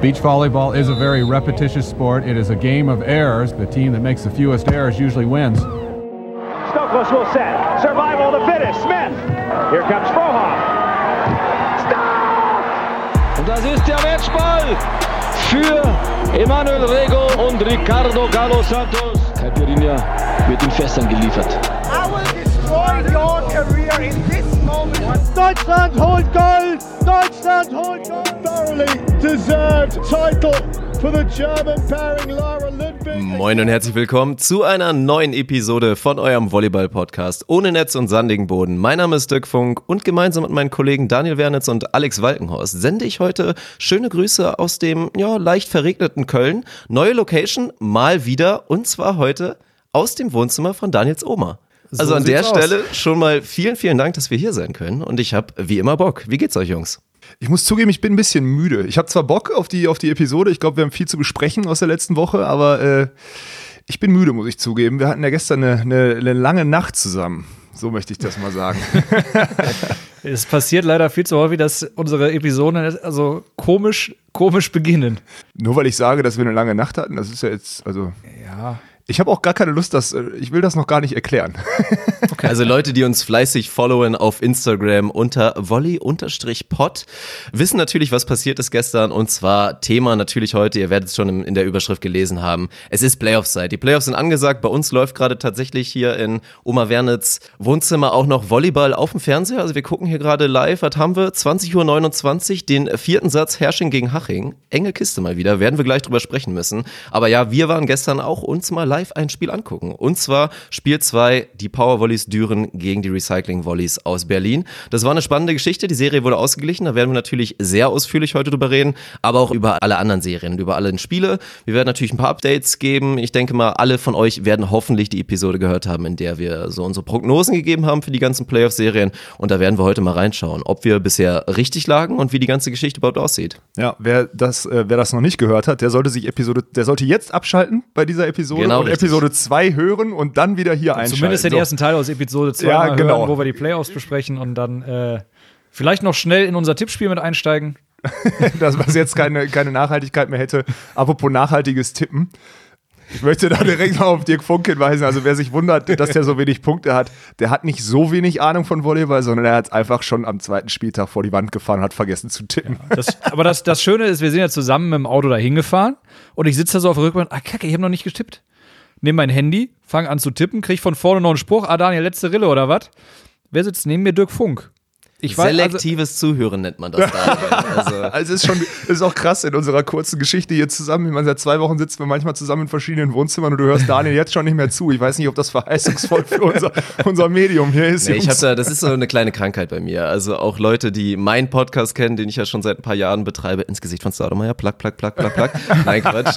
Beach volleyball is a very repetitious sport. It is a game of errors. The team that makes the fewest errors usually wins. Stokos will set. Survival to finish. Smith. Here comes Frohoff. Stop! Und das ist der Matchball für Emanuel Rego und Ricardo Galo Santos. Caipirinha wird in Fässern geliefert. I will destroy your career in this moment. Deutschland holt Gold! Deutschland holt Gold! Thoroughly deserved title for the German pairing Lara Lindbergh. Moin und herzlich willkommen zu einer neuen Episode von eurem Volleyball-Podcast ohne Netz und sandigen Boden. Mein Name ist Dirk Funk und gemeinsam mit meinen Kollegen Daniel Wernitz und Alex Walkenhorst sende ich heute schöne Grüße aus dem ja, leicht verregneten Köln. Neue Location, mal wieder und zwar heute aus dem Wohnzimmer von Daniels Oma. Also an der sieht's Stelle schon mal vielen, vielen Dank, dass wir hier sein können und ich habe wie immer Bock. Wie geht's euch, Jungs? Ich muss zugeben, ich bin ein bisschen müde. Ich habe zwar Bock auf die, auf die Episode, ich glaube, wir haben viel zu besprechen aus der letzten Woche, aber äh, ich bin müde, muss ich zugeben. Wir hatten ja gestern eine, eine, eine lange Nacht zusammen. So möchte ich das mal sagen. Es passiert leider viel zu häufig, dass unsere Episoden also komisch, komisch beginnen. Nur weil ich sage, dass wir eine lange Nacht hatten, das ist ja jetzt, also. Ja. Ich habe auch gar keine Lust, das, äh, ich will das noch gar nicht erklären. Okay. Also Leute, die uns fleißig followen auf Instagram unter volley-pod, wissen natürlich, was passiert ist gestern. Und zwar Thema natürlich heute, ihr werdet es schon in der Überschrift gelesen haben. Es ist Playoffs-Zeit. Die Playoffs sind angesagt. Bei uns läuft gerade tatsächlich hier in Oma Wernitz Wohnzimmer auch noch Volleyball auf dem Fernseher. Also wir gucken hier gerade live. Was haben wir? 20.29 Uhr, den vierten Satz Hersching gegen Haching. Enge Kiste mal wieder. Werden wir gleich drüber sprechen müssen. Aber ja, wir waren gestern auch uns mal live ein Spiel angucken. Und zwar Spiel 2, die Power Volleys Düren gegen die Recycling Volleys aus Berlin. Das war eine spannende Geschichte. Die Serie wurde ausgeglichen. Da werden wir natürlich sehr ausführlich heute drüber reden, aber auch über alle anderen Serien, über alle Spiele. Wir werden natürlich ein paar Updates geben. Ich denke mal, alle von euch werden hoffentlich die Episode gehört haben, in der wir so unsere Prognosen gegeben haben für die ganzen Playoff-Serien. Und da werden wir heute mal reinschauen, ob wir bisher richtig lagen und wie die ganze Geschichte überhaupt aussieht. Ja, wer das, äh, wer das noch nicht gehört hat, der sollte sich Episode, der sollte jetzt abschalten bei dieser Episode Genau, richtig. Episode 2 hören und dann wieder hier einschalten. Zumindest den So. ersten Teil aus Episode 2 Ja, genau. hören, wo wir die Playoffs besprechen und dann äh, vielleicht noch schnell in unser Tippspiel mit einsteigen. das, was jetzt keine, keine Nachhaltigkeit mehr hätte. Apropos nachhaltiges Tippen. Ich möchte da direkt mal auf Dirk Funk hinweisen. Also wer sich wundert, dass der so wenig Punkte hat, der hat nicht so wenig Ahnung von Volleyball, sondern er hat einfach schon am zweiten Spieltag vor die Wand gefahren und hat vergessen zu tippen. Das, aber das, das Schöne ist, wir sind ja zusammen mit dem Auto da hingefahren und ich sitze da so auf der Rückbank, ah kacke, ich habe noch nicht getippt. Nehme mein Handy, fange an zu tippen, krieg von vorne noch einen Spruch, ah Daniel, letzte Rille oder was? Wer sitzt neben mir? Dirk Funk. Ich weiß, also, Selektives Zuhören nennt man das da. Also, Also es ist schon, es ist auch krass in unserer kurzen Geschichte hier zusammen. Ich meine, seit zwei Wochen sitzen wir manchmal zusammen in verschiedenen Wohnzimmern und du hörst Daniel jetzt schon nicht mehr zu. Ich weiß nicht, ob das verheißungsvoll für unser, unser Medium hier ist. Nee, ich hab da, das ist so eine kleine Krankheit bei mir. Also auch Leute, die meinen Podcast kennen, den ich ja schon seit ein paar Jahren betreibe, ins Gesicht von Staudemeyer, plack, plack, plack, plack, plack. Nein, Quatsch.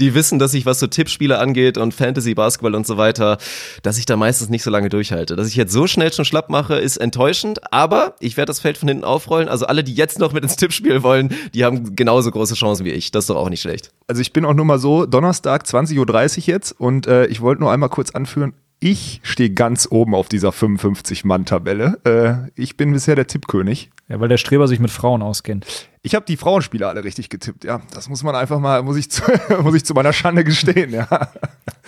die wissen, dass ich, was so Tippspiele angeht und Fantasy, Basketball und so weiter, dass ich da meistens nicht so lange durchhalte. Dass ich jetzt so schnell schon schlapp mache, ist enttäuschend, aber ich werde das Feld von hinten aufrollen. Also alle, die jetzt noch mit ins Tippspiel wollen, die haben genauso große Chancen wie ich. Das ist doch auch nicht schlecht. Also ich bin auch nur mal so, Donnerstag 20.30 Uhr jetzt und äh, ich wollte nur einmal kurz anführen, ich stehe ganz oben auf dieser 55-Mann-Tabelle. Äh, ich bin bisher der Tippkönig. ja, weil der Streber sich mit Frauen auskennt. Ich habe die Frauenspieler alle richtig getippt, ja. Das muss man einfach mal, muss ich zu, muss ich zu meiner Schande gestehen, ja.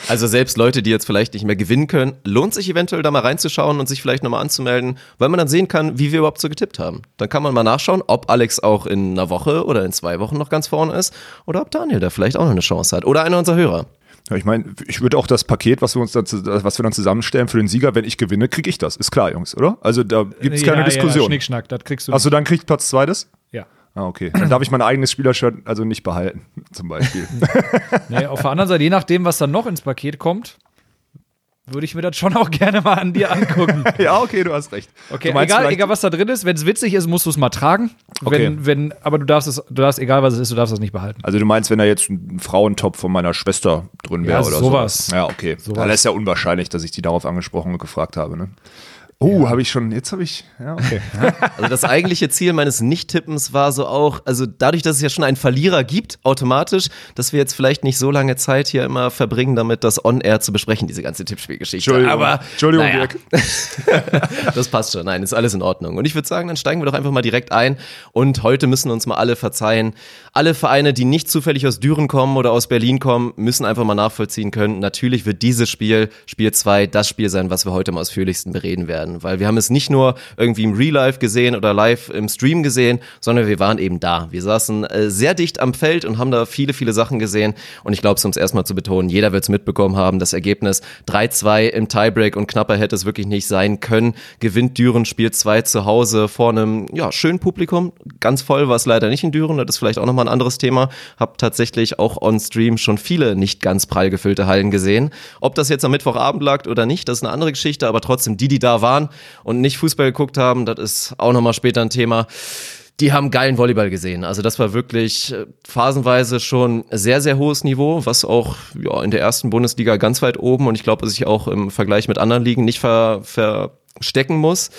Also selbst Leute, die jetzt vielleicht nicht mehr gewinnen können, lohnt sich eventuell da mal reinzuschauen und sich vielleicht nochmal anzumelden, weil man dann sehen kann, wie wir überhaupt so getippt haben. Dann kann man mal nachschauen, ob Alex auch in einer Woche oder in zwei Wochen noch ganz vorne ist oder ob Daniel da vielleicht auch noch eine Chance hat oder einer unserer Hörer. Ja, ich meine, ich würde auch das Paket, was wir uns dann, was wir dann zusammenstellen für den Sieger, wenn ich gewinne, kriege ich das. Ist klar, Jungs, oder? Also da gibt es keine ja, Ja, Diskussion. Schnickschnack, das kriegst du. Achso, dann kriegt Platz zweites? ja. Ah, okay. Dann darf ich mein eigenes Spielershirt also nicht behalten, zum Beispiel. Nee, auf der anderen Seite, je nachdem, was dann noch ins Paket kommt, würde ich mir das schon auch gerne mal an dir angucken. ja, okay, du hast recht. Okay, egal, egal was da drin ist, wenn es witzig ist, musst du es mal tragen. Okay. Wenn, wenn, aber du darfst es, du darfst, egal was es ist, du darfst es nicht behalten. Also du meinst, wenn da jetzt ein Frauentop von meiner Schwester drin wäre Ja, oder sowas. so. Ja, okay. Sowas. Weil das ist ja unwahrscheinlich, dass ich die darauf angesprochen und gefragt habe. Ne? Oh, habe ich schon, jetzt habe ich, ja, okay. Also das eigentliche Ziel meines Nicht-Tippens war so auch, also dadurch, dass es ja schon einen Verlierer gibt, automatisch, dass wir jetzt vielleicht nicht so lange Zeit hier immer verbringen, damit das On-Air zu besprechen, diese ganze Tippspielgeschichte. Entschuldigung, Aber, Entschuldigung, naja, Dirk. das passt schon. Nein, ist alles in Ordnung. Und ich würde sagen, dann steigen wir doch einfach mal direkt ein. Und heute müssen uns mal alle verzeihen. Alle Vereine, die nicht zufällig aus Düren kommen oder aus Berlin kommen, müssen einfach mal nachvollziehen können. Natürlich wird dieses Spiel, Spiel 2, das Spiel sein, was wir heute am ausführlichsten bereden werden. Weil wir haben es nicht nur irgendwie im Real Life gesehen oder live im Stream gesehen, sondern wir waren eben da. Wir saßen äh, sehr dicht am Feld und haben da viele, viele Sachen gesehen. Und ich glaube, es um es erstmal zu betonen, jeder wird es mitbekommen haben. Das Ergebnis 3-2 im Tiebreak und knapper hätte es wirklich nicht sein können. Gewinnt Düren Spiel 2 zu Hause vor einem ja, schönen Publikum. Ganz voll war es leider nicht in Düren. Das ist vielleicht auch nochmal ein anderes Thema. Hab tatsächlich auch on Stream schon viele nicht ganz prall gefüllte Hallen gesehen. Ob das jetzt am Mittwochabend lag oder nicht, das ist eine andere Geschichte. Aber trotzdem, die, die da waren und nicht Fußball geguckt haben, das ist auch nochmal später ein Thema die haben geilen Volleyball gesehen. Also das war wirklich äh, phasenweise schon sehr, sehr hohes Niveau, was auch ja, in der ersten Bundesliga ganz weit oben und ich glaube, sich auch im Vergleich mit anderen Ligen nicht ver, verstecken muss.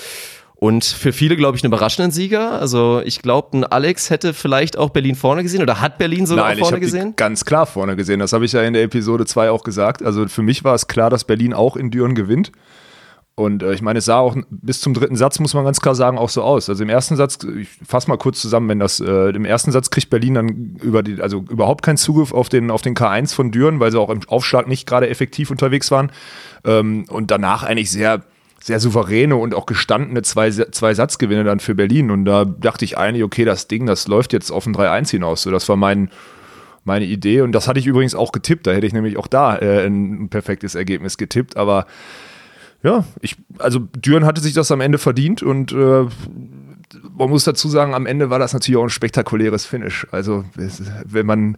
Und für viele, glaube ich, einen überraschenden Sieger. Also ich glaube, ein Alex hätte vielleicht auch Berlin vorne gesehen oder hat Berlin sogar Nein, vorne ich gesehen? die ganz klar vorne gesehen. Das habe ich ja in der Episode 2 auch gesagt. Also für mich war es klar, dass Berlin auch in Düren gewinnt. Und äh, ich meine, es sah auch bis zum dritten Satz, muss man ganz klar sagen, auch so aus. Also im ersten Satz, ich fasse mal kurz zusammen, wenn das, äh, im ersten Satz kriegt Berlin dann über die, also überhaupt keinen Zugriff auf den, auf den K1 von Düren, weil sie auch im Aufschlag nicht gerade effektiv unterwegs waren. Ähm, und danach eigentlich sehr, sehr souveräne und auch gestandene zwei, zwei Satzgewinne dann für Berlin. Und da dachte ich eigentlich, okay, das Ding, das läuft jetzt auf ein 3-1 hinaus. So, das war mein, meine Idee. Und das hatte ich übrigens auch getippt. Da hätte ich nämlich auch da äh, ein perfektes Ergebnis getippt. Aber ja, ich, also Düren hatte sich das am Ende verdient und äh, man muss dazu sagen, am Ende war das natürlich auch ein spektakuläres Finish. Also, wenn man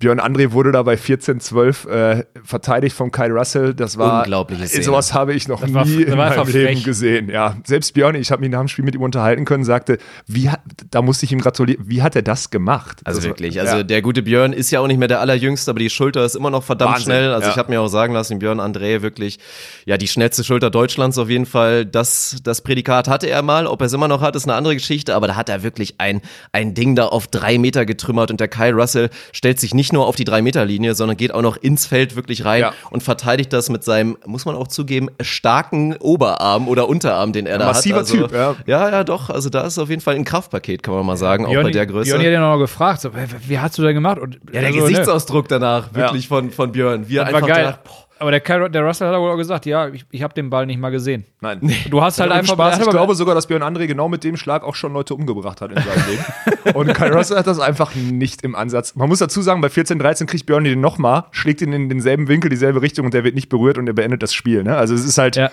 Björn André wurde da bei 14-12 äh, verteidigt von Kyle Russell. Das war Unglaubliches Szene. Sowas habe ich noch Das nie war- in war meinem Leben frech. gesehen. Ja, selbst Björn, ich habe mich nach dem Spiel mit ihm unterhalten können, sagte, wie hat, da musste ich ihm gratulieren. Wie hat er das gemacht? Also das war- wirklich, also ja. der gute Björn ist ja auch nicht mehr der allerjüngste, aber die Schulter ist immer noch verdammt Wahnsinn, schnell. Also ja. ich habe mir auch sagen lassen, Björn André wirklich, ja, die schnellste Schulter Deutschlands auf jeden Fall. Das, das Prädikat hatte er mal. Ob er es immer noch hat, ist eine andere Geschichte, aber da hat er wirklich ein, ein Ding da auf drei Meter getrümmert und der Kyle Russell stellt sich nicht nur auf die drei Meter Linie, sondern geht auch noch ins Feld wirklich rein Ja. und verteidigt das mit seinem, muss man auch zugeben, starken Oberarm oder Unterarm, den er da Massiver hat. Also, Typ, ja. Ja, ja, doch. Also da ist auf jeden Fall ein Kraftpaket, kann man mal sagen, auch bei der Größe. Björn hat ja noch gefragt, so, wie, hast du denn gemacht? Und, Ja, der also, ne, Gesichtsausdruck danach, wirklich von, von Björn. Wie er das war einfach geil. dachte, boah, Aber der, Kyle, der Russell hat wohl auch gesagt, ja, ich, ich habe den Ball nicht mal gesehen. Nein. Du hast halt einfach Spaß. Ich aber- glaube sogar, dass Björn André genau mit dem Schlag auch schon Leute umgebracht hat in seinem Leben. Und Kyle Russell hat das einfach nicht im Ansatz. Man muss dazu sagen, bei 14-13 kriegt Björn den nochmal, schlägt ihn in denselben Winkel, dieselbe Richtung und der wird nicht berührt und er beendet das Spiel. Ne? Also es ist halt. Ja.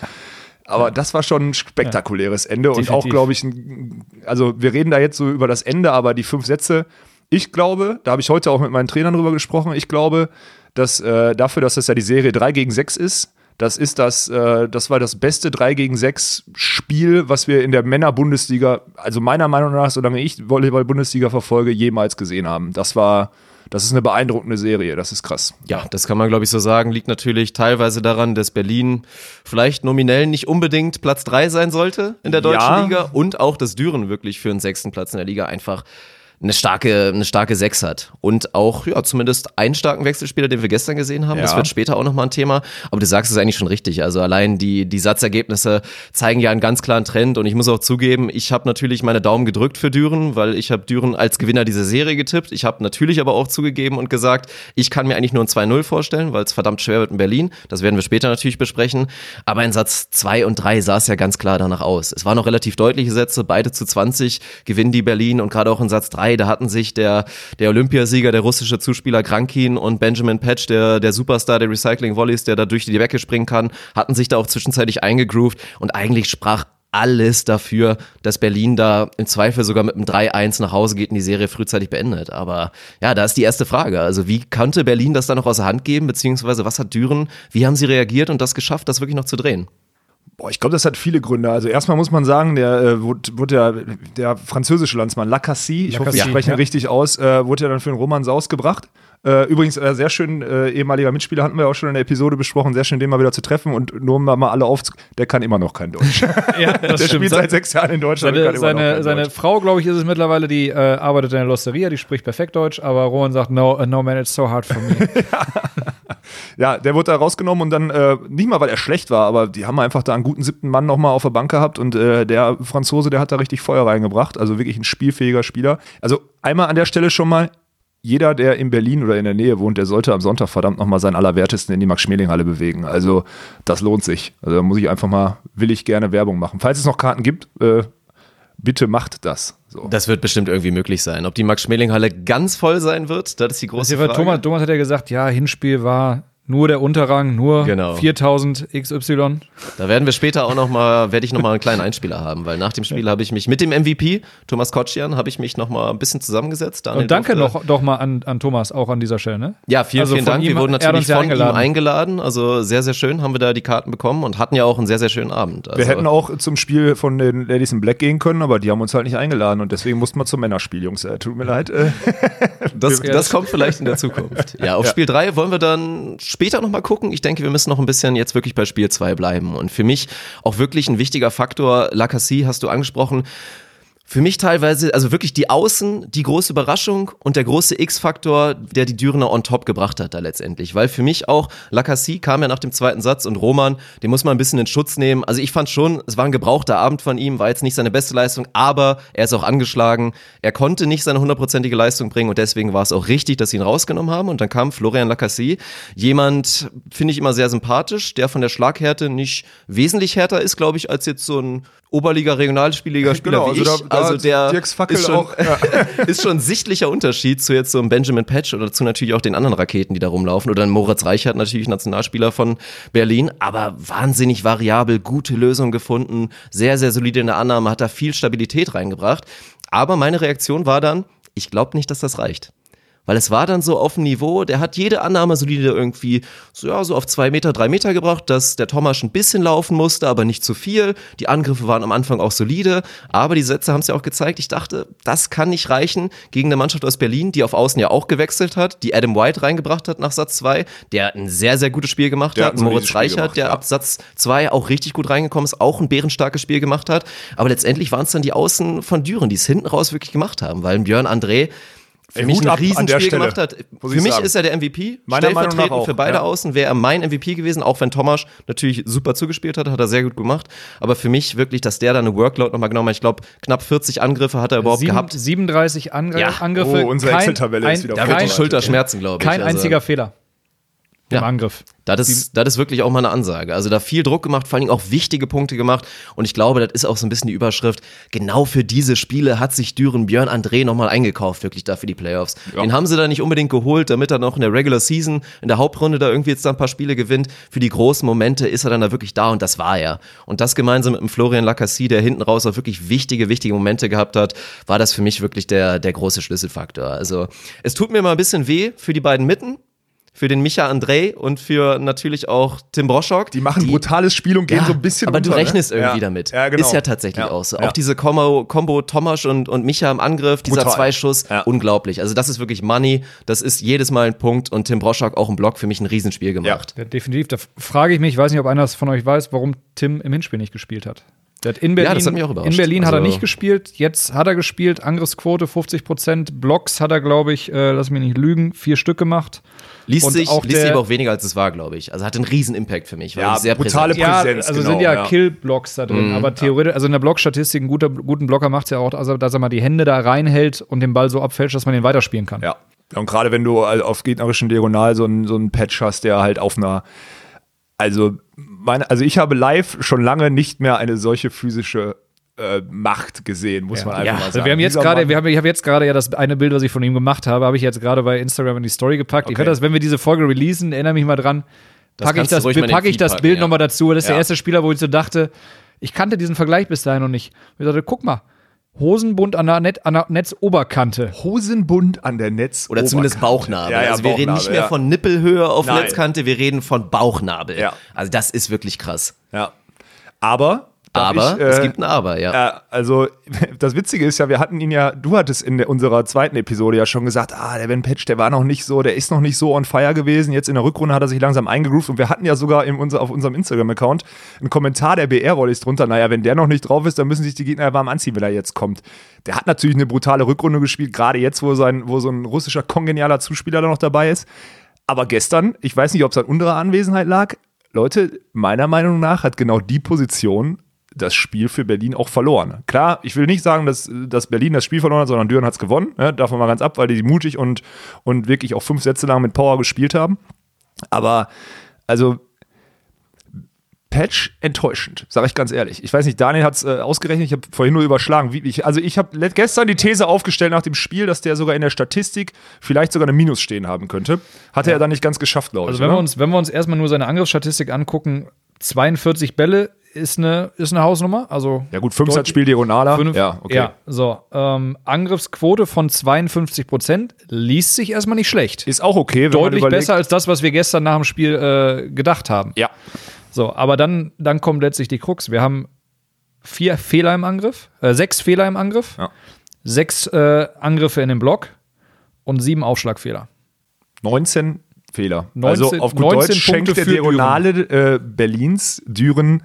Aber das war schon ein spektakuläres Ende und auch, Definitiv. glaube ich, ein, also wir reden da jetzt so über das Ende, aber die fünf Sätze, ich glaube, da habe ich heute auch mit meinen Trainern drüber gesprochen, ich glaube, dass äh, dafür, dass das ja die Serie 3 gegen 6 ist, das ist das, äh, das war das beste 3 gegen 6 Spiel, was wir in der Männer-Bundesliga, also meiner Meinung nach, solange ich Volleyball-Bundesliga verfolge, jemals gesehen haben. Das war, das ist eine beeindruckende Serie, das ist krass. Ja, das kann man, glaube ich, so sagen. Liegt natürlich teilweise daran, dass Berlin vielleicht nominell nicht unbedingt Platz drei sein sollte in der deutschen Ja. Liga und auch, dass Düren wirklich für einen sechsten Platz in der Liga einfach eine starke, eine starke Sechs hat. Und auch, ja, zumindest einen starken Wechselspieler, den wir gestern gesehen haben. Das Ja. wird später auch nochmal ein Thema. Aber du sagst es eigentlich schon richtig. Also allein die, die Satzergebnisse zeigen ja einen ganz klaren Trend. Und ich muss auch zugeben, ich habe natürlich meine Daumen gedrückt für Düren, weil ich habe Düren als Gewinner dieser Serie getippt. Ich habe natürlich aber auch zugegeben und gesagt, ich kann mir eigentlich nur ein 2-0 vorstellen, weil es verdammt schwer wird in Berlin. Das werden wir später natürlich besprechen. Aber in Satz 2 und 3 sah es ja ganz klar danach aus. Es waren noch relativ deutliche Sätze, beide zu 20 gewinnen die Berlin und gerade auch in Satz 3, da hatten sich der, der Olympiasieger, der russische Zuspieler Krankin und Benjamin Patch, der, der Superstar der Recycling Volleys, der da durch die Decke springen kann, hatten sich da auch zwischenzeitlich eingegroovt und eigentlich sprach alles dafür, dass Berlin da im Zweifel sogar mit einem 3-1 nach Hause geht und die Serie frühzeitig beendet. Aber ja, da ist die erste Frage. Also wie konnte Berlin das dann noch aus der Hand geben, beziehungsweise was hat Düren, wie haben sie reagiert und das geschafft, das wirklich noch zu drehen? Boah, ich glaube, das hat viele Gründe. Also erstmal muss man sagen, der äh, wurde, wurde ja, der französische Landsmann Lacassie, ich hoffe, ich spreche ihn richtig aus, äh, wurde ja dann für den Roman Saus gebracht. Äh, übrigens, äh, sehr schön, äh, ehemaliger Mitspieler hatten wir auch schon in der Episode besprochen, sehr schön, den mal wieder zu treffen und nur um mal alle auf, der kann immer noch kein Deutsch. Ja, das der stimmt. spielt seit sechs Jahren in Deutschland Seine, seine, seine. Frau, glaube ich, ist es mittlerweile, die äh, arbeitet in der Losteria, die spricht perfekt Deutsch, aber Roman sagt, no, uh, no man, it's so hard for me. Ja, der wurde da rausgenommen und dann, äh, nicht mal, weil er schlecht war, aber die haben einfach da einen guten siebten Mann nochmal auf der Bank gehabt und äh, der Franzose, der hat da richtig Feuer reingebracht. Also wirklich ein spielfähiger Spieler. Also einmal an der Stelle schon mal, jeder, der in Berlin oder in der Nähe wohnt, der sollte am Sonntag verdammt nochmal seinen Allerwertesten in die Max-Schmeling-Halle bewegen. Also das lohnt sich. Also da muss ich einfach mal, will ich gerne Werbung machen. Falls es noch Karten gibt, äh, bitte macht das. So. Das wird bestimmt irgendwie möglich sein. Ob die Max-Schmeling-Halle ganz voll sein wird, das ist die große Also, Frage. Thomas, Thomas hat ja gesagt, ja, Hinspiel war nur der Unterrang, nur Genau. 4000 XY. Da werden wir später auch noch mal, werde ich noch mal einen kleinen Einspieler haben, weil nach dem Spiel habe ich mich mit dem MVP Thomas Kotschian habe ich mich noch mal ein bisschen zusammengesetzt. Daniel Und danke noch, doch mal an, an Thomas, auch an dieser Stelle, ne? Ja, vielen, Also vielen von Dank. ihm- wir wurden natürlich ja von eingeladen. ihm eingeladen. Also sehr, sehr schön haben wir da die Karten bekommen und hatten ja auch einen sehr, sehr schönen Abend. Also, Wir hätten auch zum Spiel von den Ladies in Black gehen können, aber die haben uns halt nicht eingeladen und deswegen mussten wir zum Männerspiel, Jungs. Äh, tut mir leid. Das, das kommt vielleicht in der Zukunft. Ja, auf Spiel 3 wollen wir dann später nochmal gucken. Ich denke, wir müssen noch ein bisschen jetzt wirklich bei Spiel 2 bleiben. Und für mich auch wirklich ein wichtiger Faktor, Lacassie hast du angesprochen. Für mich teilweise, also wirklich die Außen, die große Überraschung und der große X-Faktor, der die Dürener on top gebracht hat da letztendlich. Weil für mich auch, Lacassie kam ja nach dem zweiten Satz und Roman, den muss man ein bisschen in Schutz nehmen. Also ich fand schon, es war ein gebrauchter Abend von ihm, war jetzt nicht seine beste Leistung, aber er ist auch angeschlagen. Er konnte nicht seine hundertprozentige Leistung bringen und deswegen war es auch richtig, dass sie ihn rausgenommen haben. Und dann kam Florian Lacassie, jemand, finde ich immer sehr sympathisch, der von der Schlaghärte nicht wesentlich härter ist, glaube ich, als jetzt so ein Oberliga-Regionalspieliger-Spieler Genau, wie also ich. da- also der ist schon, auch, ja. ist schon ein sichtlicher Unterschied zu jetzt so einem Benjamin Patch oder zu natürlich auch den anderen Raketen, die da rumlaufen. Oder ein Moritz Reichert, natürlich Nationalspieler von Berlin, aber wahnsinnig variabel, gute Lösung gefunden, sehr, sehr solide in der Annahme, hat da viel Stabilität reingebracht. Aber meine Reaktion war dann, ich glaube nicht, dass das reicht. Weil es war dann so auf dem Niveau, der hat jede Annahme solide irgendwie so, ja, so auf zwei Meter, drei Meter gebracht, dass der Thomas ein bisschen laufen musste, aber nicht zu viel. Die Angriffe waren am Anfang auch solide, aber die Sätze haben es ja auch gezeigt. Ich dachte, das kann nicht reichen gegen eine Mannschaft aus Berlin, die auf Außen ja auch gewechselt hat, die Adam White reingebracht hat nach Satz zwei, der ein sehr, sehr gutes Spiel gemacht Der hat. hat Moritz Reichert, gemacht, der ja. ab Satz zwei auch richtig gut reingekommen ist, auch ein bärenstarkes Spiel gemacht hat. Aber letztendlich waren es dann die Außen von Düren, die es hinten raus wirklich gemacht haben, weil Björn André für mich Hut ein Riesenspiel gemacht hat. Für ich mich sagen. ist er der MVP. Meiner Meinung nach Stellvertretend auch, für beide ja. Außen wäre er mein MVP gewesen, auch wenn Tomasch natürlich super zugespielt hat, hat er sehr gut gemacht. Aber für mich wirklich, dass der da eine Workload nochmal genommen hat. Ich glaube, knapp 40 Angriffe hat er überhaupt Sieben, gehabt. 37 Angr Ja. Angriffe. Oh, unsere Excel-Tabelle ist wieder Da wird die kein, Schulter schmerzen, glaube ich. kein Also- einziger Fehler im Ja. Angriff. Das ist, das ist wirklich auch mal eine Ansage. Also da viel Druck gemacht, vor allen Dingen auch wichtige Punkte gemacht. Und ich glaube, das ist auch so ein bisschen die Überschrift. Genau für diese Spiele hat sich Düren Björn André nochmal eingekauft, wirklich da für die Playoffs. Den haben sie da nicht unbedingt geholt, damit er noch in der Regular Season, in der Hauptrunde da irgendwie jetzt da ein paar Spiele gewinnt. Für die großen Momente ist er dann da wirklich da und das war er. Und das gemeinsam mit dem Florian Lacassie, der hinten raus auch wirklich wichtige, wichtige Momente gehabt hat, war das für mich wirklich der, der große Schlüsselfaktor. Also es tut mir mal ein bisschen weh für die beiden Mitten. Für den Micha André und für natürlich auch Tim Broschok. die machen ein brutales Spiel und gehen Ja, so ein bisschen aber unter, du rechnest ne? irgendwie ja. damit. Ja, genau. Ist ja tatsächlich Ja. auch so. Ja. Auch diese Kombo, Kombo Tomasch und, und Micha im Angriff, dieser Brutal. Zweischuss, Ja. unglaublich. Also das ist wirklich Money. Das ist jedes Mal ein Punkt und Tim Broschok auch im Block für mich ein Riesenspiel gemacht. Ja, definitiv. Da frage ich mich, ich weiß nicht, ob einer von euch weiß, warum Tim im Hinspiel nicht gespielt hat. Der hat in Berlin, Ja, das hat mich auch überrascht. In Berlin hat er Also- nicht gespielt, jetzt hat er gespielt, Angriffsquote 50 Prozent, Blocks hat er, glaube ich, äh, lass mich nicht lügen, vier Stück gemacht. Liest, Und sich, auch liest sich auch weniger, als es war, glaube ich. Also hat einen riesen Impact für mich. Ja, sehr brutale präsent. Ja, Präsenz, also genau, sind ja, ja. Kill-Blocks da drin, aber theoretisch, also in der Blockstatistik, ein guter, guten Blocker macht es ja auch, also, dass er mal die Hände da reinhält und den Ball so abfälscht, dass man den weiterspielen kann. Ja. Und gerade wenn du äh, auf gegnerischen Diagonal so einen so einen Patch hast, der halt auf einer also meine, also ich habe live schon lange nicht mehr eine solche physische äh, Macht gesehen, muss man einfach Ja, mal also sagen. wir haben jetzt gerade, wir haben, ich habe jetzt gerade ja das eine Bild, was ich von ihm gemacht habe, habe ich jetzt gerade bei Instagram in die Story gepackt. Ich Okay. werde das, wenn wir diese Folge releasen, erinnere mich mal dran, packe ich das, packe ich Feed das packen, Bild ja. nochmal dazu. Das ist der Ja. erste Spieler, wo ich so dachte, ich kannte diesen Vergleich bis dahin noch nicht. Ich dachte, guck mal, Hosenbund an der, Net, an der Netzoberkante. Hosenbund an der Netz Oder zumindest Bauchnabel. Ja, ja, also wir reden nicht Bauchnabel, mehr ja. von Nippelhöhe auf Nein. Netzkante, wir reden von Bauchnabel. Ja. Also das ist wirklich krass. Ja. Aber Darf aber ich, äh, es gibt ein Aber, ja. Äh, also das Witzige ist ja, wir hatten ihn ja, du hattest in der, unserer zweiten Episode ja schon gesagt, ah, der Ben Patch, der war noch nicht so, der ist noch nicht so on fire gewesen. Jetzt in der Rückrunde hat er sich langsam eingegroovt und wir hatten ja sogar in unser, auf unserem Instagram-Account einen Kommentar der BR-Rollis drunter. Naja, wenn der noch nicht drauf ist, dann müssen sich die Gegner ja warm anziehen, wenn er jetzt kommt. Der hat natürlich eine brutale Rückrunde gespielt, gerade jetzt, wo, sein, wo so ein russischer kongenialer Zuspieler da noch dabei ist. Aber gestern, ich weiß nicht, ob es an unserer Anwesenheit lag, Leute, meiner Meinung nach hat genau die Position das Spiel für Berlin auch verloren. Klar, ich will nicht sagen, dass, dass Berlin das Spiel verloren hat, sondern Düren hat es gewonnen. Ne? Davon mal ganz ab, weil die mutig und, und wirklich auch fünf Sätze lang mit Power gespielt haben. Aber, also, Patch enttäuschend, sage ich ganz ehrlich. Ich weiß nicht, Daniel hat es äh, ausgerechnet, ich habe vorhin nur überschlagen. Wie, ich, also ich habe gestern die These aufgestellt nach dem Spiel, dass der sogar in der Statistik vielleicht sogar eine Minus stehen haben könnte. Hat ja. er dann nicht ganz geschafft, glaube also ich. Also wenn oder? wir, uns, wenn wir uns erstmal nur seine Angriffsstatistik angucken, 42 Bälle ist eine, ist eine Hausnummer. Also ja gut, 5 Spiel Diagonaler. Fünf, ja, okay. Ja, so. Ähm, Angriffsquote von 52 Prozent liest sich erstmal nicht schlecht. Ist auch okay. Deutlich besser als das, was wir gestern nach dem Spiel äh, gedacht haben. Ja. So, aber dann, dann kommt letztlich die Krux. Wir haben vier Fehler im Angriff, äh, sechs Fehler im Angriff, ja. sechs äh, Angriffe in den Block und sieben Aufschlagfehler. 19 Fehler. 19, also auf gut Deutsch schenkt der Diagonale äh, Berlins Düren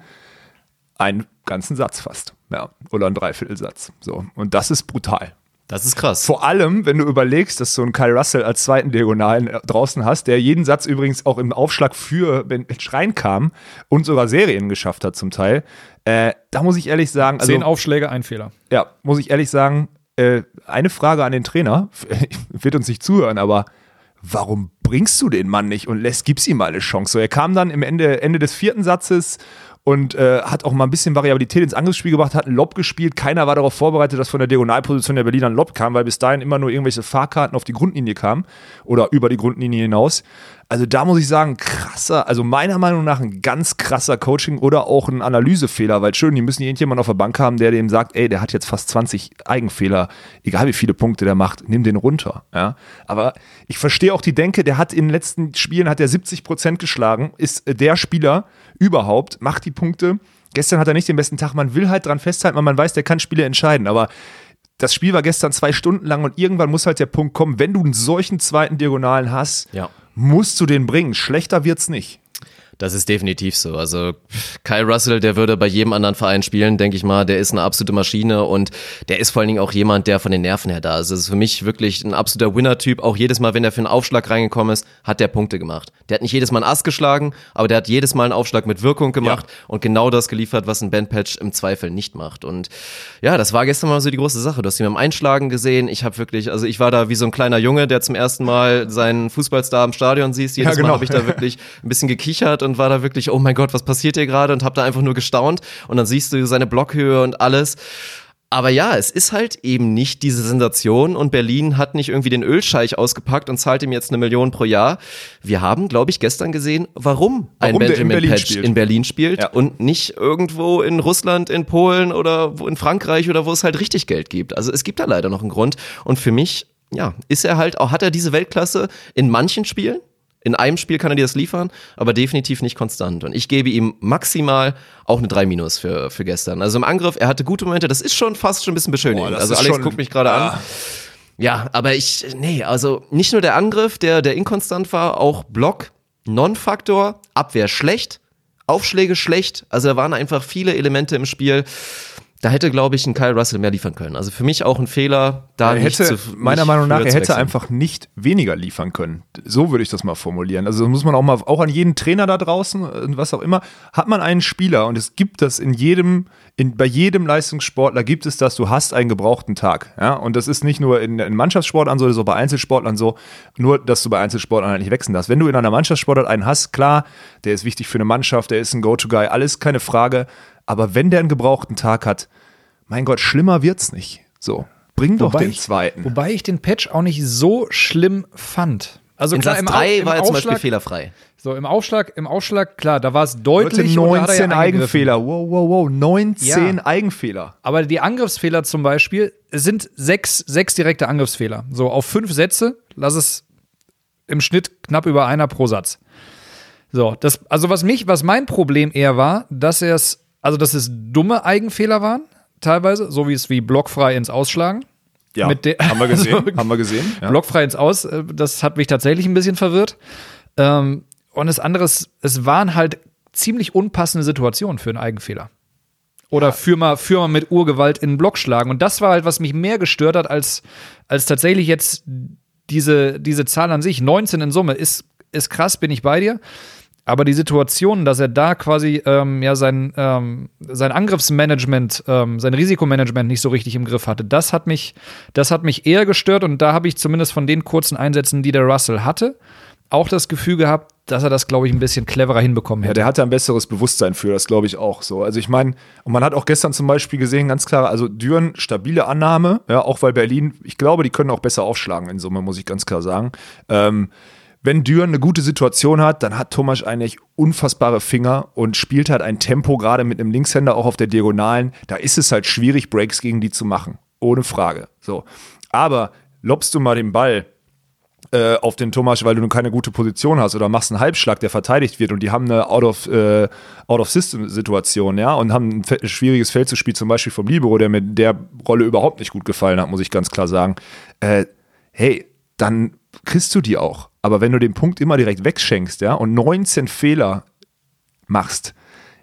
einen ganzen Satz fast. Ja, oder einen Dreiviertelsatz. So. Und das ist brutal. Das ist krass. Vor allem, wenn du überlegst, dass du einen Kyle Russell als zweiten Diagonalen äh, draußen hast, der jeden Satz übrigens auch im Aufschlag für Ben reinkam und sogar Serien geschafft hat zum Teil. Äh, da muss ich ehrlich sagen. Also, Zehn Aufschläge, ein Fehler. Ja, muss ich ehrlich sagen, äh, eine Frage an den Trainer, wird uns nicht zuhören, aber warum bringst du den Mann nicht und lässt, gibst ihm mal eine Chance? So, er kam dann im Ende, Ende des vierten Satzes und äh, hat auch mal ein bisschen Variabilität ins Angriffsspiel gebracht, hat einen Lob gespielt. Keiner war darauf vorbereitet, dass von der Diagonalposition der Berliner ein Lob kam, weil bis dahin immer nur irgendwelche Fahrkarten auf die Grundlinie kamen oder über die Grundlinie hinaus. Also da muss ich sagen, krasser, also meiner Meinung nach ein ganz krasser Coaching oder auch ein Analysefehler, weil schön, die müssen irgendjemand auf der Bank haben, der dem sagt, ey, der hat jetzt fast 20 Eigenfehler, egal wie viele Punkte der macht, nimm den runter. Ja? Aber ich verstehe auch die Denke, der hat in den letzten Spielen hat er 70 Prozent geschlagen, ist der Spieler überhaupt, macht die Punkte. Gestern hat er nicht den besten Tag, man will halt dran festhalten, weil man weiß, der kann Spiele entscheiden, aber das Spiel war gestern zwei Stunden lang und irgendwann muss halt der Punkt kommen, wenn du einen solchen zweiten Diagonalen hast, ja musst du den bringen. Schlechter wird's nicht. Das ist definitiv so. Also Kyle Russell, der würde bei jedem anderen Verein spielen, denke ich mal. Der ist eine absolute Maschine und der ist vor allen Dingen auch jemand, der von den Nerven her da ist. Das ist für mich wirklich ein absoluter Winner-Typ. Auch jedes Mal, wenn er für einen Aufschlag reingekommen ist, hat der Punkte gemacht. Der hat nicht jedes Mal einen Ass geschlagen, aber der hat jedes Mal einen Aufschlag mit Wirkung gemacht ja. und genau das geliefert, was ein Bandpatch im Zweifel nicht macht. Und ja, das war gestern mal so die große Sache. Du hast ihn beim Einschlagen gesehen. Ich habe wirklich, also ich war da wie so ein kleiner Junge, der zum ersten Mal seinen Fußballstar im Stadion siehst. Jedes ja, genau. Mal habe ich da wirklich ein bisschen gekichert und war da wirklich, oh mein Gott, was passiert hier gerade? Und habe da einfach nur gestaunt. Und dann siehst du seine Blockhöhe und alles. Aber ja, es ist halt eben nicht diese Sensation und Berlin hat nicht irgendwie den Ölscheich ausgepackt und zahlt ihm jetzt eine Million pro Jahr. Wir haben, glaube ich, gestern gesehen, warum, warum ein Benjamin in Patch spielt. in Berlin spielt ja. und nicht irgendwo in Russland, in Polen oder in Frankreich oder wo es halt richtig Geld gibt. Also es gibt da leider noch einen Grund und für mich ja, ist er halt auch, hat er diese Weltklasse in manchen Spielen, in einem Spiel kann er dir das liefern, aber definitiv nicht konstant. Und ich gebe ihm maximal auch eine 3 Minus für, für gestern. Also im Angriff, er hatte gute Momente, das ist schon fast schon ein bisschen beschönigend. Boah, also Alex guckt mich gerade ah. an. Ja, aber ich, nee, also nicht nur der Angriff, der, der inkonstant war, auch Block, Non-Faktor, Abwehr schlecht, Aufschläge schlecht. Also da waren einfach viele Elemente im Spiel da hätte, glaube ich, ein Kyle Russell mehr liefern können. Also für mich auch ein Fehler, da er hätte, nicht zu, meiner Meinung nach, er hätte einfach nicht weniger liefern können. So würde ich das mal formulieren. Also muss man auch mal, auch an jeden Trainer da draußen, was auch immer, hat man einen Spieler und es gibt das in jedem, in, bei jedem Leistungssportler gibt es das, du hast einen gebrauchten Tag. Ja? Und das ist nicht nur in, in Mannschaftssportlern so, das ist auch bei Einzelsportlern so, nur, dass du bei Einzelsportlern halt nicht wechseln darfst. Wenn du in einer Mannschaftssportart einen hast, klar, der ist wichtig für eine Mannschaft, der ist ein Go-To-Guy, alles keine Frage. Aber wenn der einen gebrauchten Tag hat, mein Gott, schlimmer wird's nicht. So, bring doch den ich, zweiten. Wobei ich den Patch auch nicht so schlimm fand. Also in klar, Satz im, 3 im war er zum Aufschlag, Beispiel fehlerfrei. So, im Aufschlag, im Aufschlag, klar, da war es deutlich. Leute, 19 Eigenfehler. Wow, wow, wow. 19 ja. Eigenfehler. Aber die Angriffsfehler zum Beispiel sind sechs, sechs direkte Angriffsfehler. So, auf fünf Sätze, lass es im Schnitt knapp über einer pro Satz. So, das, also was mich, was mein Problem eher war, dass er es also dass es dumme Eigenfehler waren, teilweise, so wie es wie blockfrei ins Ausschlagen. Ja, Mit der- haben wir gesehen. Also- haben wir gesehen. Ja. Blockfrei ins Aus, äh, das hat mich tatsächlich ein bisschen verwirrt. Ähm, und das andere, ist, es waren halt ziemlich unpassende Situationen für einen Eigenfehler. Oder für mal, für mal mit Urgewalt in den Block schlagen. Und das war halt, was mich mehr gestört hat, als, als tatsächlich jetzt diese, diese Zahl an sich. 19 in Summe ist, ist krass, bin ich bei dir. Aber die Situation, dass er da quasi ähm, ja sein, ähm, sein Angriffsmanagement, ähm, sein Risikomanagement nicht so richtig im Griff hatte, das hat mich, das hat mich eher gestört und da habe ich zumindest von den kurzen Einsätzen, die der Russell hatte, auch das Gefühl gehabt, dass er das, glaube ich, ein bisschen cleverer hinbekommen Ja, hätte. der hatte ein besseres Bewusstsein für, das glaube ich auch so. Also ich meine, und man hat auch gestern zum Beispiel gesehen, ganz klar, also Düren, stabile Annahme, ja, auch weil Berlin, ich glaube, die können auch besser aufschlagen in Summe, muss ich ganz klar sagen. Ähm, wenn Düren eine gute Situation hat, dann hat Thomas eigentlich unfassbare Finger und spielt halt ein Tempo, gerade mit einem Linkshänder auch auf der Diagonalen. Da ist es halt schwierig, Breaks gegen die zu machen. Ohne Frage. So. Aber lobst du mal den Ball äh, auf den Thomas, weil du keine gute Position hast oder machst einen Halbschlag, der verteidigt wird und die haben eine Out-of- äh, Out-of-System-Situation, ja, und haben ein schwieriges Feld zu spielen, zum Beispiel vom Libero, der mir der Rolle überhaupt nicht gut gefallen hat, muss ich ganz klar sagen. Äh, hey, dann kriegst du die auch. Aber wenn du den Punkt immer direkt wegschenkst, ja, und 19 Fehler machst,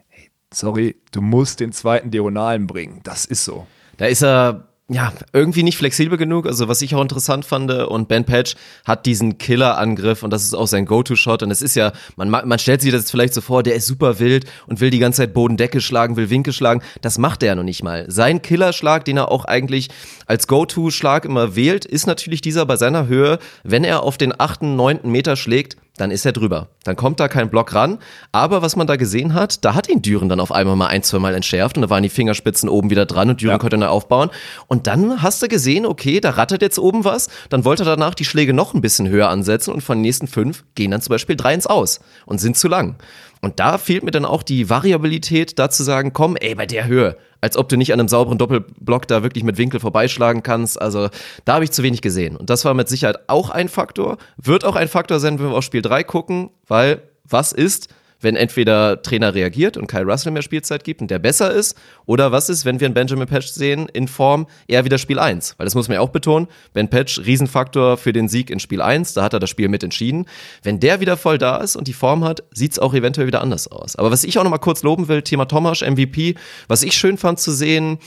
hey, sorry, du musst den zweiten Diagonalen bringen. Das ist so. Da ist er ja irgendwie nicht flexibel genug, also was ich auch interessant fand und Ben Patch hat diesen Killer-Angriff und das ist auch sein Go-To-Shot. Und es ist ja, man, ma- man stellt sich das vielleicht so vor, der ist super wild und will die ganze Zeit Bodendecke schlagen, will Winkel schlagen, das macht er ja noch nicht mal. Sein Killerschlag, den er auch eigentlich als Go-To-Schlag immer wählt, ist natürlich dieser bei seiner Höhe, wenn er auf den achten, neunten Meter schlägt, dann ist er drüber. Dann kommt da kein Block ran. Aber was man da gesehen hat, da hat ihn Düren dann auf einmal mal ein, zwei Mal entschärft und da waren die Fingerspitzen oben wieder dran und Düren Ja. konnte dann aufbauen. Und dann hast du gesehen, okay, da rattert jetzt oben was. Dann wollte er danach die Schläge noch ein bisschen höher ansetzen und von den nächsten fünf gehen dann zum Beispiel drei ins Aus und sind zu lang. Und da fehlt mir dann auch die Variabilität, da zu sagen, komm, ey, bei der Höhe, als ob du nicht an einem sauberen Doppelblock da wirklich mit Winkel vorbeischlagen kannst. Also da habe ich zu wenig gesehen. Und das war mit Sicherheit auch ein Faktor. Wird auch ein Faktor sein, wenn wir auf Spiel 3 gucken, weil was ist, wenn entweder Trainer reagiert und Kyle Russell mehr Spielzeit gibt und der besser ist, oder was ist, wenn wir einen Benjamin Patch sehen in Form eher wieder Spiel 1? Weil das muss man ja auch betonen, Ben Patch, Riesenfaktor für den Sieg in Spiel 1, da hat er das Spiel mit entschieden. Wenn der wieder voll da ist und die Form hat, sieht's auch eventuell wieder anders aus. Aber was ich auch noch mal kurz loben will, Thema Tomasch, MVP, was ich schön fand zu sehen,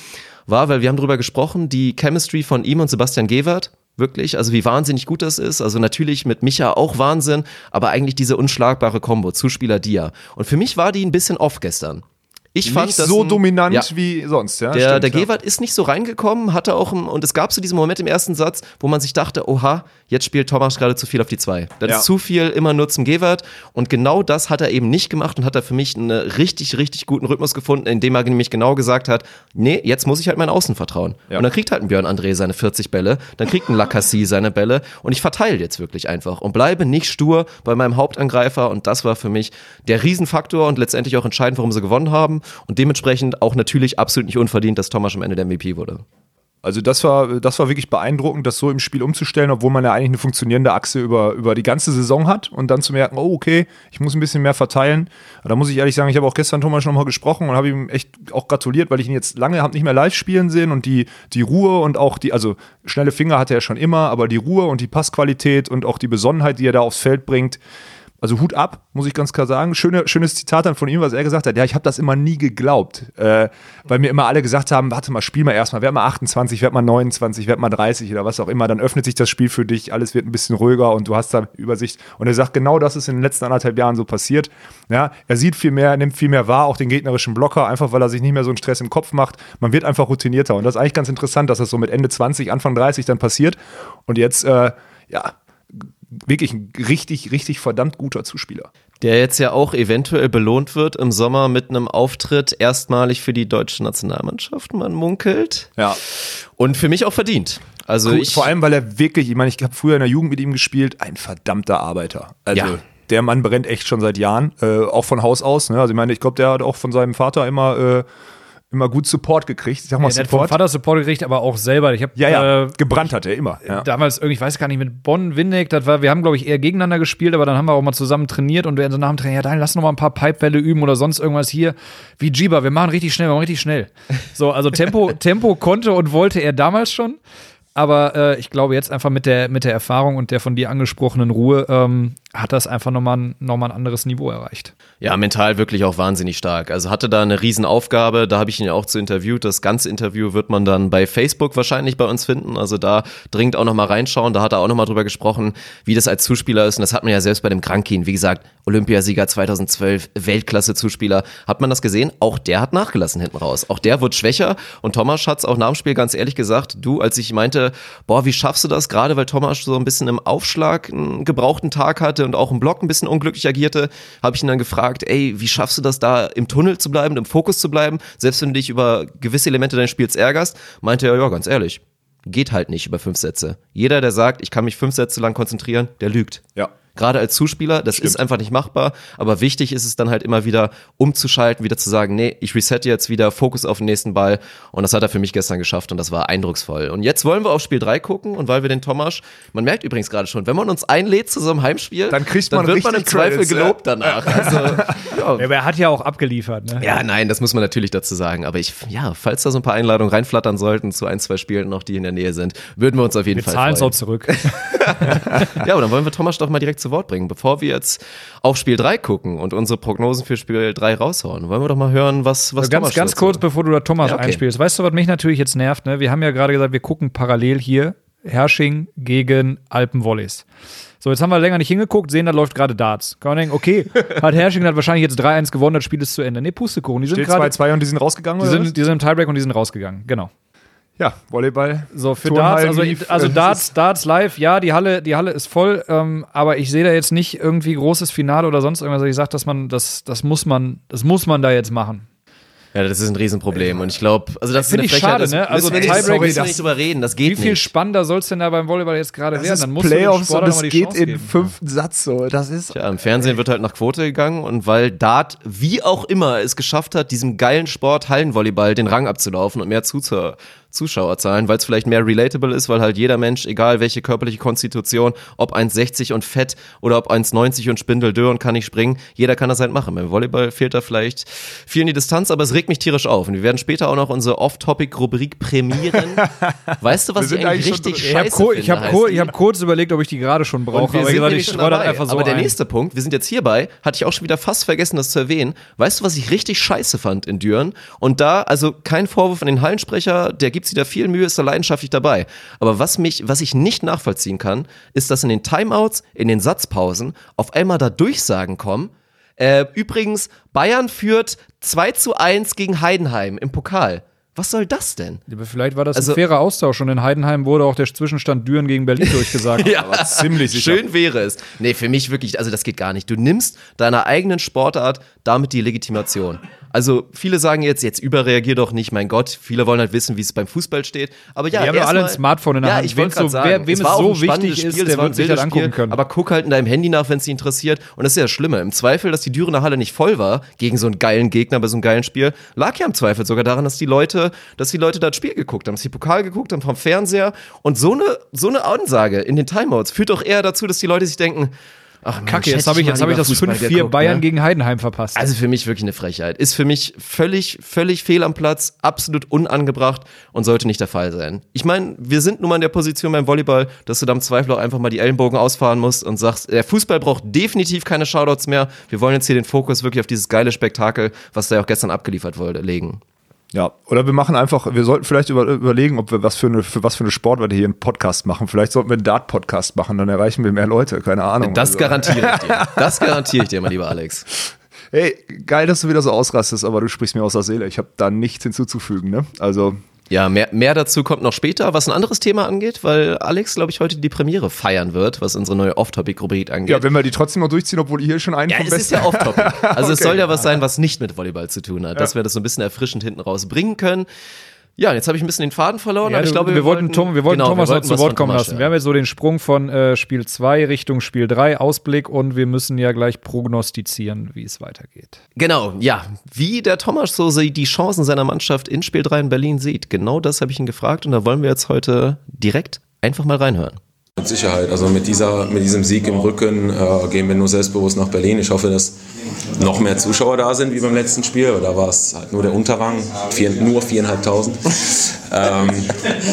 war, weil wir haben drüber gesprochen, die Chemistry von ihm und Sebastian Gewert, Wirklich, also wie wahnsinnig gut das ist. Also natürlich mit Micha auch Wahnsinn, aber eigentlich diese unschlagbare Kombo, Zuspieler Dia. Und für mich war die ein bisschen off gestern. Ich fand Nicht das so ein- dominant Ja. wie sonst, ja. Der, stimmt, der ja. Gewert ist nicht so reingekommen, hatte auch, im, und es gab so diesen Moment im ersten Satz, wo man sich dachte, oha, jetzt spielt Thomas gerade zu viel auf die zwei. Das Ja. ist zu viel immer nur zum Gewert. Und genau das hat er eben nicht gemacht und hat er für mich einen richtig, richtig guten Rhythmus gefunden, indem er nämlich genau gesagt hat, nee, jetzt muss ich halt meinen Außen vertrauen. Und dann kriegt halt ein Björn André seine 40 Bälle, dann kriegt ein Lacassie seine Bälle und ich verteile jetzt wirklich einfach und bleibe nicht stur bei meinem Hauptangreifer und das war für mich der Riesenfaktor und letztendlich auch entscheidend, warum sie gewonnen haben und dementsprechend auch natürlich absolut nicht unverdient, dass Thomas am Ende der MVP wurde. Also das war, das war wirklich beeindruckend, das so im Spiel umzustellen, obwohl man ja eigentlich eine funktionierende Achse über, über die ganze Saison hat und dann zu merken, oh okay, ich muss ein bisschen mehr verteilen. Da muss ich ehrlich sagen, ich habe auch gestern Thomas noch mal gesprochen und habe ihm echt auch gratuliert, weil ich ihn jetzt lange habe nicht mehr live spielen sehen und die, die Ruhe und auch die, also schnelle Finger hatte er schon immer, aber die Ruhe und die Passqualität und auch die Besonnenheit, die er da aufs Feld bringt, also Hut ab, muss ich ganz klar sagen. Schöne, schönes Zitat dann von ihm, was er gesagt hat. Ja, ich habe das immer nie geglaubt, äh, weil mir immer alle gesagt haben, warte mal, spiel mal erstmal, werd mal 28, werd mal 29, werd mal 30 oder was auch immer. Dann öffnet sich das Spiel für dich, alles wird ein bisschen ruhiger und du hast da Übersicht. Und er sagt, genau das ist in den letzten anderthalb Jahren so passiert. Ja, er sieht viel mehr, nimmt viel mehr wahr, auch den gegnerischen Blocker, einfach weil er sich nicht mehr so einen Stress im Kopf macht. Man wird einfach routinierter. Und das ist eigentlich ganz interessant, dass das so mit Ende 20, Anfang 30 dann passiert. Und jetzt, äh, ja, wirklich ein richtig, richtig verdammt guter Zuspieler. Der jetzt ja auch eventuell belohnt wird im Sommer mit einem Auftritt erstmalig für die deutsche Nationalmannschaft, man munkelt. Ja. Und für mich auch verdient. Also Cool, ich, Vor allem, weil er wirklich, ich meine, ich habe früher in der Jugend mit ihm gespielt, ein verdammter Arbeiter. Also Ja. der Mann brennt echt schon seit Jahren, äh, auch von Haus aus. Ne? Also ich meine, ich glaube, der hat auch von seinem Vater immer, äh, immer gut Support gekriegt. Ich sag mal Er hat vom Support. Vater Support gekriegt, aber auch selber. Ich habe Ja, ja, äh, gebrannt hat er immer. Ja. damals irgendwie, ich weiß gar nicht, mit Bonn, Winneck, das war, wir haben, glaube ich, eher gegeneinander gespielt, aber dann haben wir auch mal zusammen trainiert und wir so nach dem Training, ja, dann lass noch mal ein paar Pipebälle üben oder sonst irgendwas hier. Wie Jiba, wir machen richtig schnell, wir machen richtig schnell. So, also Tempo, Tempo konnte und wollte er damals schon. Aber äh, ich glaube, jetzt einfach mit der, mit der Erfahrung und der von dir angesprochenen Ruhe ähm, hat das einfach nochmal ein, noch ein anderes Niveau erreicht. Ja, mental wirklich auch wahnsinnig stark. Also hatte da eine Riesenaufgabe, da habe ich ihn ja auch zu interviewt. Das ganze Interview wird man dann bei Facebook wahrscheinlich bei uns finden. Also da dringend auch nochmal reinschauen. Da hat er auch nochmal drüber gesprochen, wie das als Zuspieler ist. Und das hat man ja selbst bei dem Krankin. Wie gesagt, Olympiasieger 2012, Weltklasse-Zuspieler. Hat man das gesehen? Auch der hat nachgelassen hinten raus. Auch der wird schwächer. Und Thomas hat es auch nach dem Spiel ganz ehrlich gesagt, du, als ich meinte, boah, wie schaffst du das? Gerade weil Thomas so ein bisschen im Aufschlag einen gebrauchten Tag hatte und auch im Block ein bisschen unglücklich agierte, habe ich ihn dann gefragt, ey, wie schaffst du das da im Tunnel zu bleiben, im Fokus zu bleiben, selbst wenn du dich über gewisse Elemente deines Spiels ärgerst? Meinte er, ja, ganz ehrlich, geht halt nicht über fünf Sätze. Jeder, der sagt, ich kann mich fünf Sätze lang konzentrieren, der lügt. Ja. Gerade als Zuspieler, das ist einfach nicht machbar, aber wichtig ist es dann halt immer wieder umzuschalten, wieder zu sagen, nee, ich resette jetzt wieder, Fokus auf den nächsten Ball und das hat er für mich gestern geschafft und das war eindrucksvoll. Und jetzt wollen wir auf Spiel 3 gucken und weil wir den Thomas, man merkt übrigens gerade schon, wenn man uns einlädt zu so einem Heimspiel, Dann kriegt dann man wird man im richtig Zweifel Credits, ja. gelobt danach. Also, ja. Aber er hat ja auch abgeliefert, ne? Ja, nein, das muss man natürlich dazu sagen. Aber ich, ja, falls da so ein paar Einladungen reinflattern sollten zu ein, zwei Spielen noch, die in der Nähe sind, würden wir uns auf jeden Wir Fall zahlen es freuen. auch zurück. Ja, aber dann wollen wir Thomas doch mal direkt zu Wort bringen. Bevor wir jetzt auf Spiel 3 gucken und unsere Prognosen für Spiel 3 raushauen, wollen wir doch mal hören, was, was ganz, Thomas ganz kurz, bevor du da Thomas Ja, okay. einspielst. Weißt du, was mich natürlich jetzt nervt? Ne? Wir haben ja gerade gesagt, wir gucken parallel hier Hersching gegen Alpenvolleys. So, jetzt haben wir länger nicht hingeguckt, sehen, da läuft gerade Darts. Kann man denken, okay, hat Hersching hat wahrscheinlich jetzt 3-1 gewonnen, das Spiel ist zu Ende. Nee, Pustekuchen, die sind gerade, 2-2 und die sind rausgegangen, die oder sind, die sind im Tiebreak und die sind rausgegangen, genau. Ja, Volleyball. So, für Turnhallen Darts, also, lief, also äh, Darts, Darts live, ja, die Halle, die Halle ist voll, ähm, aber ich sehe da jetzt nicht irgendwie großes Finale oder sonst irgendwas. Ich sage, dass man, das, das muss man, das muss man da jetzt machen. Ja, das ist ein Riesenproblem. Und ich glaube, also das ist Find eine ich Frechheit. schade, das ne? Also müssen wir nicht, Tiebreak sorry, ist das das- nicht drüber reden. Das geht Wie viel nicht. spannender soll es denn da beim Volleyball jetzt gerade Das werden? ist Dann musst du Playoffs Sportler und die geht Chance in geben. fünften Satz so. Das ist. Ja, im Fernsehen wird halt nach Quote gegangen und weil Dart, wie auch immer, es geschafft hat, diesem geilen Sport Hallenvolleyball den Rang abzulaufen und mehr Zuzu Zuschauerzahlen, weil es vielleicht mehr relatable ist, weil halt jeder Mensch, egal welche körperliche Konstitution, ob 1,60 und fett oder ob 1,90 und spindeldürr und kann nicht springen, jeder kann das halt machen. Beim Volleyball fehlt da vielleicht vielen die Distanz, aber es regt mich tierisch auf. Und wir werden später auch noch unsere Off-Topic-Rubrik prämieren. weißt du, was ich eigentlich eigentlich schon richtig drin. Ich habe scheiße kur finde? ich hab heißt kur ich hab kurz überlegt, ob ich die gerade schon brauche, aber ich, gesagt, ich schon streue einfach so Aber der ein. nächste Punkt, wir sind jetzt hierbei, hatte ich auch schon wieder fast vergessen, das zu erwähnen. Weißt du, was ich richtig scheiße fand in Düren? Und da, also kein Vorwurf an den Hallensprecher, der gibt sich da viel Mühe, ist da leidenschaftlich dabei. Aber was mich, was ich nicht nachvollziehen kann, ist, dass in den Timeouts, in den Satzpausen auf einmal da Durchsagen kommen. Äh, übrigens, Bayern führt 2 zu 1 gegen Heidenheim im Pokal. Was soll das denn? Aber Vielleicht war das Also- ein fairer Austausch und in Heidenheim wurde auch der Zwischenstand Düren gegen Berlin durchgesagt. Ja, ziemlich sicher. Schön wäre es. Nee, für mich wirklich, also das geht gar nicht. Du nimmst deiner eigenen Sportart damit die Legitimation. Also viele sagen jetzt, jetzt überreagier doch nicht, mein Gott. Viele wollen halt wissen, wie es beim Fußball steht. Aber ja, Die haben ja alle ein Smartphone in der ja, Hand. Ich wollte so- sagen, wem es auch so wichtig ist, Spiel, der es war wird sich das wildes angucken können. Aber guck halt in deinem Handy nach, wenn es dich interessiert. Und das ist ja das Schlimme. Im Zweifel, dass die Dürener Halle nicht voll war gegen so einen geilen Gegner bei so einem geilen Spiel, lag ja im Zweifel sogar daran, dass die Leute, dass die Leute das Spiel geguckt haben, dass die Pokal geguckt haben vom Fernseher. Und so eine, so eine Ansage in den Timeouts führt doch eher dazu, dass die Leute sich denken, ach Kacke, jetzt habe ich, jetzt hab ich das Fußball 5-4 geguckt, Bayern ne? gegen Heidenheim verpasst. Also für mich wirklich eine Frechheit. Ist für mich völlig, völlig fehl am Platz, absolut unangebracht und sollte nicht der Fall sein. Ich meine, wir sind nun mal in der Position beim Volleyball, dass du da im Zweifel auch einfach mal die Ellenbogen ausfahren musst und sagst, der Fußball braucht definitiv keine Shoutouts mehr. Wir wollen jetzt hier den Fokus wirklich auf dieses geile Spektakel, was da ja auch gestern abgeliefert wurde, legen. Ja, oder wir machen einfach, wir sollten vielleicht über, überlegen, ob wir was für eine, für was für eine Sportwarte hier einen Podcast machen. Vielleicht sollten wir einen Dart-Podcast machen, dann erreichen wir mehr Leute, keine Ahnung. Das Also, garantiere ich dir. Das garantiere ich dir, mein lieber Alex. Hey, geil, dass du wieder so ausrastest, aber du sprichst mir aus der Seele. Ich habe da nichts hinzuzufügen, ne? Also, Ja, mehr, mehr dazu kommt noch später, was ein anderes Thema angeht, weil Alex, glaube ich, heute die Premiere feiern wird, was unsere neue Off-Topic-Rubrik angeht. ja, wenn wir die trotzdem noch durchziehen, obwohl ihr hier schon einen Ja, vom es ist Besten ja off-topic. Also es Okay. soll ja was sein, was nicht mit Volleyball zu tun hat, dass wir das so ein bisschen erfrischend hinten raus bringen können. Ja, jetzt habe ich ein bisschen den Faden verloren, Ja, aber ich glaube, wir, wollten, Tom, wir wollten genau, Thomas wir noch wollten zu was Wort kommen Thomas lassen. Wir haben jetzt so den Sprung von äh, Spiel 2 Richtung Spiel 3 Ausblick und wir müssen ja gleich prognostizieren, wie es weitergeht. Genau, ja. Wie der Thomas so die Chancen seiner Mannschaft in Spiel 3 in Berlin sieht, genau das habe ich ihn gefragt und da wollen wir jetzt heute direkt einfach mal reinhören. Mit Sicherheit. Also mit, dieser, mit diesem Sieg im Rücken äh, gehen wir nur selbstbewusst nach Berlin. Ich hoffe, dass noch mehr Zuschauer da sind wie beim letzten Spiel. Da war es halt nur der Unterrang, vier, nur viereinhalbtausend. ähm,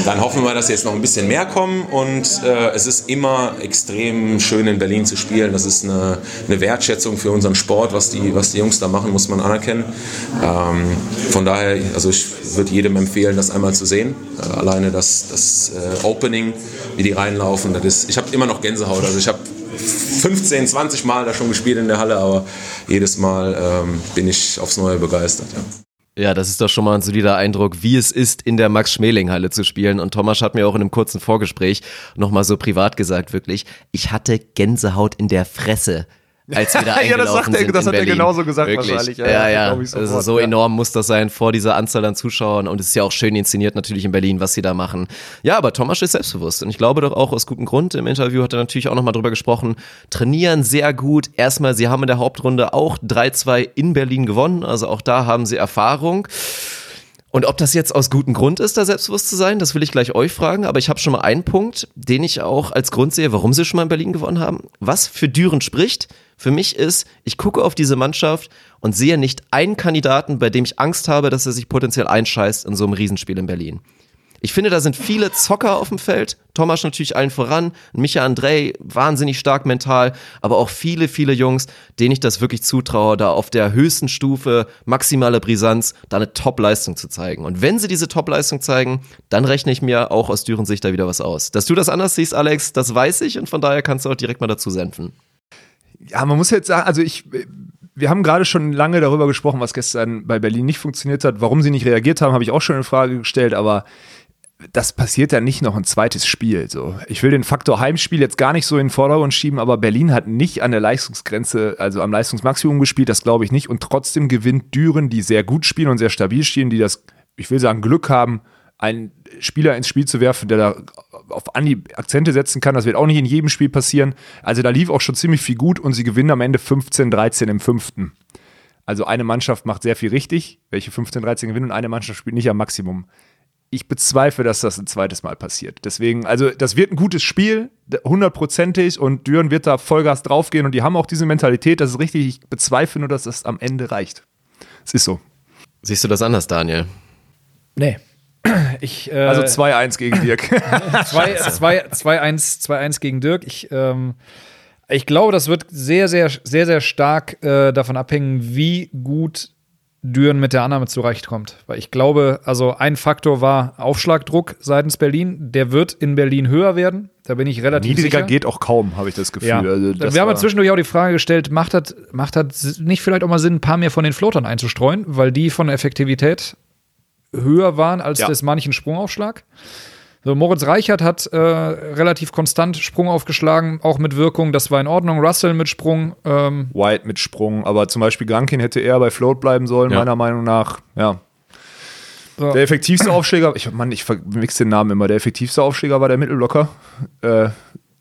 dann hoffen wir, dass jetzt noch ein bisschen mehr kommen. Und äh, es ist immer extrem schön in Berlin zu spielen. Das ist eine, eine Wertschätzung für unseren Sport, was die, was die Jungs da machen, muss man anerkennen. Ähm, von daher, also ich würde jedem empfehlen, das einmal zu sehen. Äh, alleine das, das äh, Opening, wie die reinlaufen, das ist, ich habe immer noch Gänsehaut. Also ich habe 15, 20 Mal da schon gespielt in der Halle, aber jedes Mal ähm, bin ich aufs Neue begeistert. Ja. Ja, das ist doch schon mal ein solider Eindruck, wie es ist, in der Max-Schmeling-Halle zu spielen. Und Thomas hat mir auch in einem kurzen Vorgespräch nochmal so privat gesagt, wirklich, ich hatte Gänsehaut in der Fresse. Als wir da Ja, das sagt er- das hat er Berlin. genauso gesagt Wirklich. wahrscheinlich. Ja, Ja, ja, also sofort, so ja. enorm muss das sein vor dieser Anzahl an Zuschauern. Und es ist ja auch schön inszeniert natürlich in Berlin, was sie da machen. Ja, aber Thomas ist selbstbewusst. Und ich glaube doch auch aus gutem Grund. Im Interview hat er natürlich auch nochmal drüber gesprochen. Trainieren sehr gut. Erstmal, sie haben in der Hauptrunde auch 3-2 in Berlin gewonnen. Also auch da haben sie Erfahrung. Und ob das jetzt aus gutem Grund ist, da selbstbewusst zu sein, das will ich gleich euch fragen. Aber ich habe schon mal einen Punkt, den ich auch als Grund sehe, warum sie schon mal in Berlin gewonnen haben. Was für Düren spricht, für mich ist, ich gucke auf diese Mannschaft und sehe nicht einen Kandidaten, bei dem ich Angst habe, dass er sich potenziell einscheißt in so einem Riesenspiel in Berlin. Ich finde, da sind viele Zocker auf dem Feld. Thomas natürlich allen voran. Micha Andrei, wahnsinnig stark mental. Aber auch viele, viele Jungs, denen ich das wirklich zutraue, da auf der höchsten Stufe, maximale Brisanz, da eine Top-Leistung zu zeigen. Und wenn sie diese Top-Leistung zeigen, dann rechne ich mir auch aus Dürens Sicht da wieder was aus. Dass du das anders siehst, Alex, das weiß ich. Und von daher kannst du auch direkt mal dazu senfen. Ja, man muss jetzt sagen, also ich, wir haben gerade schon lange darüber gesprochen, was gestern bei Berlin nicht funktioniert hat. Warum sie nicht reagiert haben, habe ich auch schon in Frage gestellt, aber das passiert ja nicht noch ein zweites Spiel. So. Ich will den Faktor Heimspiel jetzt gar nicht so in den Vordergrund schieben, aber Berlin hat nicht an der Leistungsgrenze, also am Leistungsmaximum gespielt, das glaube ich nicht. Und trotzdem gewinnt Düren, die sehr gut spielen und sehr stabil spielen, die das, ich will sagen, Glück haben, einen Spieler ins Spiel zu werfen, der da auf Anhieb Akzente setzen kann. Das wird auch nicht in jedem Spiel passieren. Also da lief auch schon ziemlich viel gut und sie gewinnen am Ende 15, 13 im fünften. Also eine Mannschaft macht sehr viel richtig, welche 15, 13 gewinnen und eine Mannschaft spielt nicht am Maximum. Ich bezweifle, dass das ein zweites Mal passiert. Deswegen, also das wird ein gutes Spiel, hundertprozentig und Düren wird da Vollgas draufgehen und die haben auch diese Mentalität, das ist richtig. Ich bezweifle nur, dass das am Ende reicht. Es ist so. Siehst du das anders, Daniel? Nee. Ich, äh, Also 2-1 gegen Dirk. 2-1 gegen Dirk. Ich, ähm, ich glaube, das wird sehr, sehr, sehr, sehr stark äh, davon abhängen, wie gut Düren mit der Annahme zurechtkommt. Weil ich glaube, also ein Faktor war Aufschlagdruck seitens Berlin. Der wird in Berlin höher werden. Da bin ich relativ Niedriger sicher. geht auch kaum, habe ich das Gefühl. Ja. Also das wir haben ja zwischendurch auch die Frage gestellt, macht das, macht das nicht vielleicht auch mal Sinn, ein paar mehr von den Floatern einzustreuen, weil die von der Effektivität höher waren als Ja. des manchen Sprungaufschlag? So, Moritz Reichert hat äh, relativ konstant Sprung aufgeschlagen, auch mit Wirkung, das war in Ordnung. Russell mit Sprung, ähm, White mit Sprung, aber zum Beispiel Grankin hätte eher bei Float bleiben sollen, Ja. meiner Meinung nach. Ja. So. Der effektivste Aufschläger, ich, Mann, ich verwechsel den Namen immer. Der effektivste Aufschläger war der Mittelblocker. Äh,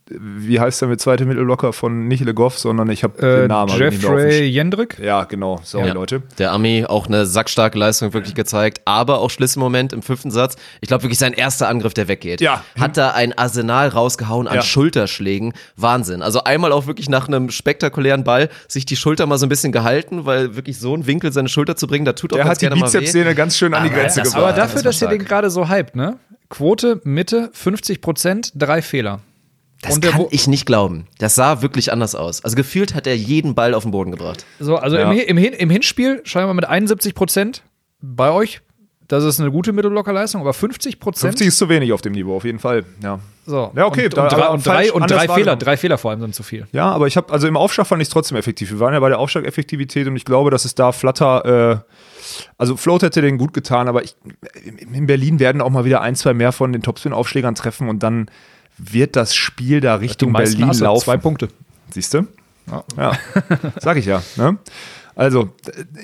wie heißt der mit zweite Mittelblocker von nicht Le Goff, sondern ich habe äh, den Namen. Jeffrey Jendrick. Ja, genau. Sorry, Ja. Leute. Der Ami auch eine sackstarke Leistung wirklich gezeigt, aber auch Schlüsselmoment im fünften Satz. Ich glaube wirklich sein erster Angriff, der weggeht. Ja. Hat da ein Arsenal rausgehauen an Ja. Schulterschlägen. Wahnsinn. Also einmal auch wirklich nach einem spektakulären Ball sich die Schulter mal so ein bisschen gehalten, weil wirklich so ein Winkel seine Schulter zu bringen, da tut auch Der ganz hat die gerne mal weh. Bizepssehne ganz schön an die Aber Grenze das gebracht. Aber dafür, das dass ihr den gerade so hypt, ne? Quote, Mitte, 50 Prozent, drei Fehler. Das kann ich nicht glauben. Das sah wirklich anders aus. Also gefühlt hat er jeden Ball auf den Boden gebracht. So, also Ja. im, im, Hin im Hinspiel scheinbar mit 71 Prozent bei euch. Das ist eine gute Mittelblockerleistung, aber 50 Prozent. 50 ist zu wenig auf dem Niveau, auf jeden Fall. Ja. So. Ja, okay, Und, da- und, drei, und drei, und drei Fehler, drei Fehler vor allem sind zu viel. Ja, aber ich habe, also im Aufschlag fand ich es trotzdem effektiv. Wir waren ja bei der Aufschlageffektivität und ich glaube, dass es da Flutter, äh, also Float hätte den gut getan, aber ich, in Berlin werden auch mal wieder ein, zwei mehr von den Topspin-Aufschlägern treffen und dann wird das Spiel da Richtung Berlin du, laufen. Zwei Punkte. Siehst du? Ja. Sag ich ja. Ne? Also,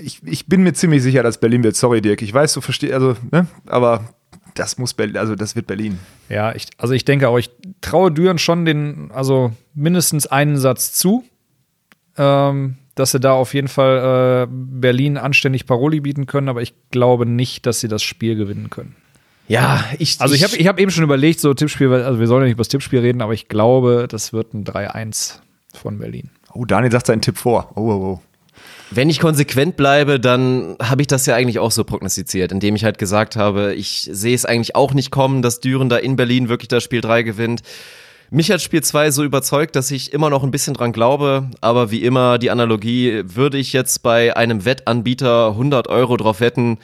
ich, ich bin mir ziemlich sicher, dass Berlin wird. Sorry, Dirk. Ich weiß, du verstehst, also, ne? aber das muss Berlin, also das wird Berlin. Ja, ich, also ich denke auch, ich traue Düren schon den, also mindestens einen Satz zu, ähm, dass sie da auf jeden Fall äh, Berlin anständig Paroli bieten können, aber ich glaube nicht, dass sie das Spiel gewinnen können. Ja, ich. Also ich habe ich hab eben schon überlegt, so Tippspiel, also wir sollen ja nicht über das Tippspiel reden, aber ich glaube, das wird ein 3-1 von Berlin. Oh, Daniel sagt seinen Tipp vor. Oh, oh, oh. Wenn ich konsequent bleibe, dann habe ich das ja eigentlich auch so prognostiziert, indem ich halt gesagt habe, ich sehe es eigentlich auch nicht kommen, dass Düren da in Berlin wirklich das Spiel 3 gewinnt. Mich hat Spiel 2 so überzeugt, dass ich immer noch ein bisschen dran glaube, aber wie immer die Analogie, würde ich jetzt bei einem Wettanbieter 100 Euro drauf wetten,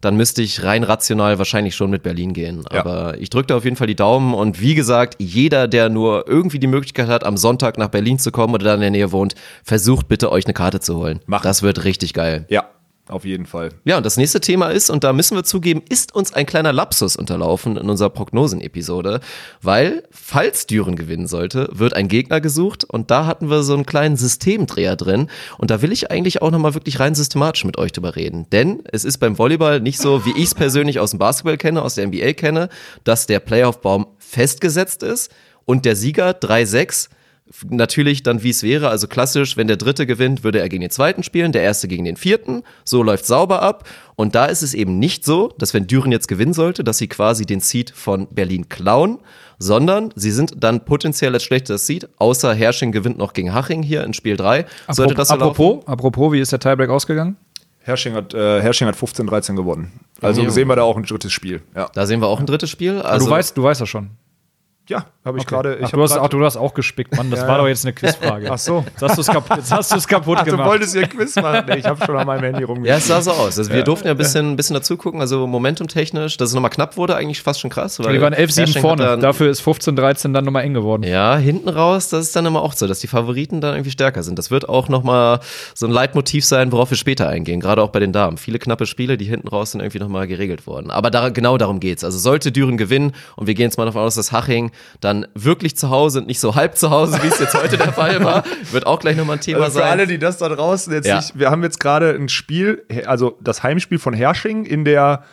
dann müsste ich rein rational wahrscheinlich schon mit Berlin gehen. Ja. Aber ich drücke da auf jeden Fall die Daumen und wie gesagt, jeder, der nur irgendwie die Möglichkeit hat, am Sonntag nach Berlin zu kommen oder da in der Nähe wohnt, versucht bitte euch eine Karte zu holen. Macht. Das wird richtig geil. Ja, auf jeden Fall. Ja, und das nächste Thema ist, und da müssen wir zugeben, ist uns ein kleiner Lapsus unterlaufen in unserer Prognosen-Episode, weil, falls Düren gewinnen sollte, wird ein Gegner gesucht und da hatten wir so einen kleinen Systemdreher drin und da will ich eigentlich auch nochmal wirklich rein systematisch mit euch drüber reden, denn es ist beim Volleyball nicht so, wie ich es persönlich aus dem Basketball kenne, aus der NBA kenne, dass der Playoff-Baum festgesetzt ist und der Sieger 3-6 natürlich dann, wie es wäre. Also klassisch, wenn der Dritte gewinnt, würde er gegen den Zweiten spielen, der Erste gegen den Vierten. So läuft sauber ab. Und da ist es eben nicht so, dass wenn Düren jetzt gewinnen sollte, dass sie quasi den Seed von Berlin klauen, sondern sie sind dann potenziell als schlechtestes Seed, außer Hersching gewinnt noch gegen Haching hier in Spiel 3. Sollte das so apropos, laufen? apropos, wie ist der Tiebreak ausgegangen? Hersching hat, äh, Hersching hat 15-13 gewonnen. Also Jo. sehen wir da auch ein drittes Spiel. Ja, Da sehen wir auch ein drittes Spiel. Also, Also du weißt, du weißt das schon. Ja habe ich gerade. ich Ach, hab du, hast, ach, du hast auch gespickt, Mann. Das war doch jetzt eine Quizfrage. Ach so. Jetzt hast du es kaputt, jetzt hast du's kaputt Ach, du gemacht. wolltest hier Quiz machen. Nee, ich habe schon an meinem Handy rumgespielt. Ja, es sah so aus. Also wir durften ja ein bisschen, ein bisschen dazu gucken, also momentumtechnisch, dass es nochmal knapp wurde, eigentlich fast schon krass. weil die waren 11-7 Hersching hat vorne. dann- Dafür ist 15-13 dann nochmal eng geworden. Ja, hinten raus, das ist dann immer auch so, dass die Favoriten dann irgendwie stärker sind. Das wird auch nochmal so ein Leitmotiv sein, worauf wir später eingehen, gerade auch bei den Damen. Viele knappe Spiele, die hinten raus sind irgendwie nochmal geregelt worden. Aber da, genau darum geht's. Also sollte Düren gewinnen und wir gehen jetzt mal davon aus, dass Haching dann wirklich zu Hause und nicht so halb zu Hause, wie es jetzt heute der Fall war, wird auch gleich nochmal ein Thema Also für sein. alle, die das da draußen jetzt Ja. nicht, wir haben jetzt gerade ein Spiel, also das Heimspiel von Hersching in der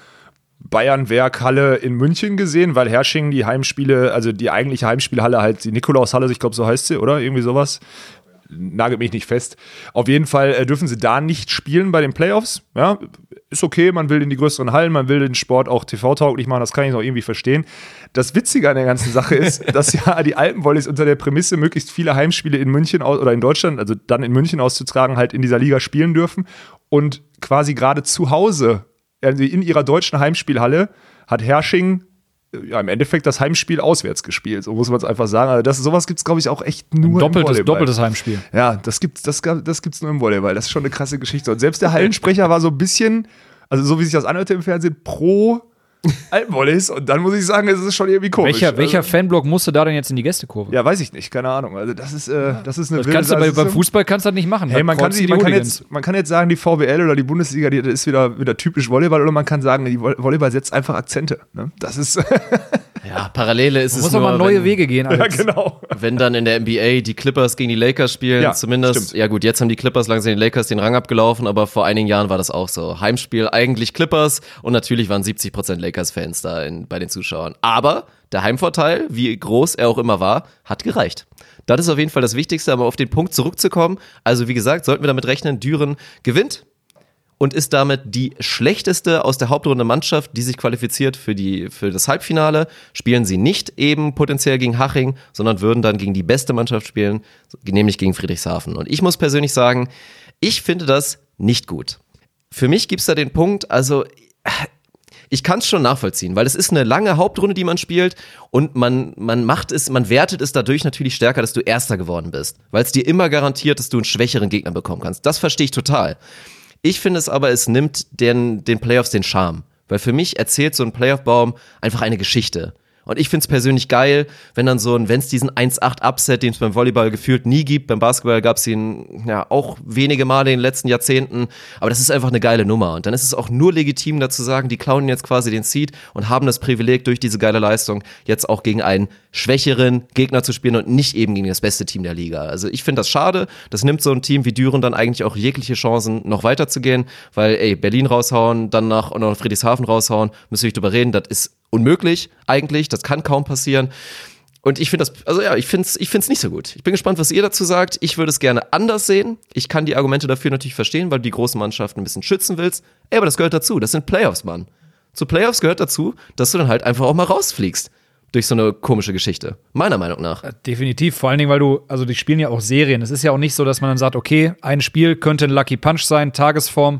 Bayern-Werk-Halle in München gesehen, weil Hersching die Heimspiele, also die eigentliche Heimspielhalle halt, die Nikolaushalle, ich glaube, so heißt sie, oder? Irgendwie sowas. Nagelt mich nicht fest. Auf jeden Fall äh, dürfen sie da nicht spielen bei den Playoffs. Ja, ist okay, man will in die größeren Hallen, man will den Sport auch TV-tauglich machen, das kann ich noch irgendwie verstehen. Das Witzige an der ganzen Sache ist, dass ja die Alpenvolleys unter der Prämisse, möglichst viele Heimspiele in München aus, oder in Deutschland, also dann in München auszutragen, halt in dieser Liga spielen dürfen. Und quasi gerade zu Hause, also in ihrer deutschen Heimspielhalle, hat Hersching ja, im Endeffekt das Heimspiel auswärts gespielt, so muss man es einfach sagen. Also das, sowas gibt es, glaube ich, auch echt nur im Doppeltes, Volleyball. doppeltes Heimspiel. Ja, das gibt's, das, das gibt's nur im Volleyball. Das ist schon eine krasse Geschichte. Und selbst der Hallensprecher war so ein bisschen, also so wie sich das anhörte im Fernsehen, pro Alpenvolleys. Und dann muss ich sagen, es ist schon irgendwie komisch. Welcher, welcher Also, Fanblock musste da denn jetzt in die Gästekurve? ja, weiß ich nicht, keine Ahnung. Also das ist, äh, das ist eine das kannst du bei, beim Fußball kannst du das nicht machen. Hey, man kann, die man, kann jetzt, man kann jetzt sagen, die VWL oder die Bundesliga, die, das ist wieder, wieder typisch Volleyball, oder man kann sagen, die Vo- Volleyball setzt einfach Akzente. Ne? Das ist, Ja, Parallele ist Man es muss nur, mal neue wenn, Wege gehen. ja, Alex. genau. wenn dann in der NBA die Clippers gegen die Lakers spielen, Ja, zumindest. stimmt. Ja gut, jetzt haben die Clippers langsam den Lakers den Rang abgelaufen, aber vor einigen Jahren war das auch so. Heimspiel eigentlich Clippers und natürlich waren 70% Lakers-Fans da in, bei den Zuschauern. Aber der Heimvorteil, wie groß er auch immer war, hat gereicht. Das ist auf jeden Fall das Wichtigste, aber auf den Punkt zurückzukommen. Also wie gesagt, sollten wir damit rechnen, Düren gewinnt und ist damit die schlechteste aus der Hauptrunde Mannschaft, die sich qualifiziert für, die, für das Halbfinale. Spielen sie nicht eben potenziell gegen Haching, sondern würden dann gegen die beste Mannschaft spielen, nämlich gegen Friedrichshafen. Und ich muss persönlich sagen, ich finde das nicht gut. Für mich gibt's da den Punkt, also ich kann es schon nachvollziehen, weil es ist eine lange Hauptrunde, die man spielt und man, man macht es, man wertet es dadurch natürlich stärker, dass du Erster geworden bist, weil es dir immer garantiert, dass du einen schwächeren Gegner bekommen kannst. Das verstehe ich total. Ich finde es aber, es nimmt den, den Playoffs den Charme, weil für mich erzählt so ein Playoff-Baum einfach eine Geschichte. Und ich finde es persönlich geil, wenn dann so ein, wenn es diesen 1-8-Upset, den es beim Volleyball gefühlt nie gibt, beim Basketball gab es ihn ja auch wenige Male in den letzten Jahrzehnten, aber das ist einfach eine geile Nummer. Und dann ist es auch nur legitim dazu sagen, die klauen jetzt quasi den Seed und haben das Privileg durch diese geile Leistung jetzt auch gegen einen schwächeren Gegner zu spielen und nicht eben gegen das beste Team der Liga. Also ich finde das schade. Das nimmt so ein Team wie Düren dann eigentlich auch jegliche Chancen, noch weiterzugehen, weil ey, Berlin raushauen, dann nach und noch Friedrichshafen raushauen, müssen wir nicht drüber reden, das ist unmöglich eigentlich, das kann kaum passieren. Und ich finde das, also ja, ich finde es ich find's nicht so gut. Ich bin gespannt, was ihr dazu sagt. Ich würde es gerne anders sehen. Ich kann die Argumente dafür natürlich verstehen, weil du die großen Mannschaften ein bisschen schützen willst. Ey, aber das gehört dazu. Das sind Playoffs, Mann. Zu Playoffs gehört dazu, dass du dann halt einfach auch mal rausfliegst. Durch so eine komische Geschichte. Meiner Meinung nach. Definitiv, vor allen Dingen, weil du, also die spielen ja auch Serien. Es ist ja auch nicht so, dass man dann sagt, okay, ein Spiel könnte ein Lucky Punch sein, Tagesform,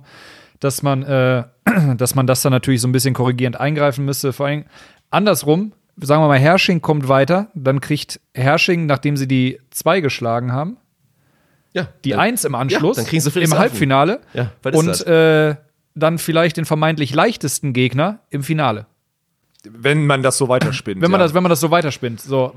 dass man, äh, dass man das dann natürlich so ein bisschen korrigierend eingreifen müsste. Vor allem andersrum, sagen wir mal, Hersching kommt weiter, dann kriegt Hersching, nachdem sie die zwei geschlagen haben, Ja. die dann- Eins im Anschluss, Ja, dann kriegen sie im. Halbfinale Ja, was ist und das? äh, dann vielleicht den vermeintlich leichtesten Gegner im Finale. Wenn man das so weiterspinnt. Wenn man, ja. das, wenn man das so weiterspinnt. So,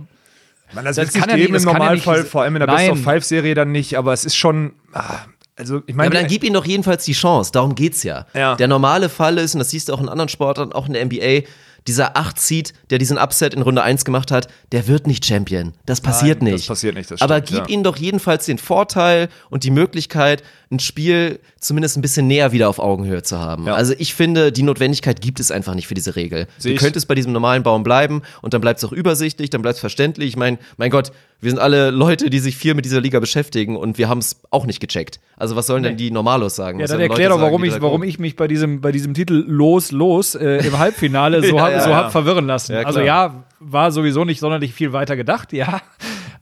Man, das, Das es nicht kann ja nicht- im kann ja Normalfall, nicht- vor allem in der. Best-of-Five-Serie dann nicht, aber es ist schon, ah, also ich Ja, meine, aber dann gib ihnen doch jedenfalls die Chance. Darum geht's ja. Ja. Der normale Fall ist, und das siehst du auch in anderen Sportarten, auch in der NBA, dieser 8-Seed, der diesen Upset in Runde 1 gemacht hat, der wird nicht Champion. Das passiert Nein, nicht. das passiert nicht, das Aber stimmt, gib ja. ihnen doch jedenfalls den Vorteil und die Möglichkeit, ein Spiel zumindest ein bisschen näher wieder auf Augenhöhe zu haben. Ja. Also ich finde, die Notwendigkeit gibt es einfach nicht für diese Regel. Seh Du könntest bei diesem normalen Baum bleiben und dann bleibt es auch übersichtlich, dann bleibt es verständlich. Ich meine, mein Gott, wir sind alle Leute, die sich viel mit dieser Liga beschäftigen und wir haben es auch nicht gecheckt. Also was sollen denn die Normalos sagen? Ja, Was dann erklär doch, warum sagen, ich, warum ich mich bei diesem, bei diesem Titel Los, Los äh, im Halbfinale so, Ja, hab, ja, so ja. hab verwirren lassen. Ja, also ja, war sowieso nicht sonderlich viel weiter gedacht, ja.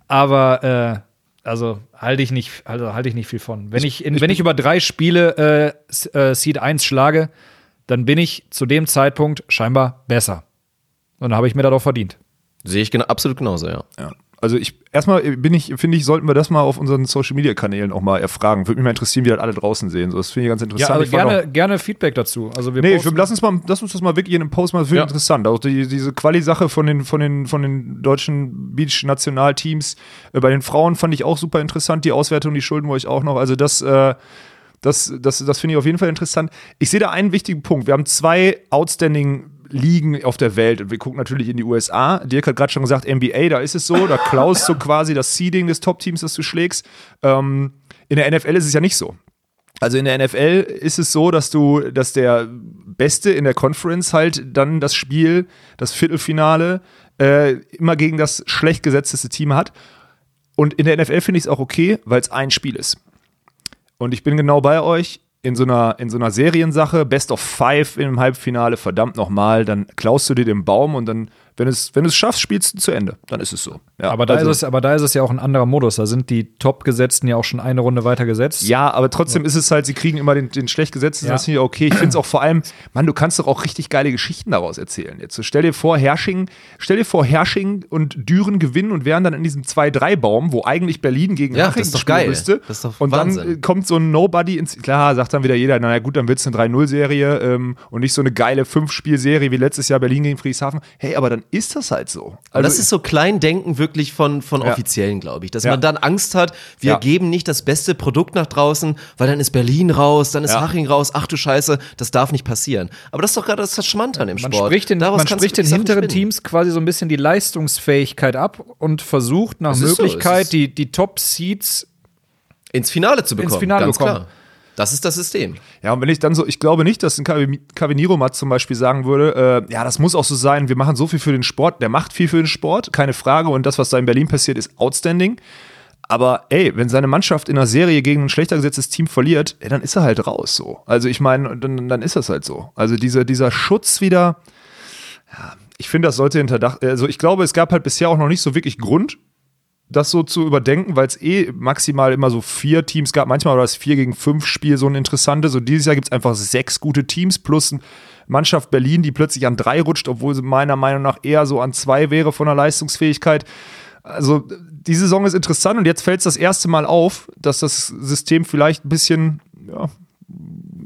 Aber äh, also halte ich nicht, also halte ich nicht viel von. Wenn ich, in, wenn ich über drei Spiele äh, äh, Seed 1 schlage, dann bin ich zu dem Zeitpunkt scheinbar besser. Und dann habe ich mir das auch verdient. Sehe ich genau, absolut genauso, ja. ja. Also ich erstmal bin ich, finde ich, sollten wir das mal auf unseren Social Media Kanälen auch mal erfragen. Würde mich mal interessieren, wie das alle draußen sehen. So, das finde ich ganz Ja, interessant. aber Ich fand gerne, auch- gerne Feedback dazu. Also wir Nee, lass, uns mal, lass uns das mal wirklich in einem Post mal, das finde ich Ja. interessant. Auch die, diese Quali-Sache von den, von, den, von den deutschen Beach-Nationalteams. Äh, bei den Frauen fand ich auch super interessant. Die Auswertung, die schulden wir euch auch noch. Also das, äh, das, das, das finde ich auf jeden Fall interessant. Ich sehe da einen wichtigen Punkt. Wir haben zwei outstanding Ligen auf der Welt und wir gucken natürlich in die USA. Dirk hat gerade schon gesagt, NBA, da ist es so, da klaust du quasi das Seeding des Top-Teams, das du schlägst. Ähm, in der NFL ist es ja nicht so. Also in der NFL ist es so, dass du, dass der Beste in der Conference halt dann das Spiel, das Viertelfinale, äh, immer gegen das schlecht gesetzteste Team hat. Und in der NFL finde ich es auch okay, weil es ein Spiel ist. Und ich bin genau bei euch. In so, einer, in so einer Seriensache, Best of Five im Halbfinale, verdammt nochmal, dann klaust du dir den Baum und dann, wenn es, wenn du es schaffst, spielst du zu Ende. Dann ist es so. Ja, aber, da also- ist es, aber da ist es ja auch ein anderer Modus. Da sind die Top-Gesetzten ja auch schon eine Runde weiter gesetzt. Ja, aber trotzdem ist es halt, sie kriegen immer den, den schlecht gesetzten, Ja. das finde ich okay. Ich finde es auch vor allem, Mann, du kannst doch auch richtig geile Geschichten daraus erzählen. Jetzt stell dir vor, Hersching, stell dir vor, Hersching und Düren gewinnen und wären dann in diesem 2-3-Baum, wo eigentlich Berlin gegen Ja, doch spielen geil. müsste. Das ist doch und dann Wahnsinn. äh, kommt so ein Nobody ins, klar, sagt dann wieder jeder, naja gut, dann wird es eine 3-0-Serie ähm, und nicht so eine geile 5-Spiel-Serie wie letztes Jahr Berlin gegen Friedrichshafen. Hey, aber dann ist das halt so. Aber das ist so Kleindenken wirklich von, von Ja. Offiziellen, glaube ich. Dass Ja. man dann Angst hat, wir Ja. geben nicht das beste Produkt nach draußen, weil dann ist Berlin raus, dann ist Ja. Haching raus, ach du Scheiße, das darf nicht passieren. Aber das ist doch gerade das Charmante an dem Man Sport. spricht den, man spricht du den hinteren. Teams quasi so ein bisschen die Leistungsfähigkeit ab und versucht nach so, Möglichkeit ist- die, die Top-Seeds ins Finale zu bekommen. Finale ganz bekommen. klar. Das ist das System. Ja, und wenn ich dann so, ich glaube nicht, dass ein Cavi- Caviniromat zum Beispiel sagen würde, äh, ja, das muss auch so sein, wir machen so viel für den Sport, der macht viel für den Sport, keine Frage, und das, was da in Berlin passiert, ist outstanding. Aber ey, wenn seine Mannschaft in einer Serie gegen ein schlechter gesetztes Team verliert, ey, dann ist er halt raus so. Also ich meine, dann, dann ist das halt so. Also dieser, dieser Schutz wieder, ja, ich finde, das sollte hinterdacht, also ich glaube, es gab halt bisher auch noch nicht so wirklich Grund, das so zu überdenken, weil es eh maximal immer so vier Teams gab. Manchmal war das vier gegen fünf Spiel so ein interessantes. So dieses Jahr gibt es einfach sechs gute Teams plus eine Mannschaft Berlin, die plötzlich an drei rutscht, obwohl sie meiner Meinung nach eher so an zwei wäre von der Leistungsfähigkeit. Also die Saison ist interessant und jetzt fällt es das erste Mal auf, dass das System vielleicht ein bisschen ja,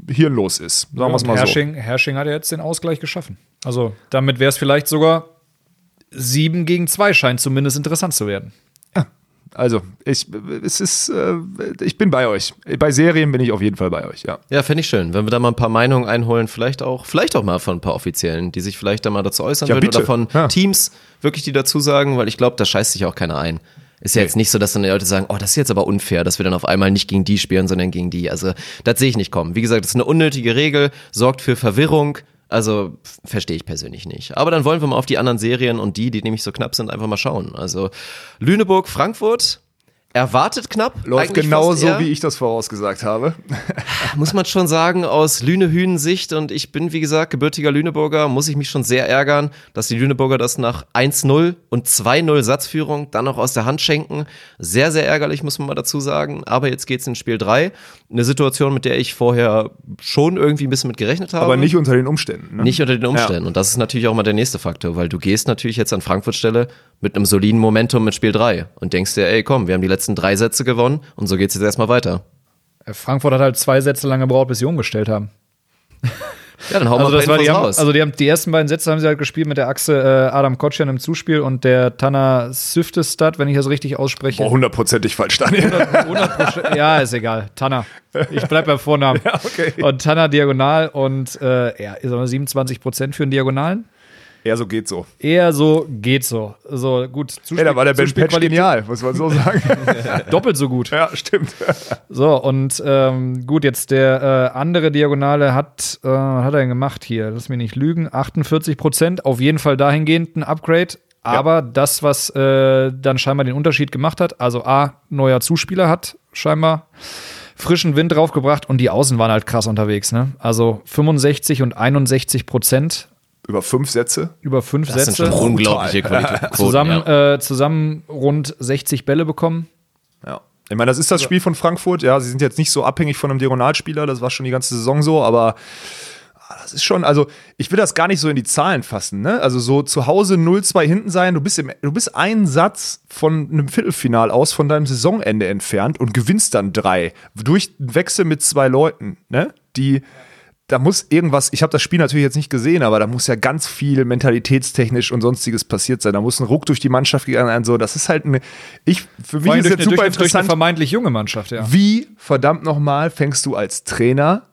hirnlos ist. Sagen wir es mal so. Hersching, Hersching hat ja jetzt den Ausgleich geschaffen. Also damit wäre es vielleicht sogar sieben gegen zwei scheint zumindest interessant zu werden. Also, ich, es ist, äh, ich bin bei euch. Bei Serien bin ich auf jeden Fall bei euch, ja. Ja, fände ich schön, wenn wir da mal ein paar Meinungen einholen, vielleicht auch, vielleicht auch mal von ein paar Offiziellen, die sich vielleicht da mal dazu äußern Ja, würden bitte. oder von Ja. Teams wirklich, die dazu sagen, weil ich glaube, da scheißt sich auch keiner ein. Ist ja jetzt nicht so, dass dann die Leute sagen, oh, das ist jetzt aber unfair, dass wir dann auf einmal nicht gegen die spielen, sondern gegen die. Also, das sehe ich nicht kommen. Wie gesagt, das ist eine unnötige Regel, sorgt für Verwirrung. Also verstehe ich persönlich nicht. Aber dann wollen wir mal auf die anderen Serien und die, die nämlich so knapp sind, einfach mal schauen. Also Lüneburg, Frankfurt, erwartet knapp. Läuft genau so, wie ich das vorausgesagt habe. muss man schon sagen, aus Lüne-Hünen-Sicht, und ich bin, wie gesagt, gebürtiger Lüneburger, muss ich mich schon sehr ärgern, dass die Lüneburger das nach 1-0 und 2-0 Satzführung dann noch aus der Hand schenken. Sehr, sehr ärgerlich, muss man mal dazu sagen. Aber jetzt geht's in Spiel 3. Eine Situation, mit der ich vorher schon irgendwie ein bisschen mit gerechnet habe. Aber nicht unter den Umständen. Ne? Nicht unter den Umständen. Und das ist natürlich auch mal der nächste Faktor, weil du gehst natürlich jetzt an Frankfurt Stelle mit einem soliden Momentum mit Spiel 3 und denkst dir, ey, komm, wir haben die letzten drei Sätze gewonnen und so geht's jetzt erstmal weiter. Frankfurt hat halt zwei Sätze lang gebraucht, bis sie umgestellt haben. Ja, dann hauen Also, wir das mal war die, haben, raus. also die, haben, die ersten beiden Sätze haben sie halt gespielt mit der Achse äh, Adam Kotschan im Zuspiel und der Tanner Syftestad, wenn ich das richtig ausspreche. Boah, hundertprozentig falsch, Daniel. 100%, ja, ist egal. Tanner. Ich bleib beim Vornamen. Ja, okay. Und Tanner Diagonal und äh, ja, ist aber 27 Prozent für den Diagonalen. Ja, so geht so. Eher so geht so. So gut. Zuspiel, Ey, da war der Ben Patch genial, muss man so sagen. Doppelt so gut. ja, stimmt. So, und ähm, gut, jetzt der äh, andere Diagonale hat, äh, hat er denn gemacht hier? Lass mich nicht lügen. 48 Prozent, auf jeden Fall dahingehend ein Upgrade. Aber das, was äh, dann scheinbar den Unterschied gemacht hat, also A, neuer Zuspieler hat scheinbar frischen Wind draufgebracht und die Außen waren halt krass unterwegs. Ne? Also 65 und 61 Prozent Über fünf Sätze. über fünf das sind Sätze. schon unglaubliche Qualitäten. Zusammen, ja. äh, zusammen rund 60 Bälle bekommen. Ja. Ich meine, das ist das Spiel von Frankfurt. Ja, sie sind jetzt nicht so abhängig von einem Diagonalspieler. Das war schon die ganze Saison so, aber ah, das ist schon, also ich will das gar nicht so in die Zahlen fassen, ne? Also so zu Hause 0-2 hinten sein, du bist, im, du bist einen Satz von einem Viertelfinal aus von deinem Saisonende entfernt und gewinnst dann drei. Durch einen Wechsel mit zwei Leuten, ne? Die, da muss irgendwas, ich habe das Spiel natürlich jetzt nicht gesehen, aber da muss ja ganz viel mentalitätstechnisch und sonstiges passiert sein. Da muss ein Ruck durch die Mannschaft gegangen sein. So, das ist halt eine, ich, für mich ist jetzt eine- super durch, durch eine interessant. vermeintlich junge Mannschaft, ja. Wie verdammt nochmal fängst du als Trainer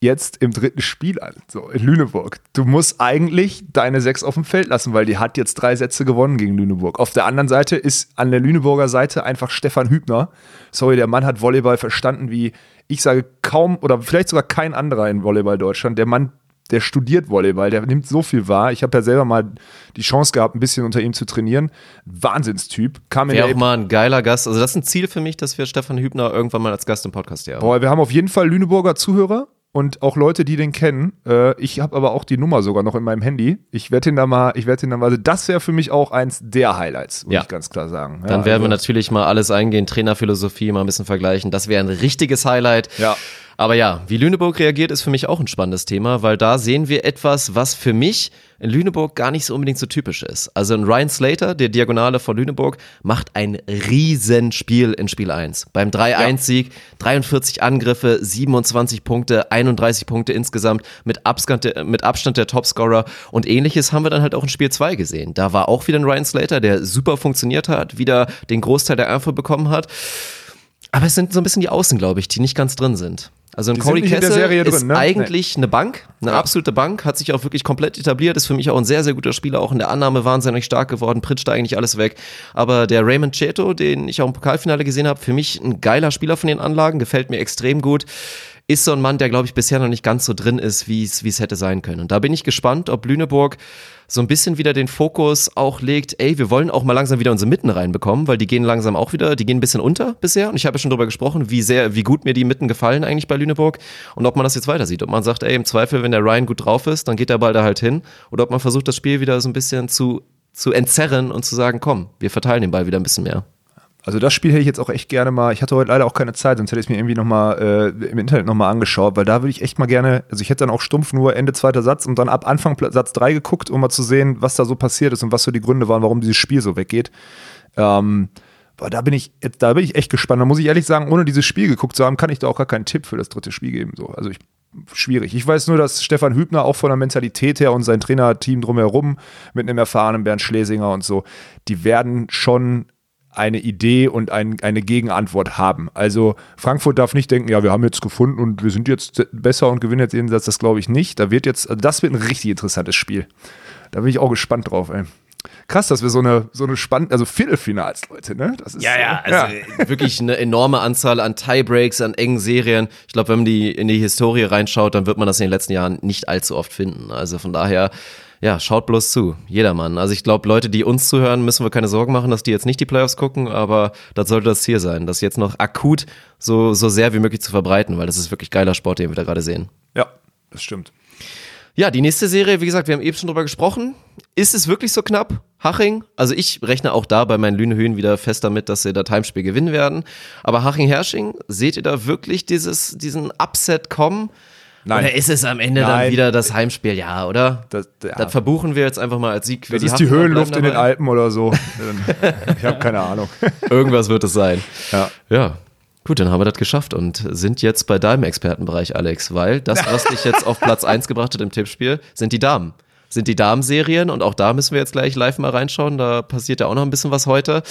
jetzt im dritten Spiel an? So, in Lüneburg. Du musst eigentlich deine sechs auf dem Feld lassen, weil die hat jetzt drei Sätze gewonnen gegen Lüneburg. Auf der anderen Seite ist an der Lüneburger Seite einfach Stefan Hübner. Sorry, der Mann hat Volleyball verstanden, wie ich sage, kaum oder vielleicht sogar kein anderer in Volleyball Deutschland. Der Mann der studiert Volleyball, der nimmt so viel wahr. Ich habe ja selber mal die Chance gehabt, ein bisschen unter ihm zu trainieren. Wahnsinnstyp. Kam in Wäre der auch mal ein geiler Gast. Also das ist ein Ziel für mich, dass wir Stefan Hübner irgendwann mal als Gast im Podcast haben. Boah, wir haben auf jeden Fall Lüneburger Zuhörer und auch Leute, die den kennen. Äh, ich habe aber auch die Nummer sogar noch in meinem Handy. Ich werde ihn da mal, ich werde ihn da mal, also das wäre für mich auch eins der Highlights, muss Ja. ich ganz klar sagen. Ja, Dann werden wir also- natürlich mal alles eingehen, Trainerphilosophie mal ein bisschen vergleichen. Das wäre ein richtiges Highlight. Ja. Aber ja, wie Lüneburg reagiert, ist für mich auch ein spannendes Thema, weil da sehen wir etwas, was für mich in Lüneburg gar nicht so unbedingt so typisch ist. Also ein Ryan Slater, der Diagonale von Lüneburg, macht ein Riesenspiel in Spiel 1. Beim 3-1-Sieg, 43 Angriffe, 27 Punkte, 31 Punkte insgesamt, mit Abstand, der, mit Abstand der Topscorer. Und ähnliches haben wir dann halt auch in Spiel 2 gesehen. Da war auch wieder ein Ryan Slater, der super funktioniert hat, wieder den Großteil der Angriffe bekommen hat. Aber es sind so ein bisschen die Außen, glaube ich, die nicht ganz drin sind. Also ein Die Cody Kessel ist drin, ne? eigentlich eine Bank, eine Ja. absolute Bank, hat sich auch wirklich komplett etabliert, ist für mich auch ein sehr, sehr guter Spieler, auch in der Annahme wahnsinnig stark geworden, pritscht da eigentlich alles weg. Aber der Raymond Cheto, den ich auch im Pokalfinale gesehen habe, für mich ein geiler Spieler von den Anlagen, gefällt mir extrem gut. Ist so ein Mann, der, glaube ich, bisher noch nicht ganz so drin ist, wie es hätte sein können. Und da bin ich gespannt, ob Lüneburg so ein bisschen wieder den Fokus auch legt, ey, wir wollen auch mal langsam wieder unsere Mitten reinbekommen, weil die gehen langsam auch wieder, die gehen ein bisschen unter bisher. Und ich habe ja schon drüber gesprochen, wie sehr, wie gut mir die Mitten gefallen eigentlich bei Lüneburg und ob man das jetzt weiter sieht. Ob man sagt, ey, im Zweifel, wenn der Ryan gut drauf ist, dann geht der Ball da halt hin. Oder ob man versucht, das Spiel wieder so ein bisschen zu, zu entzerren und zu sagen, komm, wir verteilen den Ball wieder ein bisschen mehr. Also das Spiel hätte ich jetzt auch echt gerne mal, ich hatte heute leider auch keine Zeit, sonst hätte ich es mir irgendwie nochmal äh, im Internet nochmal angeschaut, weil da würde ich echt mal gerne, also ich hätte dann auch stumpf nur Ende zweiter Satz und dann ab Anfang Satz 3 geguckt, um mal zu sehen, was da so passiert ist und was so die Gründe waren, warum dieses Spiel so weggeht. Ähm, boah, da bin ich, da bin ich echt gespannt. Da muss ich ehrlich sagen, ohne dieses Spiel geguckt zu haben, kann ich da auch gar keinen Tipp für das dritte Spiel geben. So. Also ich, schwierig. Ich weiß nur, dass Stefan Hübner auch von der Mentalität her und sein Trainerteam drumherum mit einem erfahrenen Bernd Schlesinger und so, die werden schon eine Idee und ein, eine Gegenantwort haben. Also Frankfurt darf nicht denken, ja, wir haben jetzt gefunden und wir sind jetzt besser und gewinnen jetzt jeden Satz. Das glaube ich nicht. Da wird jetzt, also das wird ein richtig interessantes Spiel. Da bin ich auch gespannt drauf, ey. Krass, dass wir so eine, so eine spannende, also Viertelfinals, Leute, ne? Das ist, Ja, ja, also wirklich eine enorme Anzahl an Tiebreaks, an engen Serien. Ich glaube, wenn man die in die Historie reinschaut, dann wird man das in den letzten Jahren nicht allzu oft finden. Also von daher, ja, schaut bloß zu. Jedermann. Also ich glaube, Leute, die uns zuhören, müssen wir keine Sorgen machen, dass die jetzt nicht die Playoffs gucken, aber das sollte das Ziel sein, das jetzt noch akut so, so sehr wie möglich zu verbreiten, weil das ist wirklich geiler Sport, den wir da gerade sehen. ja, das stimmt. Ja, die nächste Serie, wie gesagt, wir haben eben schon drüber gesprochen. Ist es wirklich so knapp? Haching, also ich rechne auch da bei meinen Lünehöhen wieder fest damit, dass sie das Heimspiel gewinnen werden. Aber Haching-Hersching, seht ihr da wirklich dieses, diesen Upset kommen? Nein. Oder ist es am Ende dann Nein. wieder das Heimspiel? Ja, oder? Das, ja. Das verbuchen wir jetzt einfach mal als Sieg für das die ist die Höhenluft in den. Alpen oder so. ich habe keine Ahnung. Irgendwas wird es sein. Ja. Ja. Gut, dann haben wir das geschafft und sind jetzt bei deinem Expertenbereich, Alex, weil das, was dich jetzt auf Platz 1 gebracht hat im Tippspiel, sind die Damen. Sind die Damenserien und auch da müssen wir jetzt gleich live mal reinschauen. Da passiert ja auch noch ein bisschen was heute.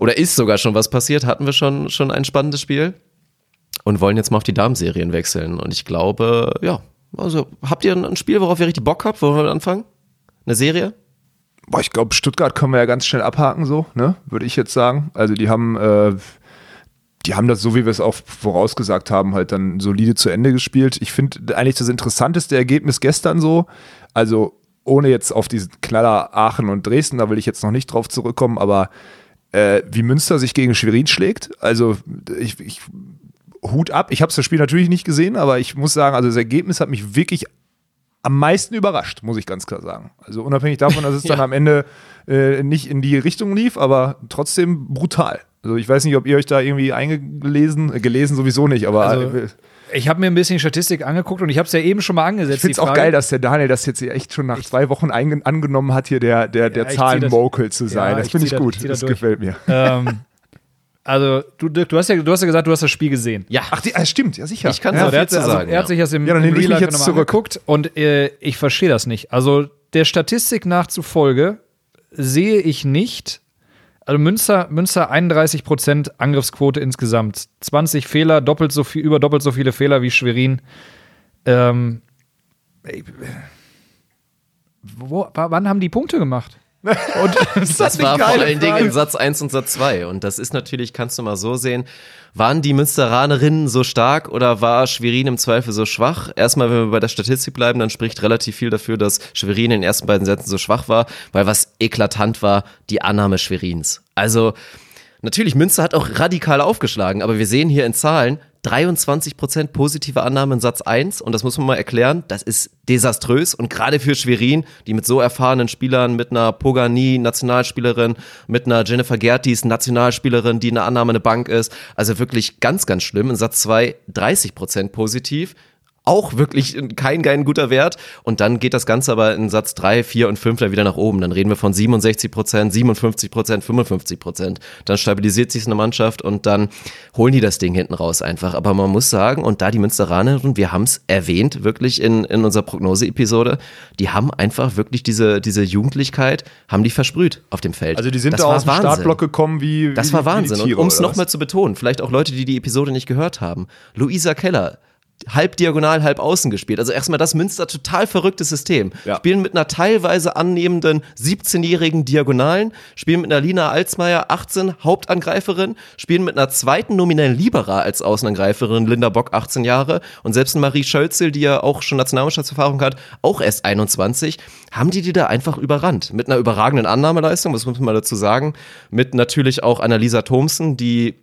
Oder ist sogar schon was passiert. Hatten wir schon, schon ein spannendes Spiel und wollen jetzt mal auf die Damenserien wechseln. Und ich glaube, ja, also habt ihr ein Spiel, worauf ihr richtig Bock habt? Wollen wir anfangen? Eine Serie? Boah, ich glaube, Stuttgart können wir ja ganz schnell abhaken, so, ne? Würde ich jetzt sagen. Also die haben, äh, die haben das, so wie wir es auch vorausgesagt haben, halt dann solide zu Ende gespielt. Ich finde eigentlich das interessanteste Ergebnis gestern so, also ohne jetzt auf diesen Knaller Aachen und Dresden, da will ich jetzt noch nicht drauf zurückkommen, aber äh, wie Münster sich gegen Schwerin schlägt, also ich, ich Hut ab. Ich habe das Spiel natürlich nicht gesehen, aber ich muss sagen, also das Ergebnis hat mich wirklich am meisten überrascht, muss ich ganz klar sagen. Also unabhängig davon, dass es dann Ja. am Ende äh, nicht in die Richtung lief, aber trotzdem brutal. Also ich weiß nicht, ob ihr euch da irgendwie eingelesen, äh, gelesen sowieso nicht, aber Also, äh, Ich habe mir ein bisschen Statistik angeguckt und ich habe es ja eben schon mal angesetzt. ich finde es auch geil, dass der Daniel das jetzt echt schon nach zwei Wochen angenommen hat, hier der, der, der ich zieh Zahlen-Mokel zu das- sein. ja, das ich finde ich das- gut. ich das Das durch. gefällt mir. Ähm, also, du, Dirk, du hast, ja, du hast ja gesagt, du hast das Spiel gesehen. Ja. Ach, die, ah, stimmt, ja sicher. Ich kann ja, hat, zu also, sagen, er hat ja. sich das im, Ja, dann im Real mich Life jetzt nochmal zurück. angeguckt und äh, ich verstehe das nicht. Also der Statistik nach zufolge sehe ich nicht, also Münster, Münster 31% Angriffsquote insgesamt, 20 Fehler, doppelt so viel, über doppelt so viele Fehler wie Schwerin. Ähm, ey, wo, wa- wann haben die Punkte gemacht? Und Das war vor allen Dingen in Satz 1 und Satz 2. Und das ist natürlich, kannst du mal so sehen, waren die Münsteranerinnen so stark oder war Schwerin im Zweifel so schwach? Erstmal, wenn wir bei der Statistik bleiben, dann spricht relativ viel dafür, dass Schwerin in den ersten beiden Sätzen so schwach war, weil was eklatant war, die Annahme Schwerins. Also, natürlich, Münster hat auch radikal aufgeschlagen, aber wir sehen hier in Zahlen, 23% positive Annahme in Satz 1 und das muss man mal erklären, das ist desaströs und gerade für Schwerin, die mit so erfahrenen Spielern, mit einer Pogani, Nationalspielerin, mit einer Jennifer Gertis, Nationalspielerin, die in der Annahme eine Bank ist, also wirklich ganz, ganz schlimm. In Satz 2 30% positiv. Auch wirklich kein, kein guter Wert. Und dann geht das Ganze aber in Satz 3, 4 und 5 dann wieder nach oben. Dann reden wir von 67 Prozent, 57 Prozent, 55 Prozent. Dann stabilisiert sich eine Mannschaft und dann holen die das Ding hinten raus einfach. Aber man muss sagen, und da die Münsteraner, und wir haben es erwähnt, wirklich in, in unserer Prognose-Episode, die haben einfach wirklich diese, diese Jugendlichkeit, haben die versprüht auf dem Feld. Also die sind das da war aus dem Wahnsinn. Startblock gekommen wie Das wie, war die- wie Wahnsinn. die Und Tiere, um es nochmal zu betonen, vielleicht auch Leute, die die Episode nicht gehört haben. Luisa Keller, halb diagonal, halb außen gespielt. Also erstmal das Münster total verrücktes System. Ja. Spielen mit einer teilweise annehmenden 17-jährigen Diagonalen, spielen mit einer Lina Alsmeier, 18, Hauptangreiferin, spielen mit einer zweiten nominellen Libera als Außenangreiferin, Linda Bock, 18 Jahre und selbst Marie Schölzel, die ja auch schon Nationalmannschaftserfahrung hat, auch erst 21, haben die die da einfach überrannt. Mit einer überragenden Annahmeleistung, das muss man mal dazu sagen, mit natürlich auch Annalisa Thomsen, die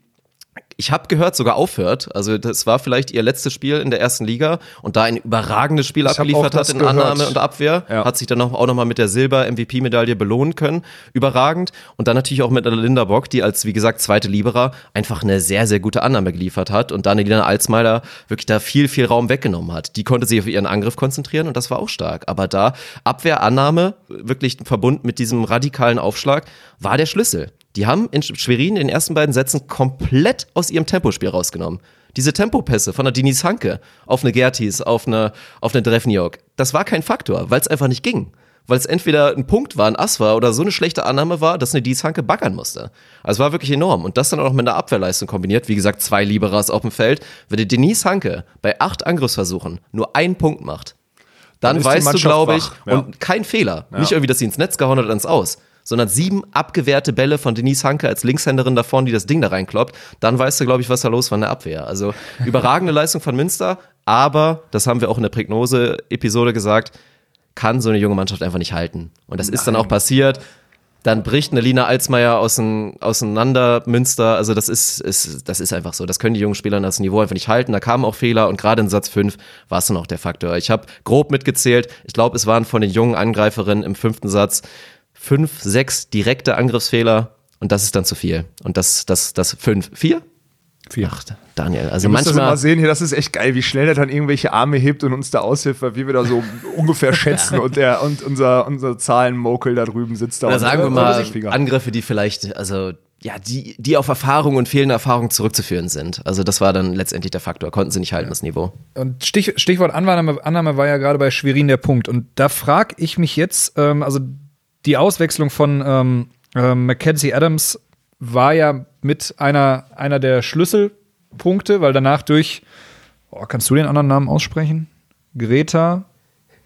ich habe gehört, sogar aufhört. Also das war vielleicht ihr letztes Spiel in der ersten Liga und da ein überragendes Spiel Ich abgeliefert hat in gehört. Annahme und Abwehr. Ja. Hat sich dann auch, auch nochmal mit der Silber-MVP-Medaille belohnen können. Überragend. Und dann natürlich auch mit einer Linda Bock, die als, wie gesagt, zweite Libera einfach eine sehr, sehr gute Annahme geliefert hat und dann Lina Alsmeiler wirklich da viel, viel Raum weggenommen hat. Die konnte sich auf ihren Angriff konzentrieren und das war auch stark. Aber da Abwehr, Annahme, wirklich verbunden mit diesem radikalen Aufschlag, war der Schlüssel. Die haben in Schwerin in den ersten beiden Sätzen komplett aus ihrem Tempospiel rausgenommen. Diese Tempopässe von der Denise Hanke auf eine Gertis, auf eine, auf eine Drefniok, das war kein Faktor, weil es einfach nicht ging. Weil es entweder ein Punkt war, ein Ass war oder so eine schlechte Annahme war, dass eine Denise Hanke baggern musste. Also es war wirklich enorm. Und das dann auch noch mit einer Abwehrleistung kombiniert. Wie gesagt, zwei Liberas auf dem Feld. Wenn die Denise Hanke bei acht Angriffsversuchen nur einen Punkt macht, dann, Dann weißt du, glaube ich, ja. und kein Fehler. Nicht irgendwie, dass sie ins Netz gehauen hat ins Aus, sondern sieben abgewehrte Bälle von Denise Hanke als Linkshänderin da vorne, die das Ding da reinkloppt, dann weißt du, glaube ich, was da los war in der Abwehr. Also überragende Leistung von Münster, aber, das haben wir auch in der Prägnose-Episode gesagt, kann so eine junge Mannschaft einfach nicht halten. Und das ist dann auch passiert. Dann bricht eine Lina Alsmeier auseinander, Münster. Also das ist, ist, das ist einfach so. Das können die jungen Spieler das Niveau einfach nicht halten. Da kamen auch Fehler und gerade in Satz 5 war es dann auch der Faktor. Ich habe grob mitgezählt. Ich glaube, es waren von den jungen Angreiferinnen im fünften Satz fünf, sechs direkte Angriffsfehler und das ist dann zu viel. Und das, das, das fünf, vier? Vier. Ach, Daniel, also Ihr müsst das manchmal. mal sehen hier, das ist echt geil, wie schnell der dann irgendwelche Arme hebt und uns da aushilft, weil wir wieder so ungefähr schätzen und der und unser, unser Zahlenmokel da drüben sitzt da. Oder und- sagen wir äh, mal Finger. Angriffe, die vielleicht, also ja, die, die auf Erfahrung und fehlende Erfahrung zurückzuführen sind. Also das war dann letztendlich der Faktor. Konnten sie nicht halten, das Niveau. Und Stich, Stichwort Annahme, Annahme war ja gerade bei Schwerin der Punkt. Und da frage ich mich jetzt, ähm, also die Auswechslung von ähm, ähm, Mackenzie Adams war ja mit einer, einer der Schlüsselpunkte, weil danach durch, oh, kannst du den anderen Namen aussprechen? Greta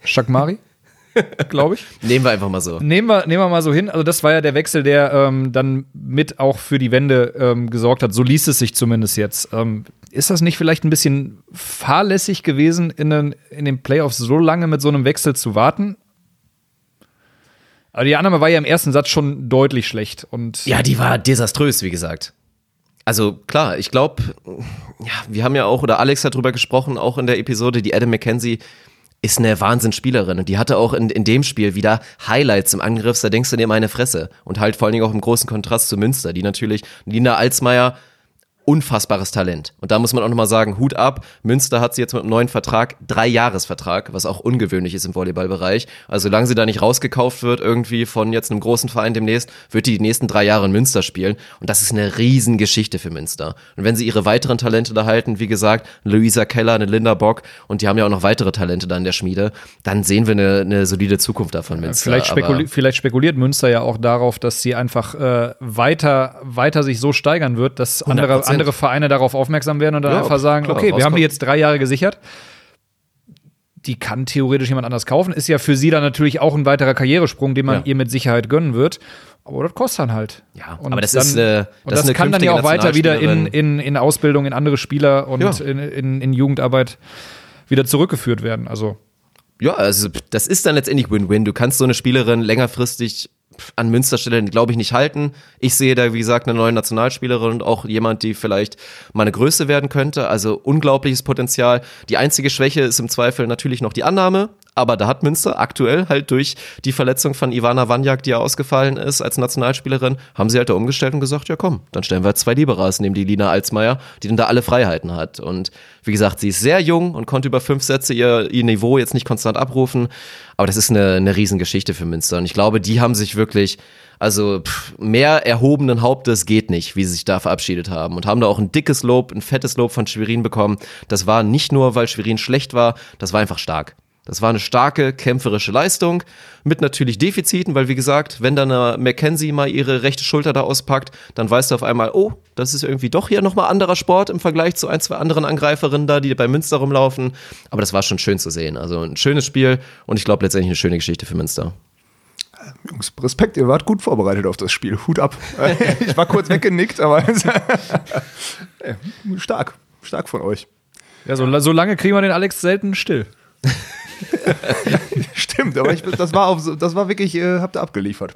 Schakmari, glaube ich. Nehmen wir einfach mal so. Nehmen wir, nehmen wir mal so hin. Also, das war ja der Wechsel, der ähm, dann mit auch für die Wende ähm, gesorgt hat. So liest es sich zumindest jetzt. Ähm, ist das nicht vielleicht ein bisschen fahrlässig gewesen, in den, in den Playoffs so lange mit so einem Wechsel zu warten? Aber die Annahme war ja im ersten Satz schon deutlich schlecht. Und Ja, die war desaströs, wie gesagt. Also klar, ich glaube, ja, wir haben ja auch, oder Alex hat drüber gesprochen, auch in der Episode, die Adam McKenzie ist eine Wahnsinnsspielerin und die hatte auch in, in dem Spiel wieder Highlights im Angriff, da denkst du dir meine Fresse. Und halt vor allen Dingen auch im großen Kontrast zu Münster, die natürlich, Lina Alsmeier, unfassbares Talent. Und da muss man auch nochmal sagen, Hut ab. Münster hat sie jetzt mit einem neuen Vertrag, drei Jahresvertrag, was auch ungewöhnlich ist im Volleyballbereich. Also solange sie da nicht rausgekauft wird, irgendwie von jetzt einem großen Verein demnächst, wird die die nächsten drei Jahre in Münster spielen. Und das ist eine Riesengeschichte für Münster. Und wenn sie ihre weiteren Talente da halten, wie gesagt, Luisa Keller, eine Linda Bock und die haben ja auch noch weitere Talente da in der Schmiede, dann sehen wir eine, eine solide Zukunft davon Münster. Vielleicht, spekuli vielleicht spekuliert Münster ja auch darauf, dass sie einfach äh, weiter, weiter sich so steigern wird, dass andere, 100%. Andere Vereine darauf aufmerksam werden und dann Ja, einfach sagen, klar, okay, wir haben die jetzt drei Jahre gesichert. Die kann theoretisch jemand anders kaufen. Ist ja für sie dann natürlich auch ein weiterer Karrieresprung, den man Ja. ihr mit Sicherheit gönnen wird. Aber das kostet dann halt. Ja, Und aber das dann, ist, äh, und das das, kann dann ja auch weiter wieder in, in, in Ausbildung, in andere Spieler und Ja. in, in, in Jugendarbeit wieder zurückgeführt werden. Also Ja, also das ist dann letztendlich Win-Win. Du kannst so eine Spielerin längerfristig an Münsterstelle, glaube ich, nicht halten. Ich sehe da, wie gesagt, eine neue Nationalspielerin und auch jemand, die vielleicht mal eine Größe werden könnte. Also unglaubliches Potenzial. Die einzige Schwäche ist im Zweifel natürlich noch die Annahme. Aber da hat Münster aktuell halt durch die Verletzung von Ivana Wanjak, die ja ausgefallen ist als Nationalspielerin, haben sie halt da umgestellt und gesagt, ja komm, dann stellen wir zwei Liberas neben die Lina Alsmeier, die dann da alle Freiheiten hat. Und wie gesagt, sie ist sehr jung und konnte über fünf Sätze ihr, ihr Niveau jetzt nicht konstant abrufen. Aber das ist eine, eine Riesengeschichte für Münster. Und ich glaube, die haben sich wirklich, also pff, mehr erhobenen Hauptes geht nicht, wie sie sich da verabschiedet haben. Und haben da auch ein dickes Lob, ein fettes Lob von Schwerin bekommen. Das war nicht nur, weil Schwerin schlecht war, das war einfach stark. Das war eine starke kämpferische Leistung mit natürlich Defiziten, weil wie gesagt, wenn dann eine Mackenzie mal ihre rechte Schulter da auspackt, dann weißt du auf einmal, oh, das ist irgendwie doch hier nochmal anderer Sport im Vergleich zu ein, zwei anderen Angreiferinnen da, die bei Münster rumlaufen. Aber das war schon schön zu sehen. Also ein schönes Spiel und ich glaube letztendlich eine schöne Geschichte für Münster. Jungs, Respekt, ihr wart gut vorbereitet auf das Spiel. Hut ab. ich war kurz weggenickt, aber stark. Stark von euch. ja, so, so lange kriegen wir den Alex selten still. Stimmt, aber ich, das, war auf, das war wirklich, äh, habt ihr abgeliefert.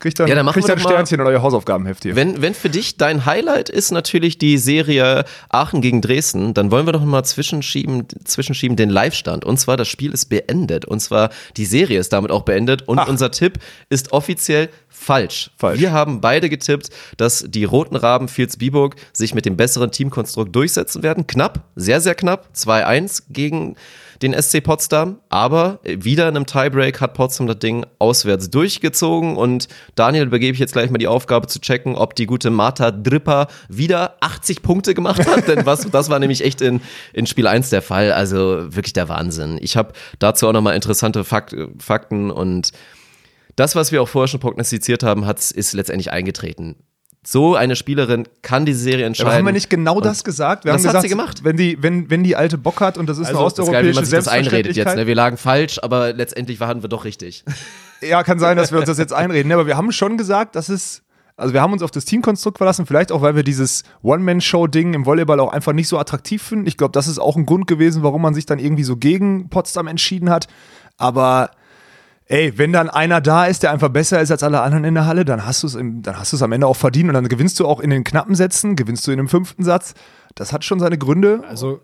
Kriegt dann, Ja, dann kriegt dann mal- Sternchen in euer Hausaufgabenheft hier. Wenn, wenn für dich dein Highlight ist natürlich die Serie Aachen gegen Dresden, dann wollen wir doch mal zwischenschieben, zwischenschieben den Live-Stand. Und zwar, das Spiel ist beendet. Und zwar, die Serie ist damit auch beendet. Und Ach. unser Tipp ist offiziell falsch. Falsch. Wir haben beide getippt, dass die Roten Raben Vilsbiburg sich mit dem besseren Teamkonstrukt durchsetzen werden. Knapp, sehr, sehr knapp. 2-1 gegen den SC Potsdam, aber wieder in einem Tiebreak hat Potsdam das Ding auswärts durchgezogen und Daniel übergebe ich jetzt gleich mal die Aufgabe zu checken, ob die gute Marta Dripper wieder 80 Punkte gemacht hat, denn was, das war nämlich echt in, in Spiel 1 der Fall, also wirklich der Wahnsinn. Ich habe dazu auch nochmal interessante Fakt, Fakten und das, was wir auch vorher schon prognostiziert haben, hat, ist letztendlich eingetreten. So eine Spielerin kann die Serie entscheiden. Aber haben wir nicht genau Und das gesagt? Wir das haben hat gesagt, sie gemacht. Wenn die, wenn, wenn die alte Bock hat und das ist eine Also, das ist geil, wie osteuropäische man sich das einredet jetzt. Ne? Wir lagen falsch, aber letztendlich waren wir doch richtig. ja, kann sein, dass wir uns das jetzt einreden. Ne, aber wir haben schon gesagt, dass es. Also wir haben uns auf das Teamkonstrukt verlassen, vielleicht auch, weil wir dieses One-Man-Show-Ding im Volleyball auch einfach nicht so attraktiv finden. Ich glaube, das ist auch ein Grund gewesen, warum man sich dann irgendwie so gegen Potsdam entschieden hat. Aber ey, wenn dann einer da ist, der einfach besser ist als alle anderen in der Halle, dann hast du es dann hast du es am Ende auch verdient und dann gewinnst du auch in den knappen Sätzen, gewinnst du in dem fünften Satz. Das hat schon seine Gründe. Also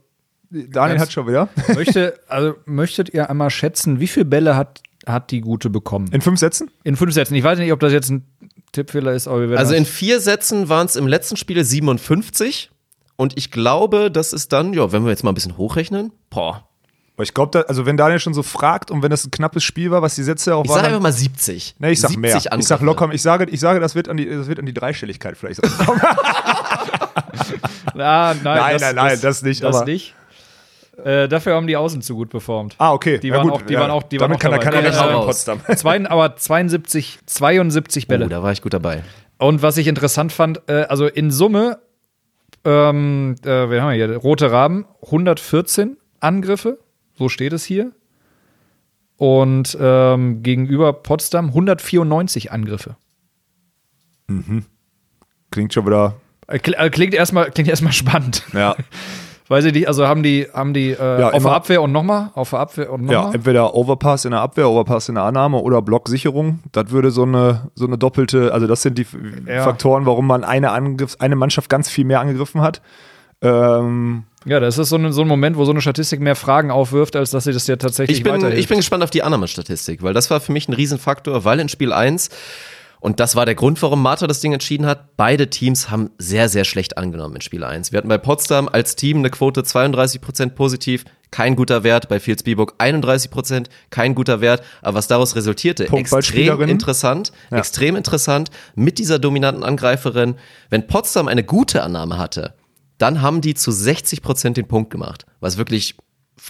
Daniel hat schon wieder. möchte, also möchtet ihr einmal schätzen, wie viele Bälle hat, hat die Gute bekommen? In fünf Sätzen? In fünf Sätzen. Ich weiß nicht, ob das jetzt ein Tippfehler ist, aber wir werden Also in vier Sätzen waren es im letzten Spiel 57. Und ich glaube, das ist dann, ja, wenn wir jetzt mal ein bisschen hochrechnen, boah, Aber ich glaube, also wenn Daniel schon so fragt und wenn das ein knappes Spiel war, was die Sätze auch ich waren. sage dann- einfach mal 70. Nee, ich sag 70 mehr. Ich sag locker, ich sage, ich sage, das wird an die, das wird an die Dreistelligkeit vielleicht. Ah, nein, Nein, nein, nein, das nicht, Das aber- nicht. Äh, dafür haben die Außen zu gut performt. ah, okay. Die Ja, waren gut, auch, die ja. waren auch, die waren Damit auch kann, er- dabei. kann er Ja, in. Potsdam. Zwei, aber 72, 72 Bälle. Oh, da war ich gut dabei. Und was ich interessant fand, äh, also in Summe, ähm, äh, wir haben hier Rote Raben, 114 Angriffe, so steht es hier. Und ähm, gegenüber Potsdam 194 Angriffe. Klingt schon wieder. Äh, äh, Klingt erstmal klingt erstmal spannend. Ja. Weiß ich nicht, also haben die, haben die äh, Ja, auf der Abwehr und nochmal, auf der Abwehr und Ja, nochmal. entweder Overpass in der Abwehr, Overpass in der Annahme oder Blocksicherung. Das würde so eine, so eine doppelte, also das sind die Ja. Faktoren, warum man eine, Angriff, eine Mannschaft ganz viel mehr angegriffen hat. Ähm, Ja, das ist so ein, so ein Moment, wo so eine Statistik mehr Fragen aufwirft, als dass sie das ja tatsächlich Ich bin, weiterhilft. ich bin gespannt auf die Annahmestatistik, weil das war für mich ein Riesenfaktor, weil in Spiel 1, und das war der Grund, warum Martha das Ding entschieden hat, beide Teams haben sehr, sehr schlecht angenommen in Spiel 1. Wir hatten bei Potsdam als Team eine Quote 32% positiv, kein guter Wert, bei Fields Biburg 31%, kein guter Wert, aber was daraus resultierte, extrem interessant, extrem interessant, mit dieser dominanten Angreiferin, wenn Potsdam eine gute Annahme hatte, dann haben die zu 60% den Punkt gemacht, was wirklich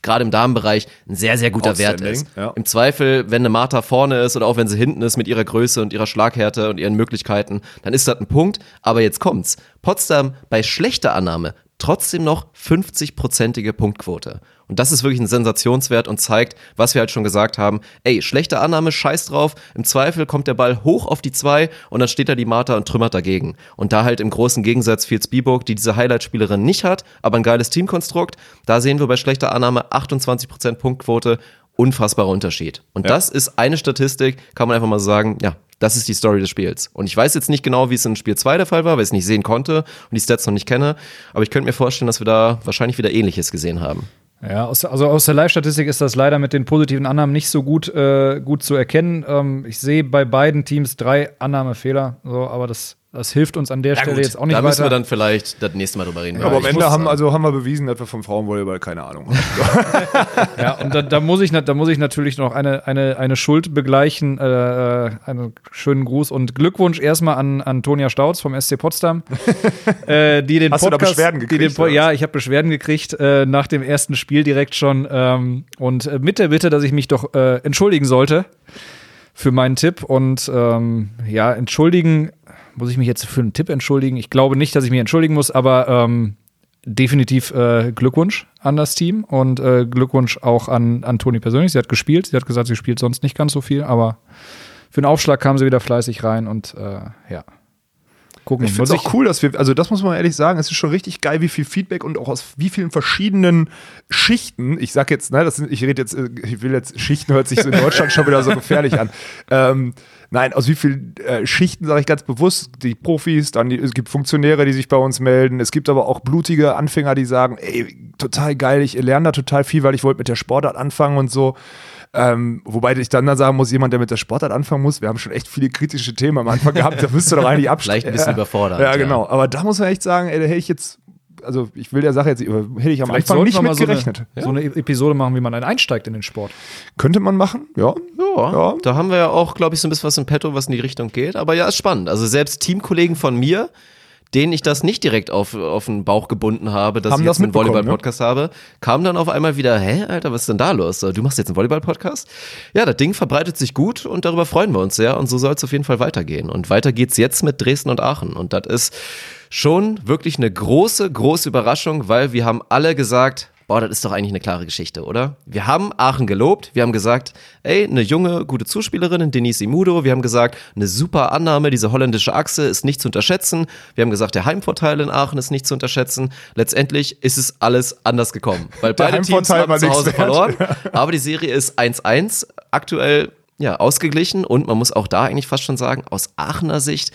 gerade im Damenbereich ein sehr, sehr guter Wert ist. ja. Im Zweifel, wenn eine Martha vorne ist oder auch wenn sie hinten ist mit ihrer Größe und ihrer Schlaghärte und ihren Möglichkeiten, dann ist das ein Punkt. Aber jetzt kommt's. Potsdam bei schlechter Annahme trotzdem noch 50-prozentige Punktquote. Und das ist wirklich ein Sensationswert und zeigt, was wir halt schon gesagt haben. Ey, schlechte Annahme, scheiß drauf. Im Zweifel kommt der Ball hoch auf die zwei und dann steht da die Martha und trümmert dagegen. Und da halt im großen Gegensatz Fields Biburg, die diese Highlight-Spielerin nicht hat, aber ein geiles Teamkonstrukt. Da sehen wir bei schlechter Annahme 28% Punktquote. Unfassbarer Unterschied. Und das ist eine Statistik, kann man einfach mal sagen, ja, das ist die Story des Spiels. Und ich weiß jetzt nicht genau, wie es in Spiel 2 der Fall war, weil ich es nicht sehen konnte und die Stats noch nicht kenne. Aber ich könnte mir vorstellen, dass wir da wahrscheinlich wieder Ähnliches gesehen haben. Ja, aus, also aus der Live-Statistik ist das leider mit den positiven Annahmen nicht so gut, äh, gut zu erkennen. Ähm, ich sehe bei beiden Teams drei Annahmefehler, so, aber das, das hilft uns an der Stelle jetzt auch nicht da müssen weiter. wir dann vielleicht das nächste Mal drüber reden. aber am Ende haben, also haben wir bewiesen, dass wir vom Frauenvolleyball keine Ahnung haben. ja, und da, da, muss ich, da muss ich natürlich noch eine, eine, eine Schuld begleichen. Äh, äh, einen schönen Gruß und Glückwunsch erstmal an Antonia Stauz vom SC Potsdam. äh, die den Hast du da Podcast, Beschwerden gekriegt, den? Ja, ich habe Beschwerden gekriegt äh, nach dem ersten Spiel direkt schon. Ähm, und äh, mit der Bitte, dass ich mich doch äh, entschuldigen sollte für meinen Tipp. Und ähm, ja, entschuldigen, muss ich mich jetzt für einen Tipp entschuldigen? Ich glaube nicht, dass ich mich entschuldigen muss, aber ähm, definitiv äh, Glückwunsch an das Team und äh, Glückwunsch auch an, an Toni persönlich. Sie hat gespielt. Sie hat gesagt, sie spielt sonst nicht ganz so viel, aber für den Aufschlag kam sie wieder fleißig rein und äh, ja. Gucken. Ich finde es auch cool, dass wir, also das muss man ehrlich sagen, es ist schon richtig geil, wie viel Feedback und auch aus wie vielen verschiedenen Schichten, ich sag jetzt, ne, das sind, ich rede jetzt, äh, ich will jetzt, Schichten hört sich so in Deutschland schon wieder so gefährlich an. Ähm, nein, aus wie vielen äh, Schichten sage ich ganz bewusst, die Profis, dann die, es gibt Funktionäre, die sich bei uns melden, es gibt aber auch blutige Anfänger, die sagen, ey, total geil, ich lerne da total viel, weil ich wollte mit der Sportart anfangen und so. Ähm, wobei ich dann, dann sagen muss, jemand, der mit der Sportart anfangen muss, wir haben schon echt viele kritische Themen am Anfang gehabt, da müsst ihr doch eigentlich abstellen. Vielleicht ein bisschen überfordert, Ja, ja. genau. Aber da muss man echt sagen, ey, da hätte ich jetzt, also ich will der Sache jetzt, hätte ich am Vielleicht Anfang nicht mit so eine, gerechnet. so eine Episode machen, wie man einen einsteigt in den Sport. Könnte man machen, ja. Ja, Ja. da haben wir ja auch, glaube ich, so ein bisschen was im Petto, was in die Richtung geht. Aber ja, ist spannend. Also selbst Teamkollegen von mir, denen ich das nicht direkt auf, auf den Bauch gebunden habe, dass Haben ich das jetzt einen mitbekommen, Volleyball-Podcast habe, kamen dann auf einmal wieder, hä, Alter, was ist denn da los? Du machst jetzt einen Volleyball-Podcast? Ja, das Ding verbreitet sich gut und darüber freuen wir uns sehr und so soll es auf jeden Fall weitergehen. Und weiter geht's jetzt mit Dresden und Aachen. Und das ist schon wirklich eine große, große Überraschung, weil wir haben alle gesagt, boah, das ist doch eigentlich eine klare Geschichte, oder? Wir haben Aachen gelobt, wir haben gesagt, ey, eine junge, gute Zuspielerin, Denise Imudo, wir haben gesagt, eine super Annahme, diese holländische Achse ist nicht zu unterschätzen, wir haben gesagt, der Heimvorteil in Aachen ist nicht zu unterschätzen. Letztendlich ist es alles anders gekommen, weil Der beide Teams haben zu Hause verloren, aber die Serie ist 1-1, aktuell ja, ausgeglichen. Und man muss auch da eigentlich fast schon sagen, aus Aachener Sicht,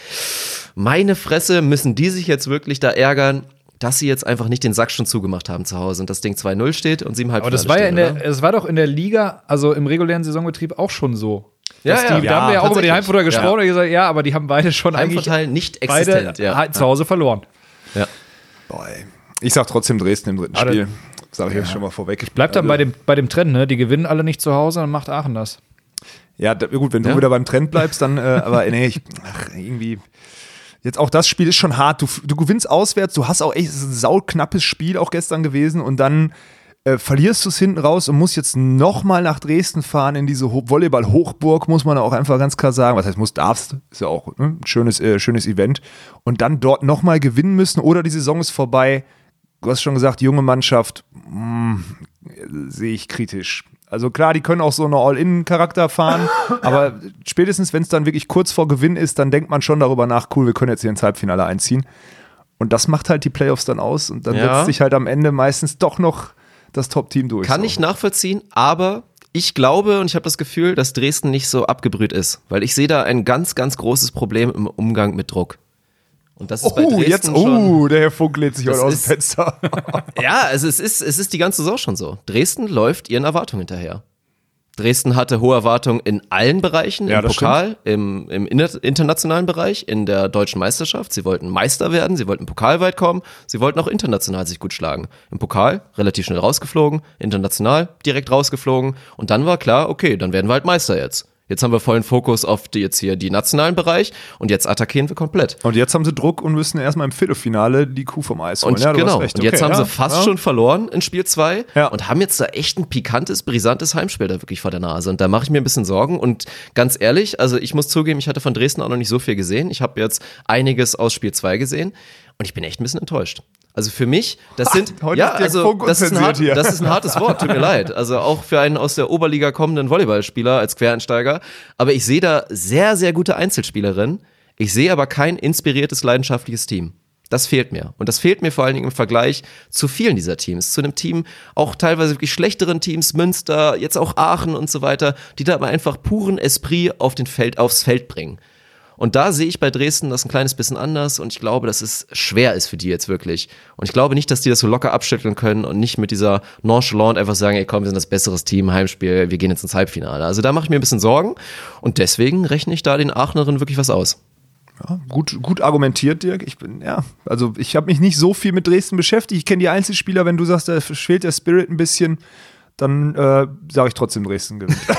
meine Fresse, müssen die sich jetzt wirklich da ärgern, dass sie jetzt einfach nicht den Sack schon zugemacht haben zu Hause und das Ding 2-0 steht und sie im Aber Halbfinale das war ja in der, es war doch in der Liga, also im regulären Saisonbetrieb auch schon so. Ja, ja. die, da haben wir ja auch über die. Heimvorteile gesprochen Ja. und gesagt, ja, aber die haben beide schon eigentlich Heimvorteil nicht beide existent, ja. ha- zu Hause verloren. Ja. Boah, ey. Ich sag trotzdem Dresden im dritten Ah, Spiel. Sag ich jetzt schon mal vorweg. Bleibt dann Also- bei dem, bei dem Trend, ne? Die gewinnen alle nicht zu Hause, dann macht Aachen das. Ja, da, gut, wenn du Ja. wieder beim Trend bleibst, dann, äh, aber nee, ich, ach, irgendwie. Jetzt auch das Spiel ist schon hart. Du, du gewinnst auswärts, du hast auch echt, ist ein sauknappes Spiel auch gestern gewesen und dann äh, verlierst du es hinten raus und musst jetzt nochmal nach Dresden fahren in diese Ho Volleyball-Hochburg, muss man auch einfach ganz klar sagen. Was heißt, muss, darfst, ist ja auch ne, ein schönes, äh, schönes Event. Und dann dort nochmal gewinnen müssen oder die Saison ist vorbei. Du hast schon gesagt, junge Mannschaft, mh, sehe ich kritisch. Also klar, die können auch so eine All-In-Charakter fahren, aber spätestens, wenn es dann wirklich kurz vor Gewinn ist, dann denkt man schon darüber nach, cool, wir können jetzt hier ins Halbfinale einziehen. Und das macht halt die Playoffs dann aus und dann Ja. setzt sich halt am Ende meistens doch noch das Top-Team durch. Kann so. ich nachvollziehen, aber ich glaube und ich habe das Gefühl, dass Dresden nicht so abgebrüht ist, weil ich sehe da ein ganz, ganz großes Problem im Umgang mit Druck. Und das ist bei Oh, Dresden jetzt, schon. oh, der Herr Funk lädt sich heute aus dem Fenster. Ja, also es ist, es ist die ganze Saison schon so. Dresden läuft ihren Erwartungen hinterher. Dresden hatte hohe Erwartungen in allen Bereichen, Ja, im Pokal, im, im inter- internationalen Bereich, in der deutschen Meisterschaft. Sie wollten Meister werden, sie wollten pokalweit kommen, sie wollten auch international sich gut schlagen. Im Pokal relativ schnell rausgeflogen, international direkt rausgeflogen und dann war klar, okay, dann werden wir halt Meister jetzt. Jetzt haben wir vollen Fokus auf die jetzt hier die nationalen Bereich und jetzt attackieren wir komplett. Und jetzt haben sie Druck und müssen erstmal im Viertelfinale die Kuh vom Eis holen. Und ja, genau, und jetzt Okay, haben ja, sie fast ja. schon verloren in Spiel 2 Ja. und haben jetzt da echt ein pikantes, brisantes Heimspiel da wirklich vor der Nase. Und da mache ich mir ein bisschen Sorgen. Und ganz ehrlich, also ich muss zugeben, ich hatte von Dresden auch noch nicht so viel gesehen. Ich habe jetzt einiges aus Spiel 2 gesehen und ich bin echt ein bisschen enttäuscht. Also für mich, das sind heute ja, also das ist, hart, hier. das ist ein hartes Wort, tut mir leid. Also auch für einen aus der Oberliga kommenden Volleyballspieler als Quereinsteiger, aber ich sehe da sehr sehr gute Einzelspielerinnen. Ich sehe aber kein inspiriertes leidenschaftliches Team. Das fehlt mir. Und das fehlt mir vor allen Dingen im Vergleich zu vielen dieser Teams. Zu einem Team, auch teilweise wirklich schlechteren Teams, Münster, jetzt auch Aachen und so weiter, die da aber einfach puren Esprit auf den Feld, aufs Feld bringen. Und da sehe ich bei Dresden das ein kleines bisschen anders und ich glaube, dass es schwer ist für die jetzt wirklich. Und ich glaube nicht, dass die das so locker abschütteln können und nicht mit dieser Nonchalant einfach sagen, ey komm, wir sind das besseres Team, Heimspiel, wir gehen jetzt ins Halbfinale. Also da mache ich mir ein bisschen Sorgen und deswegen rechne ich da den Aachnerinnen wirklich was aus. Ja, gut, gut argumentiert, Dirk. Ich bin, ja, also ich habe mich nicht so viel mit Dresden beschäftigt. Ich kenne die Einzelspieler, wenn du sagst, da fehlt der Spirit ein bisschen, dann äh, sage ich trotzdem Dresden gewinnt.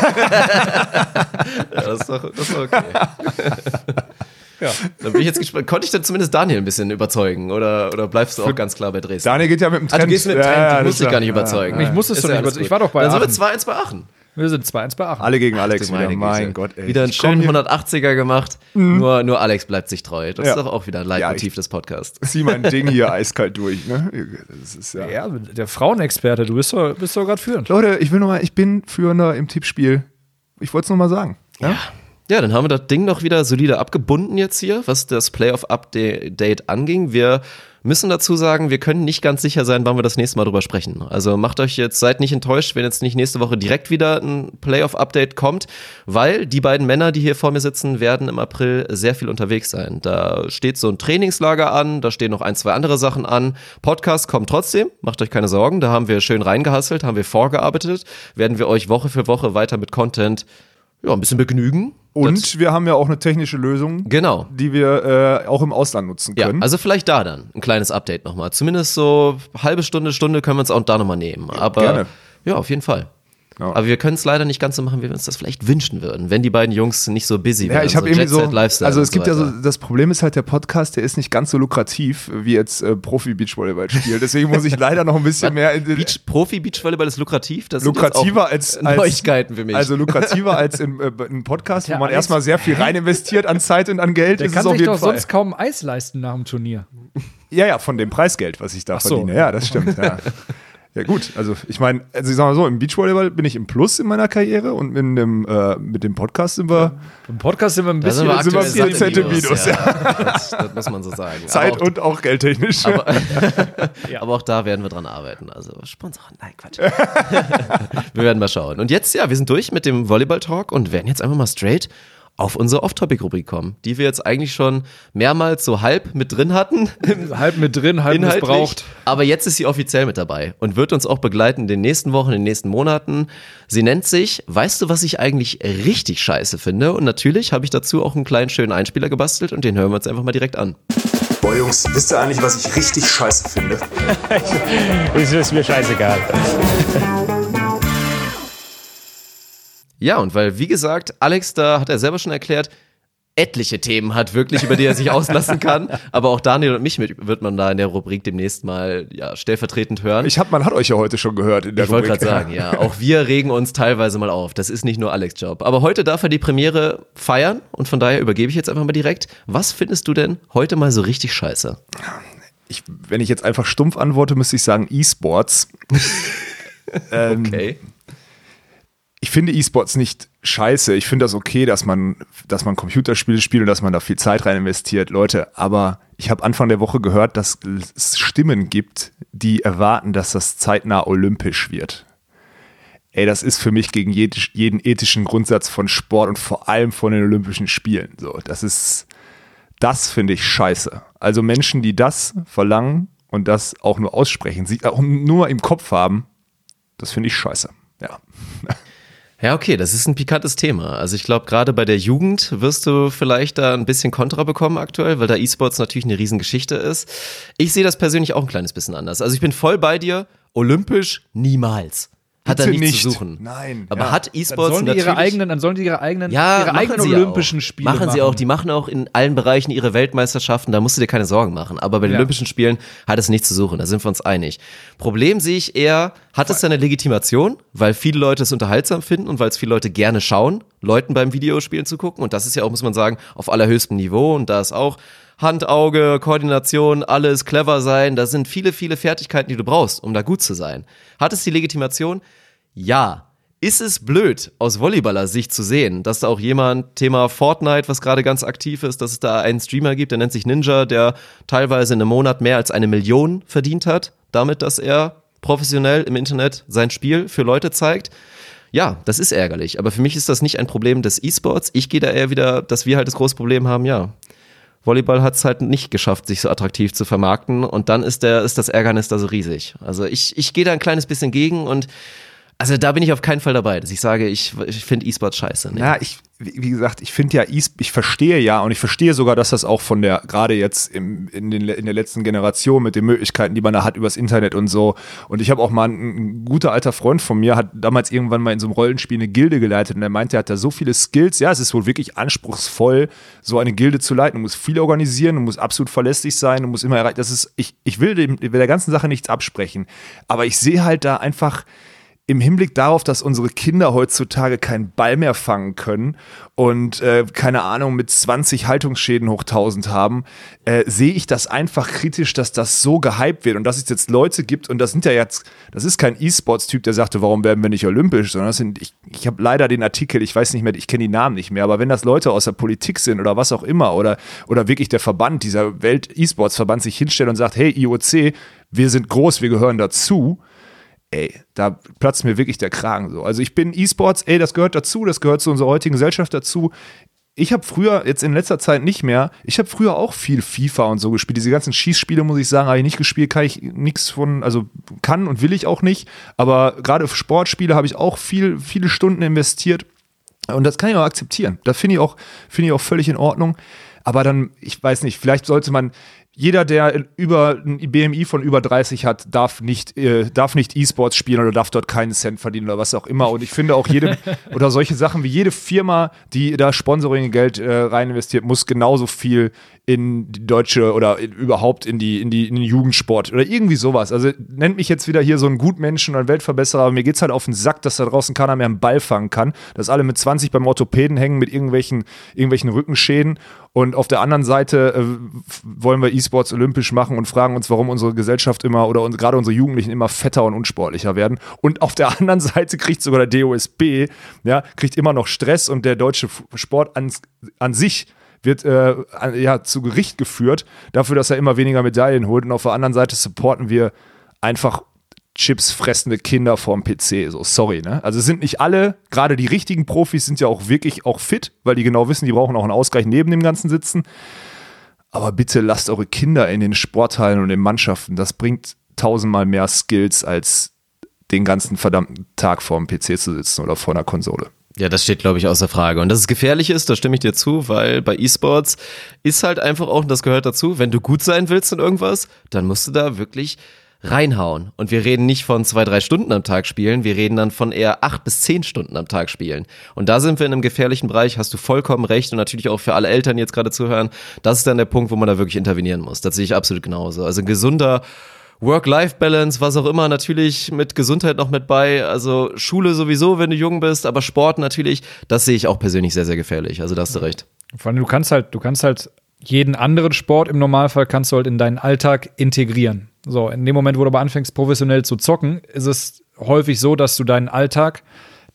Ja, das ist doch, das ist doch okay. ja. Dann bin ich jetzt gespannt. Konnte ich dann zumindest Daniel ein bisschen überzeugen oder, oder bleibst du auch ganz klar bei Dresden? Daniel geht ja mit dem Ah, Trend. du gehst mit dem Ja, Trend, ja, ich muss dich gar nicht ja- überzeugen. Ich musstest Ist du ja nicht überzeugen. Ich war doch bei Dann sind wir Aachen. 2-1 bei Aachen. Wir sind 2-1 bei Aachen. Alle gegen Alex wieder. Mein Gott, ey. Wieder einen schönen hier- 180er gemacht. Nur, nur Alex bleibt sich treu. Das Ja. ist doch auch wieder ein Ja, Leitmotiv ich- des Podcasts. Zieh mein Ding hier eiskalt durch, ne? Das ist ja. Ja, der Frauenexperte, du bist doch, bist doch gerade führend. Leute, ich will noch mal, ich bin Führender im Tippspiel. Ich wollte es noch mal sagen. Ja? Ja, dann haben wir das Ding noch wieder solide abgebunden jetzt hier, was das Playoff-Update anging. Wir müssen dazu sagen, wir können nicht ganz sicher sein, wann wir das nächste Mal drüber sprechen. Also macht euch jetzt, seid nicht enttäuscht, wenn jetzt nicht nächste Woche direkt wieder ein Playoff-Update kommt, weil die beiden Männer, die hier vor mir sitzen, werden im April sehr viel unterwegs sein. Da steht so ein Trainingslager an, da stehen noch ein, zwei andere Sachen an. Podcast kommt trotzdem, macht euch keine Sorgen, da haben wir schön reingehasselt, haben wir vorgearbeitet, werden wir euch Woche für Woche weiter mit Content ja, ein bisschen begnügen. Und Das- wir haben ja auch eine technische Lösung, Genau. die wir äh, auch im Ausland nutzen Ja, können. also vielleicht da dann ein kleines Update nochmal. Zumindest so halbe Stunde, Stunde können wir uns auch da nochmal nehmen. Aber Gerne. ja, auf jeden Fall. Ja. Aber wir können es leider nicht ganz so machen, wie wir uns das vielleicht wünschen würden, wenn die beiden Jungs nicht so busy Ja, wären. ich habe irgendwie Jet so, Lifestyle also es gibt ja so, das Problem ist halt, der Podcast, der ist nicht ganz so lukrativ wie jetzt äh, Profi-Beachvolleyball spielen. Deswegen muss ich leider noch ein bisschen mehr in den, Beach, Profi-Beachvolleyball ist lukrativ. Das sind jetzt lukrativer auch als, als Neuigkeiten für mich. Also lukrativer als in, äh, Podcast, wo Der man Alex- erstmal sehr viel rein investiert an Zeit und an Geld. Der ist kann sich doch Fall. sonst kaum Eis leisten nach dem Turnier. Ja, ja, von dem Preisgeld, was ich da so. verdiene. Ja, das stimmt. Ja. Ja gut, also ich meine, also ich sag mal so, im Beachvolleyball bin ich im Plus in meiner Karriere und in dem, äh, mit dem Podcast sind wir, Im Podcast sind wir ein Da bisschen. sind wir sind wir aktuell 4 satt im Minus, ja. Das, das muss man so sagen. Zeit aber auch, und auch geldtechnisch. aber, aber auch da werden wir dran arbeiten. Also Sponsoren, nein, Quatsch. wir werden mal schauen. Und jetzt, ja, wir sind durch mit dem Volleyball-Talk und werden jetzt einfach mal straight auf unsere Off-Topic-Rubrik kommen, die wir jetzt eigentlich schon mehrmals so halb mit drin hatten. halb mit drin, halb Inhaltlich. missbraucht. Aber jetzt ist sie offiziell mit dabei und wird uns auch begleiten in den nächsten Wochen, in den nächsten Monaten. Sie nennt sich, weißt du, was ich eigentlich richtig scheiße finde? Und natürlich habe ich dazu auch einen kleinen schönen Einspieler gebastelt und den hören wir uns einfach mal direkt an. Boah, Jungs, wisst ihr eigentlich, was ich richtig scheiße finde? Es ist mir scheißegal. Ja, und weil, wie gesagt, Alex, da hat er selber schon erklärt, etliche Themen hat wirklich, über die er sich auslassen kann. Aber auch Daniel und mich mit, wird man da in der Rubrik demnächst mal ja, stellvertretend hören. Ich hab, man hat euch ja heute schon gehört in der Ich wollte Rubrik. gerade sagen, ja, auch wir regen uns teilweise mal auf. Das ist nicht nur Alex Job. Aber heute darf er die Premiere feiern und von daher übergebe ich jetzt einfach mal direkt. Was findest du denn heute mal so richtig scheiße? Ich, wenn ich jetzt einfach stumpf antworte, müsste ich sagen E-Sports. ähm, Okay. Ich finde E-Sports nicht scheiße. Ich finde das okay, dass man, dass man Computerspiele spielt und dass man da viel Zeit rein investiert, Leute. Aber ich habe Anfang der Woche gehört, dass es Stimmen gibt, die erwarten, dass das zeitnah olympisch wird. Ey, das ist für mich gegen jed jeden ethischen Grundsatz von Sport und vor allem von den Olympischen Spielen. So, das ist, das finde ich scheiße. Also Menschen, die das verlangen und das auch nur aussprechen, sie auch nur im Kopf haben, das finde ich scheiße. Ja. Ja, okay, das ist ein pikantes Thema. Also ich glaube, gerade bei der Jugend wirst du vielleicht da ein bisschen Kontra bekommen aktuell, weil da E-Sports natürlich eine Riesengeschichte ist. Ich sehe das persönlich auch ein kleines bisschen anders. Also ich bin voll bei dir. Olympisch niemals. Hat er Bitte nichts nicht. zu suchen. Nein, Aber ja. hat Dann E-Sports sollen die ihre eigenen, dann sollen die ihre eigenen, ja, ihre machen eigenen sie Olympischen auch. Spiele machen sie auch. Die machen auch in allen Bereichen ihre Weltmeisterschaften. Da musst du dir keine Sorgen machen. Aber bei den Ja. Olympischen Spielen hat es nichts zu suchen. Da sind wir uns einig. Problem sehe ich eher, hat es seine Legitimation, weil viele Leute es unterhaltsam finden und weil es viele Leute gerne schauen, Leuten beim Videospielen zu gucken. Und das ist ja auch, muss man sagen, auf allerhöchstem Niveau. Und da ist auch Hand, Auge, Koordination, alles clever sein. Da sind viele, viele Fertigkeiten, die du brauchst, um da gut zu sein. Hat es die Legitimation? Ja. Ist es blöd, aus Volleyballer-Sicht zu sehen, dass da auch jemand, Thema Fortnite, was gerade ganz aktiv ist, dass es da einen Streamer gibt, der nennt sich Ninja, der teilweise in einem Monat mehr als eine Million verdient hat, damit, dass er professionell im Internet sein Spiel für Leute zeigt. Ja, das ist ärgerlich, aber für mich ist das nicht ein Problem des E-Sports. Ich gehe da eher wieder, dass wir halt das große Problem haben, ja. Volleyball hat es halt nicht geschafft, sich so attraktiv zu vermarkten und dann ist, der, ist das Ärgernis da so riesig. Also ich, ich gehe da ein kleines bisschen gegen und also da bin ich auf keinen Fall dabei, dass ich sage, ich, ich finde E-Sport scheiße. Nee. Na, ich, wie gesagt, ich finde ja, E- ich verstehe ja und ich verstehe sogar, dass das auch von der, gerade jetzt im, in, den, in der letzten Generation mit den Möglichkeiten, die man da hat übers Internet und so. Und ich habe auch mal ein, ein guter alter Freund von mir, hat damals irgendwann mal in so einem Rollenspiel eine Gilde geleitet und er meinte, er hat da so viele Skills. Ja, es ist wohl wirklich anspruchsvoll, so eine Gilde zu leiten. Du musst viel organisieren, du musst absolut verlässlich sein, du musst immer erreichen. Das ist, ich, ich will, dem, will der ganzen Sache nichts absprechen. Aber ich sehe halt da einfach, im Hinblick darauf, dass unsere Kinder heutzutage keinen Ball mehr fangen können und äh, keine Ahnung mit 20 Haltungsschäden hoch 1000 haben, äh, sehe ich das einfach kritisch, dass das so gehypt wird und dass es jetzt Leute gibt und das sind ja jetzt, das ist kein E-Sports-Typ, der sagte, warum werden wir nicht olympisch, sondern das sind, ich, ich habe leider den Artikel, ich weiß nicht mehr, ich kenne die Namen nicht mehr, aber wenn das Leute aus der Politik sind oder was auch immer oder, oder wirklich der Verband, dieser Welt-E-Sports-Verband sich hinstellt und sagt, hey IOC, wir sind groß, wir gehören dazu, ey, da platzt mir wirklich der Kragen so. Also ich bin E-Sports, ey, das gehört dazu, das gehört zu unserer heutigen Gesellschaft dazu. Ich habe früher, jetzt in letzter Zeit nicht mehr, ich habe früher auch viel FIFA und so gespielt. Diese ganzen Schießspiele, muss ich sagen, habe ich nicht gespielt, kann ich nichts von, also kann und will ich auch nicht. Aber gerade für Sportspiele habe ich auch viel, viele Stunden investiert. Und das kann ich auch akzeptieren. Das finde ich, finde ich auch völlig in Ordnung. Aber dann, ich weiß nicht, vielleicht sollte man, jeder, der über ein BMI von über 30 hat, darf nicht, äh, darf nicht E-Sports spielen oder darf dort keinen Cent verdienen oder was auch immer. Und ich finde auch jede, oder solche Sachen wie jede Firma, die da Sponsoring-Geld äh, rein investiert, muss genauso viel in die deutsche oder überhaupt in die, in die, in den Jugendsport oder irgendwie sowas. Also nennt mich jetzt wieder hier so ein Gutmenschen oder ein Weltverbesserer, aber mir geht's halt auf den Sack, dass da draußen keiner mehr einen Ball fangen kann, dass alle mit 20 beim Orthopäden hängen mit irgendwelchen, irgendwelchen Rückenschäden Und auf der anderen Seite äh, wollen wir E-Sports olympisch machen und fragen uns, warum unsere Gesellschaft immer oder uns, gerade unsere Jugendlichen immer fetter und unsportlicher werden. Und auf der anderen Seite kriegt sogar der DOSB, ja, kriegt immer noch Stress und der deutsche Sport an, an sich wird äh, ja, zu Gericht geführt, dafür, dass er immer weniger Medaillen holt. Und auf der anderen Seite supporten wir einfach Chips fressende Kinder vorm PC. So, sorry, ne? Also sind nicht alle, gerade die richtigen Profis sind ja auch wirklich auch fit, weil die genau wissen, die brauchen auch einen Ausgleich neben dem ganzen Sitzen. Aber bitte lasst eure Kinder in den Sporthallen und in Mannschaften. Das bringt tausendmal mehr Skills, als den ganzen verdammten Tag vorm PC zu sitzen oder vor einer Konsole. Ja, das steht, glaube ich, außer Frage. Und dass es gefährlich ist, da stimme ich dir zu, weil bei E-Sports ist halt einfach auch, und das gehört dazu, wenn du gut sein willst in irgendwas, dann musst du da wirklich reinhauen. Und wir reden nicht von zwei, drei Stunden am Tag spielen, wir reden dann von eher acht bis zehn Stunden am Tag spielen. Und da sind wir in einem gefährlichen Bereich, hast du vollkommen recht und natürlich auch für alle Eltern jetzt gerade zuhören, das ist dann der Punkt, wo man da wirklich intervenieren muss. Das sehe ich absolut genauso. Also gesunder Work-Life-Balance, was auch immer, natürlich mit Gesundheit noch mit bei. Also Schule sowieso, wenn du jung bist, aber Sport natürlich, das sehe ich auch persönlich sehr, sehr gefährlich. Also da hast du recht. Vor allem, du kannst halt, du kannst halt jeden anderen Sport im Normalfall kannst du halt in deinen Alltag integrieren. So, in dem Moment, wo du aber anfängst, professionell zu zocken, ist es häufig so, dass du deinen Alltag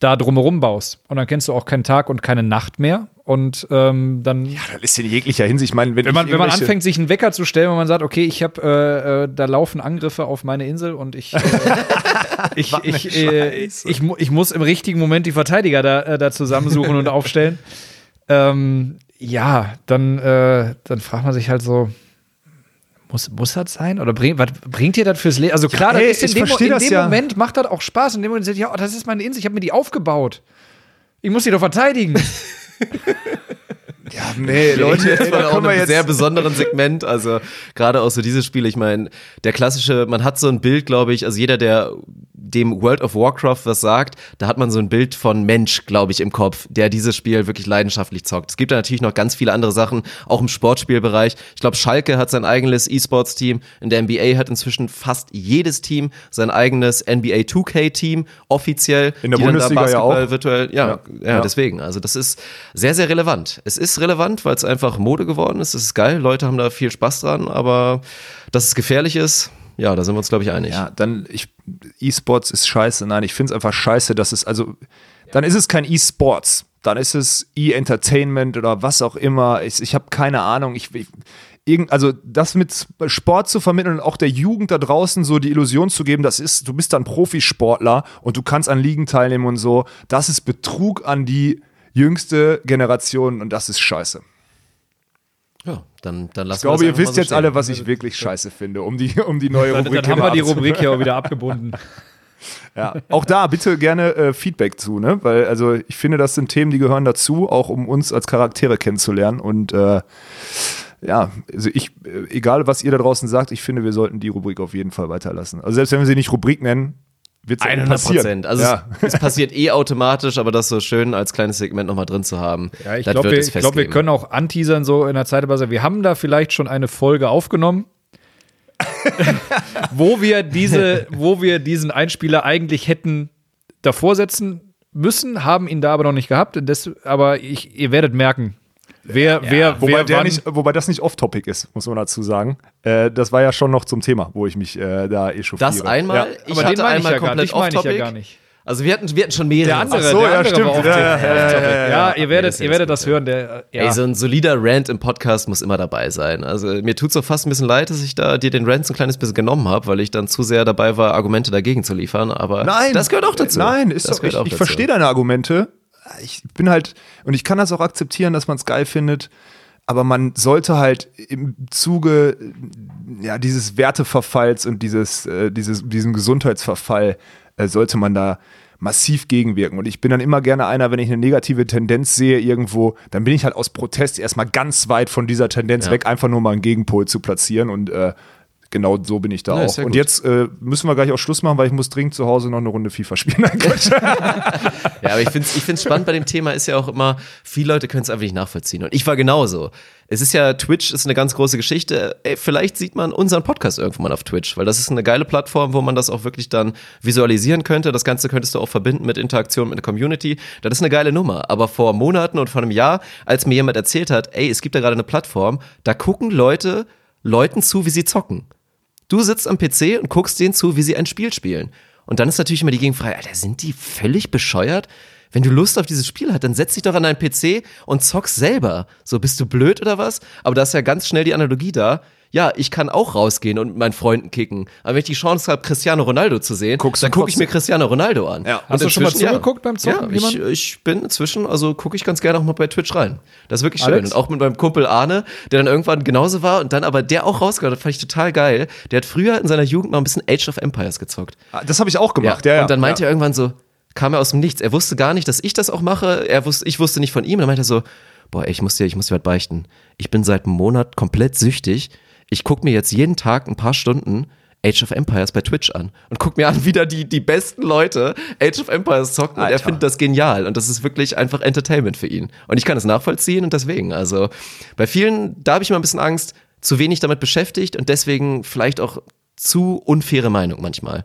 da drumherum baust. Und dann kennst du auch keinen Tag und keine Nacht mehr. Und ähm, dann. Ja, das ist in jeglicher Hinsicht. Ich meine, wenn, wenn, man, wenn man anfängt, sich einen Wecker zu stellen, wenn man sagt, okay, ich habe, äh, äh, da laufen Angriffe auf meine Insel und ich, äh, ich, ich, äh, ich, ich, muss im richtigen Moment die Verteidiger da, äh, da zusammensuchen und aufstellen. Ähm, ja, dann, äh, dann fragt man sich halt so, muss, muss das sein? Oder bring, was bringt dir das fürs Leben? Also klar, ja, ey, das ist in dem, in dem ja. Moment macht das auch Spaß. In dem Moment sagt, ja, oh, das ist meine Insel, ich habe mir die aufgebaut. Ich muss die doch verteidigen. Ja, nee, Leute, jetzt mal auch in einem sehr besonderen Segment. Also gerade auch so diese Spiele. Ich meine, der klassische, man hat so ein Bild, glaube ich, also jeder, der dem World of Warcraft was sagt, da hat man so ein Bild von Mensch, glaube ich, im Kopf, der dieses Spiel wirklich leidenschaftlich zockt. Es gibt da natürlich noch ganz viele andere Sachen, auch im Sportspielbereich. Ich glaube, Schalke hat sein eigenes E-Sports-Team. In der NBA hat inzwischen fast jedes Team sein eigenes NBA 2K-Team offiziell. In der Bundesliga ja auch. Virtuell, ja, ja, ja, ja, deswegen. Also das ist sehr, sehr relevant. Es ist relevant, weil es einfach Mode geworden ist. Es ist geil. Leute haben da viel Spaß dran, aber dass es gefährlich ist, ja, da sind wir uns, glaube ich, einig. Ja, dann, E-Sports ist scheiße. Nein, ich finde es einfach scheiße, dass es, also, dann ist es kein E-Sports. Dann ist es E-Entertainment oder was auch immer. Ich, ich habe keine Ahnung. Ich, ich irgend, also das mit Sport zu vermitteln und auch der Jugend da draußen so die Illusion zu geben, das ist, du bist dann Profisportler und du kannst an Ligen teilnehmen und so, das ist Betrug an die jüngste Generation und das ist scheiße. Ja, dann, dann lassen Ich glaube, ihr wisst so jetzt stehen. alle, was ich wirklich scheiße finde, um die, um die neue Rubrik zu Dann haben wir die Rubrik hier auch wieder abgebunden. Ja, auch da bitte gerne äh, Feedback zu, ne? Weil, also ich finde, das sind Themen, die gehören dazu, auch um uns als Charaktere kennenzulernen. Und äh, ja, also ich, äh, egal was ihr da draußen sagt, ich finde, wir sollten die Rubrik auf jeden Fall weiterlassen. Also selbst wenn wir sie nicht Rubrik nennen, wird 100 Prozent. Also ja. es, es, passiert eh automatisch, aber das so schön als kleines Segment nochmal drin zu haben. Ja, ich glaube, wir, glaub, wir können auch anteasern so in der Zeit. Wir haben da vielleicht schon eine Folge aufgenommen. wo wir diese, wo wir diesen Einspieler eigentlich hätten davor setzen müssen, haben ihn da aber noch nicht gehabt. Das, aber ich, ihr werdet merken, Wer, ja. wer, wobei, wer der nicht, wobei das nicht off-topic ist, muss man dazu sagen. Äh, das war ja schon noch zum Thema, wo ich mich äh, da echauffiere. Das einmal? Ja. Ich aber den meine ich ja gar nicht. Ich ja gar nicht. Also wir hatten, wir hatten schon mehrere. Der andere, so, der ja, andere stimmt. war ja, ja, ja, ja, ihr werdet, ihr werdet das hören. Der, ja. Ey, so ein solider Rant im Podcast muss immer dabei sein. Also mir tut es auch fast ein bisschen leid, dass ich da dir den Rant ein kleines bisschen genommen habe, weil ich dann zu sehr dabei war, Argumente dagegen zu liefern. Aber nein, das gehört auch dazu. Nein, ist das doch, ich, ich verstehe deine Argumente. Ich bin halt, und ich kann das auch akzeptieren, dass man es geil findet aber man sollte halt im Zuge ja, dieses Werteverfalls und dieses, äh, dieses, diesem Gesundheitsverfall äh, sollte man da massiv gegenwirken. Und ich bin dann immer gerne einer, wenn ich eine negative Tendenz sehe irgendwo, dann bin ich halt aus Protest erstmal ganz weit von dieser Tendenz ja. weg, einfach nur mal einen Gegenpol zu platzieren und äh, genau so bin ich da ist auch. Und jetzt äh, müssen wir gleich auch Schluss machen, weil ich muss dringend zu Hause noch eine Runde FIFA spielen. Ja, aber ich finde es ich find's spannend bei dem Thema ist ja auch immer, viele Leute können es einfach nicht nachvollziehen. Und ich war genauso. Es ist ja, Twitch ist eine ganz große Geschichte. Ey, vielleicht sieht man unseren Podcast irgendwann mal auf Twitch, weil das ist eine geile Plattform, wo man das auch wirklich dann visualisieren könnte. Das Ganze könntest du auch verbinden mit Interaktion mit der Community. Das ist eine geile Nummer. Aber vor Monaten und vor einem Jahr, als mir jemand erzählt hat, ey, es gibt da gerade eine Plattform, da gucken Leute Leuten zu, wie sie zocken. Du sitzt am PC und guckst denen zu, wie sie ein Spiel spielen. Und dann ist natürlich immer die Gegenfrage, Alter, sind die völlig bescheuert? Wenn du Lust auf dieses Spiel hast, dann setz dich doch an deinen PC und zockst selber. So, bist du blöd oder was? Aber da ist ja ganz schnell die Analogie da. Ja, ich kann auch rausgehen und mit meinen Freunden kicken. Aber wenn ich die Chance habe, Cristiano Ronaldo zu sehen, Guckst dann gucke ich mir. Cristiano Ronaldo an. Ja. Hast du schon mal zugeguckt beim Zocken, Ja, ich, ich bin inzwischen, also gucke ich ganz gerne auch mal bei Twitch rein. Das ist wirklich schön. Alex? Und auch mit meinem Kumpel Arne, der dann irgendwann genauso war und dann aber der auch rausgehört hat, fand ich total geil. Der hat früher in seiner Jugend mal ein bisschen Age of Empires gezockt. Ah, das habe ich auch gemacht, ja. ja, und dann meinte ja. er irgendwann so, kam er aus dem Nichts. Er wusste gar nicht, dass ich das auch mache. Er wusste, ich wusste nicht von ihm. Dann meinte er so, boah, ich muss dir, ich muss dir was beichten. Ich bin seit einem Monat komplett süchtig. Ich gucke mir jetzt jeden Tag ein paar Stunden Age of Empires bei Twitch an und guck mir an, wie da die, die besten Leute Age of Empires zocken und er Alter. findet das genial und das ist wirklich einfach Entertainment für ihn. Und ich kann es nachvollziehen und deswegen, also bei vielen, da habe ich immer ein bisschen Angst, zu wenig damit beschäftigt und deswegen vielleicht auch zu unfaire Meinung manchmal.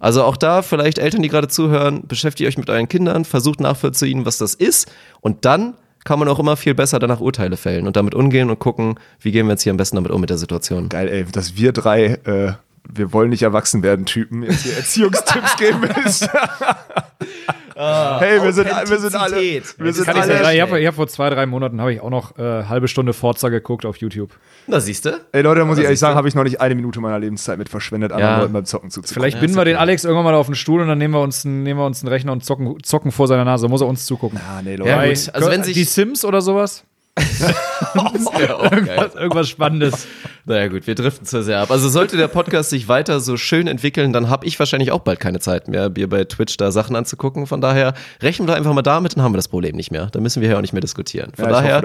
Also auch da vielleicht Eltern, die gerade zuhören, beschäftigt euch mit euren Kindern, versucht nachvollziehen, was das ist und dann kann man auch immer viel besser danach Urteile fällen und damit umgehen und gucken, wie gehen wir jetzt hier am besten damit um mit der Situation. Geil, ey, dass wir drei, äh, wir wollen nicht erwachsen werden, Typen, jetzt hier Erziehungstipps geben willst. hey, wir sind, wir sind alle, wir Das sind ich, alle, sagen, ich habe hab vor zwei, drei Monaten habe ich auch noch äh, halbe Stunde Forza geguckt auf YouTube. Na, siehst du? ey Leute, da muss ich ehrlich sagen, habe ich noch nicht eine Minute meiner Lebenszeit mit verschwendet, anderen Ja. Leuten beim Zocken zuzugucken. Vielleicht binden wir den Alex irgendwann mal auf den Stuhl und dann nehmen wir uns einen, nehmen wir uns einen Rechner und zocken, zocken vor seiner Nase. Muss er uns zugucken. Ah, nee, Leute. Ja. Also wenn sich- die Sims oder sowas? Ja, auch geil. Was, irgendwas Spannendes. Naja gut, wir driften zu sehr ab. Also sollte der Podcast sich weiter so schön entwickeln, dann habe ich wahrscheinlich auch bald keine Zeit mehr, mir bei Twitch da Sachen anzugucken. Von daher rechnen wir einfach mal damit, dann haben wir das Problem nicht mehr. Da müssen wir ja auch nicht mehr diskutieren. Von Ja, daher.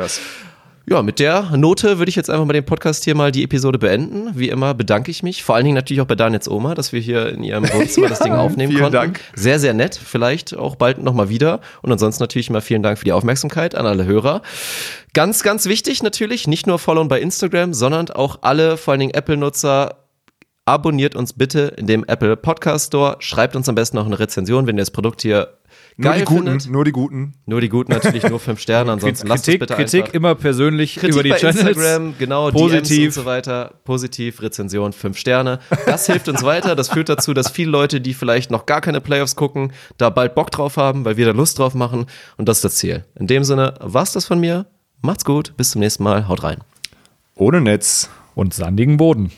Ja, mit der Note würde ich jetzt einfach mal den Podcast hier mal die Episode beenden. Wie immer bedanke ich mich, vor allen Dingen natürlich auch bei Daniels Oma, dass wir hier in ihrem Wohnzimmer das Ding aufnehmen vielen konnten. Dank. Sehr, sehr nett. Vielleicht auch bald nochmal wieder. Und ansonsten natürlich mal vielen Dank für die Aufmerksamkeit an alle Hörer. Ganz, ganz wichtig natürlich, nicht nur followen bei Instagram, sondern auch alle, vor allen Dingen Apple-Nutzer, abonniert uns bitte in dem Apple Podcast Store. Schreibt uns am besten noch eine Rezension, wenn ihr das Produkt hier Nur geil die Guten, findet. nur die Guten. Nur die Guten natürlich, nur fünf Sterne. Ansonsten lasst es Kritik, bitte Kritik einfach. immer persönlich Kritik über die bei Channels. Instagram, genau, Positiv. DMs und so weiter. Positiv, Rezension, fünf Sterne. Das hilft uns weiter. Das führt dazu, dass viele Leute, die vielleicht noch gar keine Playoffs gucken, da bald Bock drauf haben, weil wir da Lust drauf machen. Und das ist das Ziel. In dem Sinne, war's das von mir. Macht's gut. Bis zum nächsten Mal. Haut rein. Ohne Netz. Und sandigen Boden.